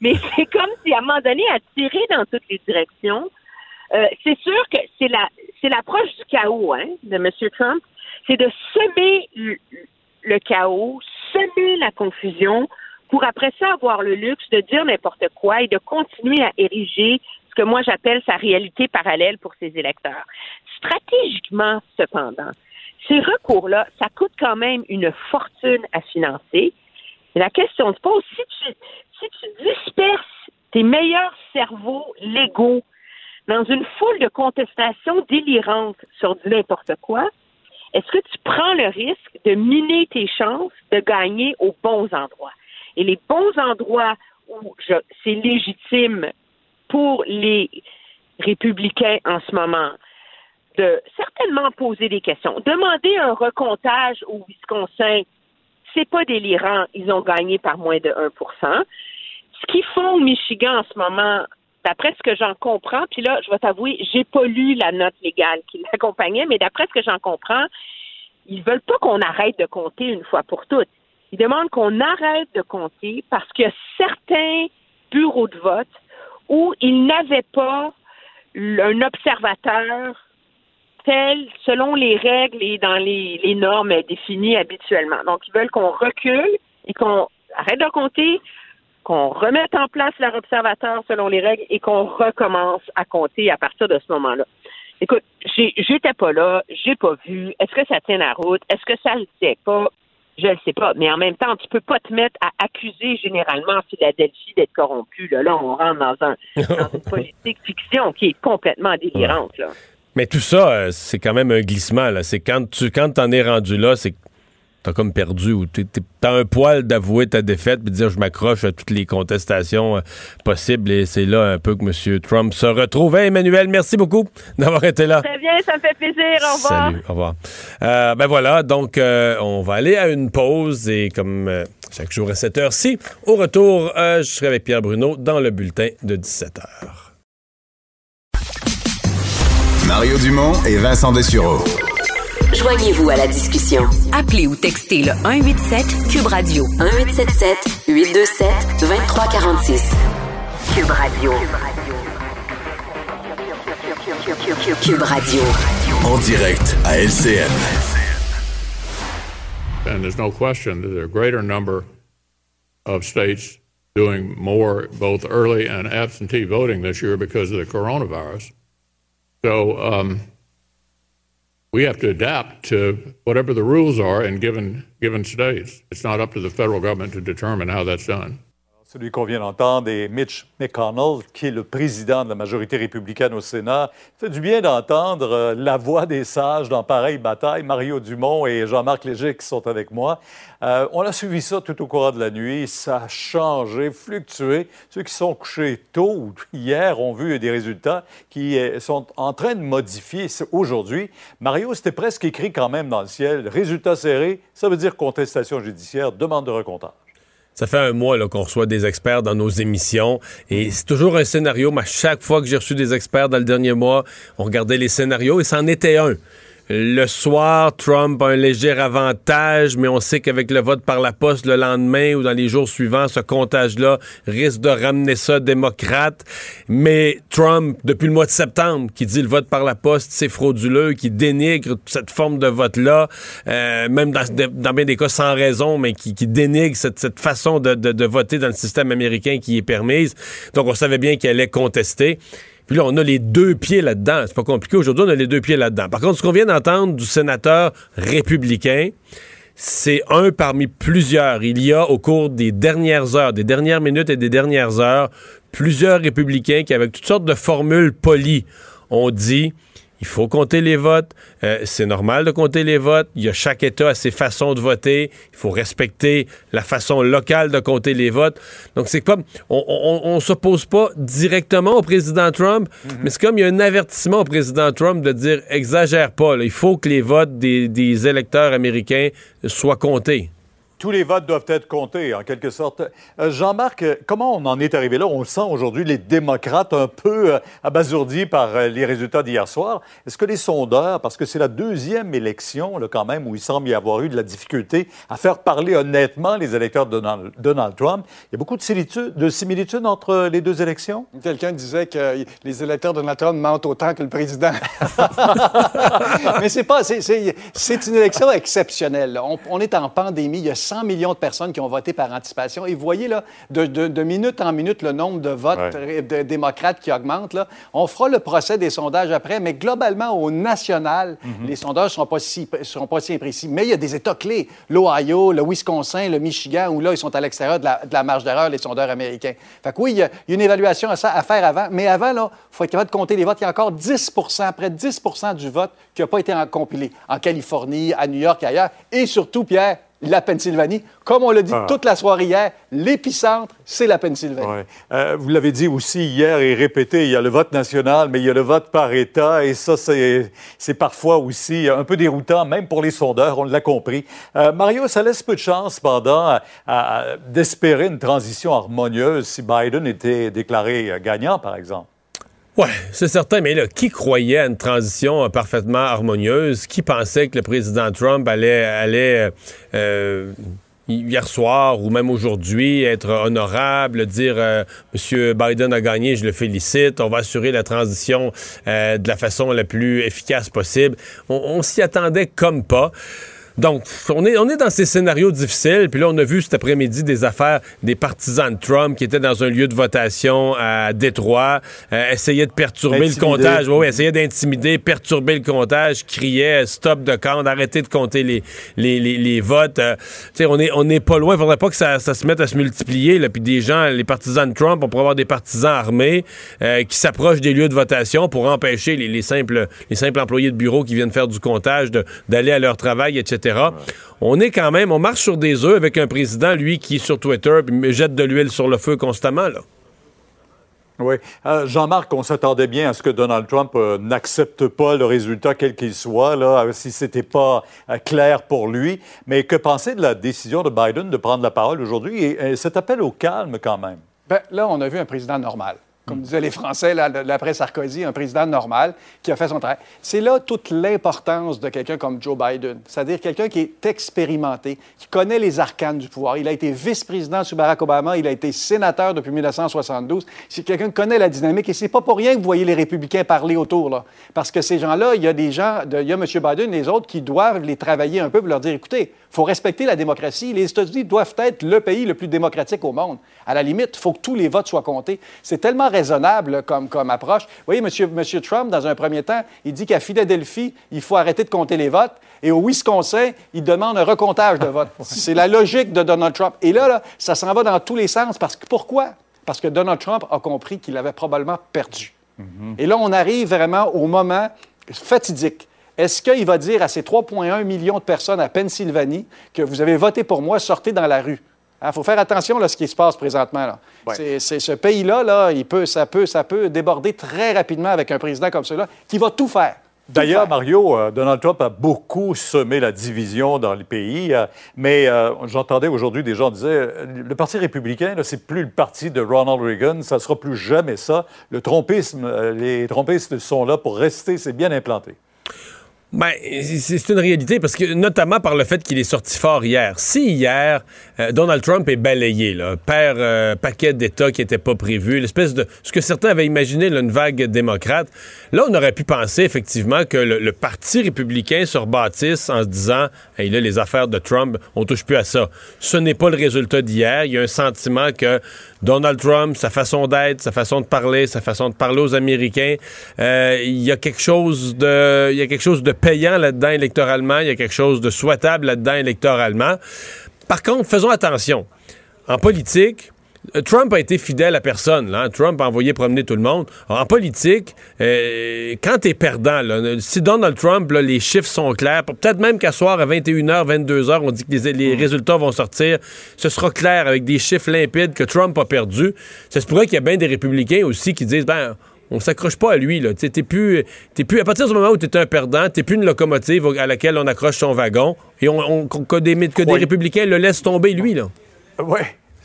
Mais <laughs> c'est comme si, à un moment donné, à tirer dans toutes les directions, Euh, c'est sûr que c'est la c'est l'approche du chaos hein, de M. Trump, c'est de semer le, chaos, semer la confusion pour après ça avoir le luxe de dire n'importe quoi et de continuer à ériger ce que moi j'appelle sa réalité parallèle pour ses électeurs. Stratégiquement, cependant, ces recours-là, ça coûte quand même une fortune à financer. La question se pose, si tu, si tu disperses tes meilleurs cerveaux légaux dans une foule de contestations délirantes sur du n'importe quoi, est-ce que tu prends le risque de miner tes chances de gagner aux bons endroits? Et les bons endroits où c'est légitime pour les républicains en ce moment de certainement poser des questions. Demander un recomptage au Wisconsin, c'est pas délirant, ils ont gagné par moins de 1% Ce qu'ils font au Michigan en ce moment, d'après ce que j'en comprends, puis là, je vais t'avouer, j'ai pas lu la note légale qui l'accompagnait, mais d'après ce que j'en comprends, ils veulent pas qu'on arrête de compter une fois pour toutes. Ils demandent qu'on arrête de compter parce que certains bureaux de vote où ils n'avaient pas un observateur tel selon les règles et dans les normes définies habituellement. Donc, ils veulent qu'on recule et qu'on arrête de compter, qu'on remette en place leur observateur selon les règles et qu'on recommence à compter à partir de ce moment-là. Écoute, j'étais pas là, j'ai pas vu. Est-ce que ça tient la route? Est-ce que ça le sait pas? Je ne sais pas. Mais en même temps, tu peux pas te mettre à accuser généralement Philadelphie d'être corrompu. Là. là, on rentre dans, un, <laughs> dans une politique fiction qui est complètement délirante. Là. Mais tout ça, euh, c'est quand même un glissement. C'est quand tu quand en es rendu là, c'est t'as comme perdu ou t'as un poil d'avouer ta défaite puis de dire je m'accroche à toutes les contestations euh, possibles et c'est là un peu que M. Trump se retrouve. Emmanuel, merci beaucoup d'avoir été là. Très bien, ça me fait plaisir. Au revoir. Salut, au revoir. Euh, ben voilà, donc euh, on va aller à une pause et comme chaque jour à cette heure-ci, au retour, je serai avec Pierre Bruno dans le bulletin de 17h. Mario Dumont et Vincent Dessureau. Joignez-vous à la discussion. Appelez ou textez le 187 Cube Radio 1877 827 2346. Cube Radio. Cube Radio. En direct à LCN. And there's no question that there are a greater number of states doing more both early and absentee voting this year because of the coronavirus. So um, we have to adapt to whatever the rules are in given given states. It's not up to the federal government to determine how that's done. Celui qu'on vient d'entendre est Mitch McConnell, qui est le président de la majorité républicaine au Sénat. Fait du bien d'entendre euh, la voix des sages dans pareille bataille. Mario Dumont et Jean-Marc Léger qui sont avec moi. Euh, on a suivi ça tout au cours de la nuit. Ça a changé, fluctué. Ceux qui sont couchés tôt ou hier ont vu des résultats qui euh, sont en train de modifier aujourd'hui. Mario, c'était presque écrit quand même dans le ciel. Résultat serré, ça veut dire contestation judiciaire, demande de recomptage. Ça fait un mois qu'on reçoit des experts dans nos émissions et c'est toujours un scénario. Mais chaque fois que j'ai reçu des experts dans le dernier mois, on regardait les scénarios et c'en était un. Le soir, Trump a un léger avantage, mais on sait qu'avec le vote par la poste le lendemain ou dans les jours suivants, ce comptage-là risque de ramener ça démocrate. Mais Trump, depuis le mois de septembre, qui dit le vote par la poste, c'est frauduleux, qui dénigre cette forme de vote-là, euh, même dans, dans, bien des cas sans raison, mais qui, dénigre cette, façon de, de voter dans le système américain qui est permise. Donc on savait bien qu'elle allait contester. Puis là, on a les deux pieds là-dedans. C'est pas compliqué. Aujourd'hui, on a les deux pieds là-dedans. Par contre, ce qu'on vient d'entendre du sénateur républicain, c'est un parmi plusieurs. Il y a au cours des dernières heures, des dernières minutes et des dernières heures, plusieurs républicains qui, avec toutes sortes de formules polies, ont dit il faut compter les votes. Euh, c'est normal de compter les votes. Il y a chaque État a ses façons de voter. Il faut respecter la façon locale de compter les votes. Donc, c'est comme, on ne s'oppose pas directement au président Trump, mm-hmm. mais c'est comme il y a un avertissement au président Trump de dire, exagère pas. Il faut que les votes des, des électeurs américains soient comptés. Tous les votes doivent être comptés, en quelque sorte. Euh, Jean-Marc, euh, comment on en est arrivé là? On sent aujourd'hui, les démocrates un peu euh, abasourdis par euh, les résultats d'hier soir. Est-ce que les sondeurs, parce que c'est la deuxième élection, là, quand même, où il semble y avoir eu de la difficulté à faire parler honnêtement les électeurs de Donald, Donald Trump, il y a beaucoup de similitudes, de similitudes entre les deux élections? Quelqu'un disait que les électeurs de Donald Trump mentent autant que le président. <laughs> Mais c'est pas, c'est- une élection exceptionnelle. On, on est en pandémie. Il y a 100 millions de personnes qui ont voté par anticipation. Et vous voyez, là, de, de- de minute en minute, le nombre de votes Ouais. de démocrates qui augmente. Là. On fera le procès des sondages après, mais globalement, au national, les sondages ne seront, pas si- seront pas si imprécis. Mais il y a des États clés. L'Ohio, le Wisconsin, le Michigan, où là, ils sont à l'extérieur de la, de la marge d'erreur, les sondeurs américains. Fait que oui, il y a une évaluation à, ça, à faire avant. Mais avant, il faut être capable de compter les votes. Il y a encore 10 près de 10 du vote qui n'a pas été en- compilé en Californie, à New York et ailleurs. Et surtout, Pierre, la Pennsylvanie. Comme on l'a dit Ah. toute la soirée hier, l'épicentre, c'est la Pennsylvanie. Ouais. Euh, vous l'avez dit aussi hier et répété, il y a le vote national, mais il y a le vote par État, et ça, c'est parfois aussi un peu déroutant, même pour les sondeurs, on l'a compris. Euh, Mario, ça laisse peu de chance, cependant, d'espérer une transition harmonieuse si Biden était déclaré gagnant, par exemple. Ouais, c'est certain, mais là, qui croyait à une transition euh, parfaitement harmonieuse? Qui pensait que le président Trump allait, allait euh, hier soir ou même aujourd'hui être honorable, dire euh, Monsieur Biden a gagné, je le félicite, on va assurer la transition euh, de la façon la plus efficace possible. On s'y attendait comme pas. Donc, on est, on est dans ces scénarios difficiles. Puis là, on a vu cet après-midi des affaires des partisans de Trump qui étaient dans un lieu de votation à Détroit, euh, essayaient de perturber Intimider. le comptage. Oui, oui, essayaient d'intimider, perturber le comptage, criaient stop de compte, arrêtez de compter les, les, les, les votes. Euh, tu sais, on est, on n'est pas loin. Il faudrait pas que ça, ça se mette à se multiplier. Là. Puis des gens, les partisans de Trump, on pourrait avoir des partisans armés euh, qui s'approchent des lieux de votation pour empêcher les, les simples, les simples employés de bureau qui viennent faire du comptage d'aller à leur travail, etc. On est quand même, on marche sur des œufs avec un président, lui, qui sur Twitter puis jette de l'huile sur le feu constamment. Là. Oui. Euh, Jean-Marc, on s'attendait bien à ce que Donald Trump euh, n'accepte pas le résultat, quel qu'il soit, là, euh, si c'était pas euh, clair pour lui. Mais que penser de la décision de Biden de prendre la parole aujourd'hui? Et, et cet appel au calme quand même? Ben, là, on a vu un président normal. Comme disaient les Français, là, l'après Sarkozy, un président normal qui a fait son travail. C'est là toute l'importance de quelqu'un comme Joe Biden, c'est-à-dire quelqu'un qui est expérimenté, qui connaît les arcanes du pouvoir. Il a été vice-président sous Barack Obama, il a été sénateur depuis 1972. C'est quelqu'un qui connaît la dynamique et c'est pas pour rien que vous voyez les républicains parler autour, là. Parce que ces gens-là, il y a des gens, il y a M. Biden et les autres qui doivent les travailler un peu pour leur dire, écoutez, faut respecter la démocratie. Les États-Unis doivent être le pays le plus démocratique au monde. À la limite, faut que tous les votes soient comptés. C'est tellement raisonnable comme, comme approche. Vous voyez, M. Monsieur Trump, dans un premier temps, il dit qu'à Philadelphie, il faut arrêter de compter les votes. Et au Wisconsin, il demande un recomptage de votes. <laughs> C'est la logique de Donald Trump. Et là, là ça s'en va dans tous les sens. Parce que, pourquoi? Parce que Donald Trump a compris qu'il avait probablement perdu. Et là, on arrive vraiment au moment fatidique. Est-ce qu'il va dire à ces 3,1 millions de personnes à Pennsylvanie que vous avez voté pour moi, sortez dans la rue? Il faut faire attention à ce qui se passe présentement. là. Ce pays-là, là, il peut, ça, peut, ça peut déborder très rapidement avec un président comme celui-là qui va tout faire. D'ailleurs, Mario, euh, Donald Trump a beaucoup semé la division dans le pays, euh, mais euh, j'entendais aujourd'hui des gens disaient le Parti républicain, c'est plus le parti de Ronald Reagan, ça sera plus jamais ça. Le trompisme, les trompistes sont là pour rester, c'est bien implanté. Ben, c'est une réalité parce que, notamment par le fait qu'il est sorti fort hier. Si hier, euh, Donald Trump est balayé, là, perd euh, paquet d'États qui n'étaient pas prévus, l'espèce de. Ce que certains avaient imaginé, là, une vague démocrate, là, on aurait pu penser effectivement que le, le Parti républicain se rebâtisse en se disant hey, là, les affaires de Trump, on touche plus à ça. Ce n'est pas le résultat d'hier. Il y a un sentiment que Donald Trump, sa façon d'être, sa façon de parler, sa façon de parler aux Américains, euh, il y a quelque chose de. Il y a quelque chose de payant là-dedans électoralement, il y a quelque chose de souhaitable là-dedans électoralement. Par contre, faisons attention. En politique, euh, Trump a été fidèle à personne. Là. Trump a envoyé promener tout le monde. En politique, euh, quand tu es perdant, là, si Donald Trump, là, les chiffres sont clairs, peut-être même qu'à soir, à 21h, 22h, on dit que les, les résultats vont sortir, ce sera clair avec des chiffres limpides que Trump a perdu. Ça se pourrait qu'il y ait bien des républicains aussi qui disent, ben, on s'accroche pas à lui. Là. T'es, plus, t'es plus, à partir du moment où tu es un perdant, tu plus une locomotive à laquelle on accroche son wagon et on, que, des, que des républicains le laissent tomber, lui. Là. Oui.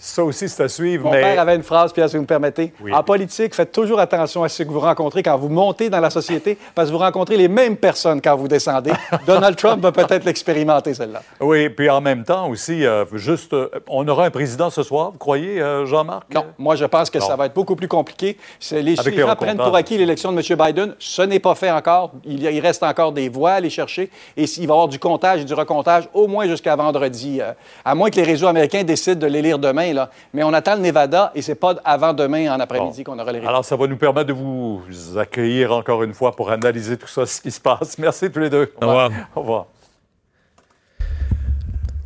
Ça aussi, c'est à suivre. Mon père avait une phrase, Pierre, si vous me permettez. En politique, faites toujours attention à ce que vous rencontrez quand vous montez dans la société, parce que vous rencontrez les mêmes personnes quand vous descendez. <laughs> Donald Trump va peut-être l'expérimenter, celle-là. Oui, puis en même temps aussi, euh, juste, euh, on aura un président ce soir, vous croyez, euh, Jean-Marc? Non, moi, je pense que ça va être beaucoup plus compliqué. Les gens prennent pour acquis l'élection de M. Biden. Ce n'est pas fait encore. Il, il, reste encore des voix à aller chercher. Et il va y avoir du comptage et du recomptage au moins jusqu'à vendredi, à moins que les réseaux américains décident de les lire Mais on attend le Nevada et c'est pas avant demain en après-midi qu'on aura les résultats. Alors, ça va nous permettre de vous accueillir encore une fois pour analyser tout ça, ce qui se passe. <laughs> Merci tous les deux. Au revoir. Au revoir.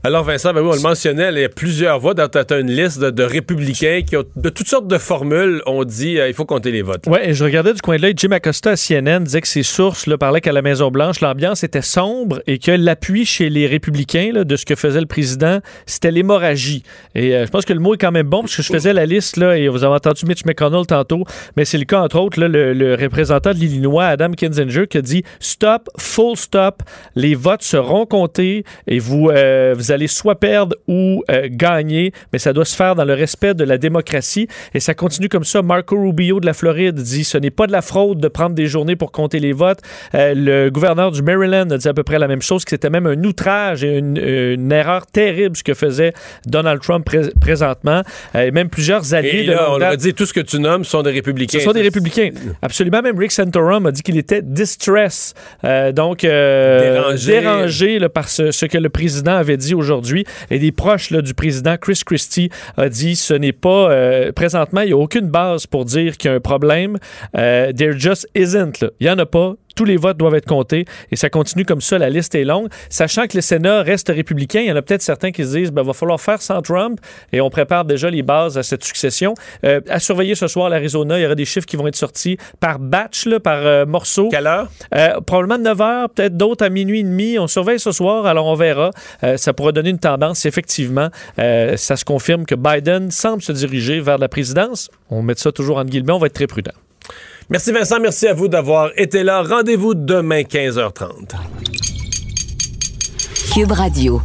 Alors, Vincent, ben oui, on le mentionnait, il y a plusieurs voix. Dans tu une liste de, républicains qui ont de toutes sortes de formules ont dit euh, il faut compter les votes. Oui, et je regardais du coin de l'œil, Jim Acosta à CNN disait que ses sources là, parlaient qu'à la Maison-Blanche, l'ambiance était sombre et que l'appui chez les républicains de ce que faisait le président, c'était l'hémorragie. Et euh, je pense que le mot est quand même bon parce que je faisais la liste là, et vous avez entendu Mitch McConnell tantôt, mais c'est le cas, entre autres, là, le, représentant de l'Illinois, Adam Kinzinger, qui a dit stop, full stop, les votes seront comptés et vous, euh, vous allez soit perdre ou euh, gagner, mais ça doit se faire dans le respect de la démocratie. Et ça continue comme ça. Marco Rubio de la Floride dit ce n'est pas de la fraude de prendre des journées pour compter les votes. Euh, le gouverneur du Maryland a dit à peu près la même chose, que c'était même un outrage et une, erreur terrible ce que faisait Donald Trump présentement. Euh, et même plusieurs alliés de on a dit tout ce que tu nommes sont des républicains. Ce sont des républicains. Absolument. Même Rick Santorum a dit qu'il était distress, donc dérangé, dérangé par ce, ce, que le président avait dit aujourd'hui. Et des proches du président Chris Christie a dit ce n'est pas euh, présentement, il n'y a aucune base pour dire qu'il y a un problème. Euh, there just isn't. Il n'y en a pas tous les votes doivent être comptés et ça continue comme ça, la liste est longue. Sachant que le Sénat reste républicain, il y en a peut-être certains qui se disent, ben, va falloir faire sans Trump et on prépare déjà les bases à cette succession. Euh, à surveiller ce soir l'Arizona, il y aura des chiffres qui vont être sortis par batch, là, par euh, morceau. Quelle heure? Euh, probablement 9 heures, peut-être d'autres à minuit et demi. On surveille ce soir, alors on verra. ça pourra donner une tendance. Effectivement, ça se confirme que Biden semble se diriger vers la présidence. On met ça toujours en guillemets, on va être très prudent. Merci Vincent, merci à vous d'avoir été là. Rendez-vous demain 15h30. Cube Radio.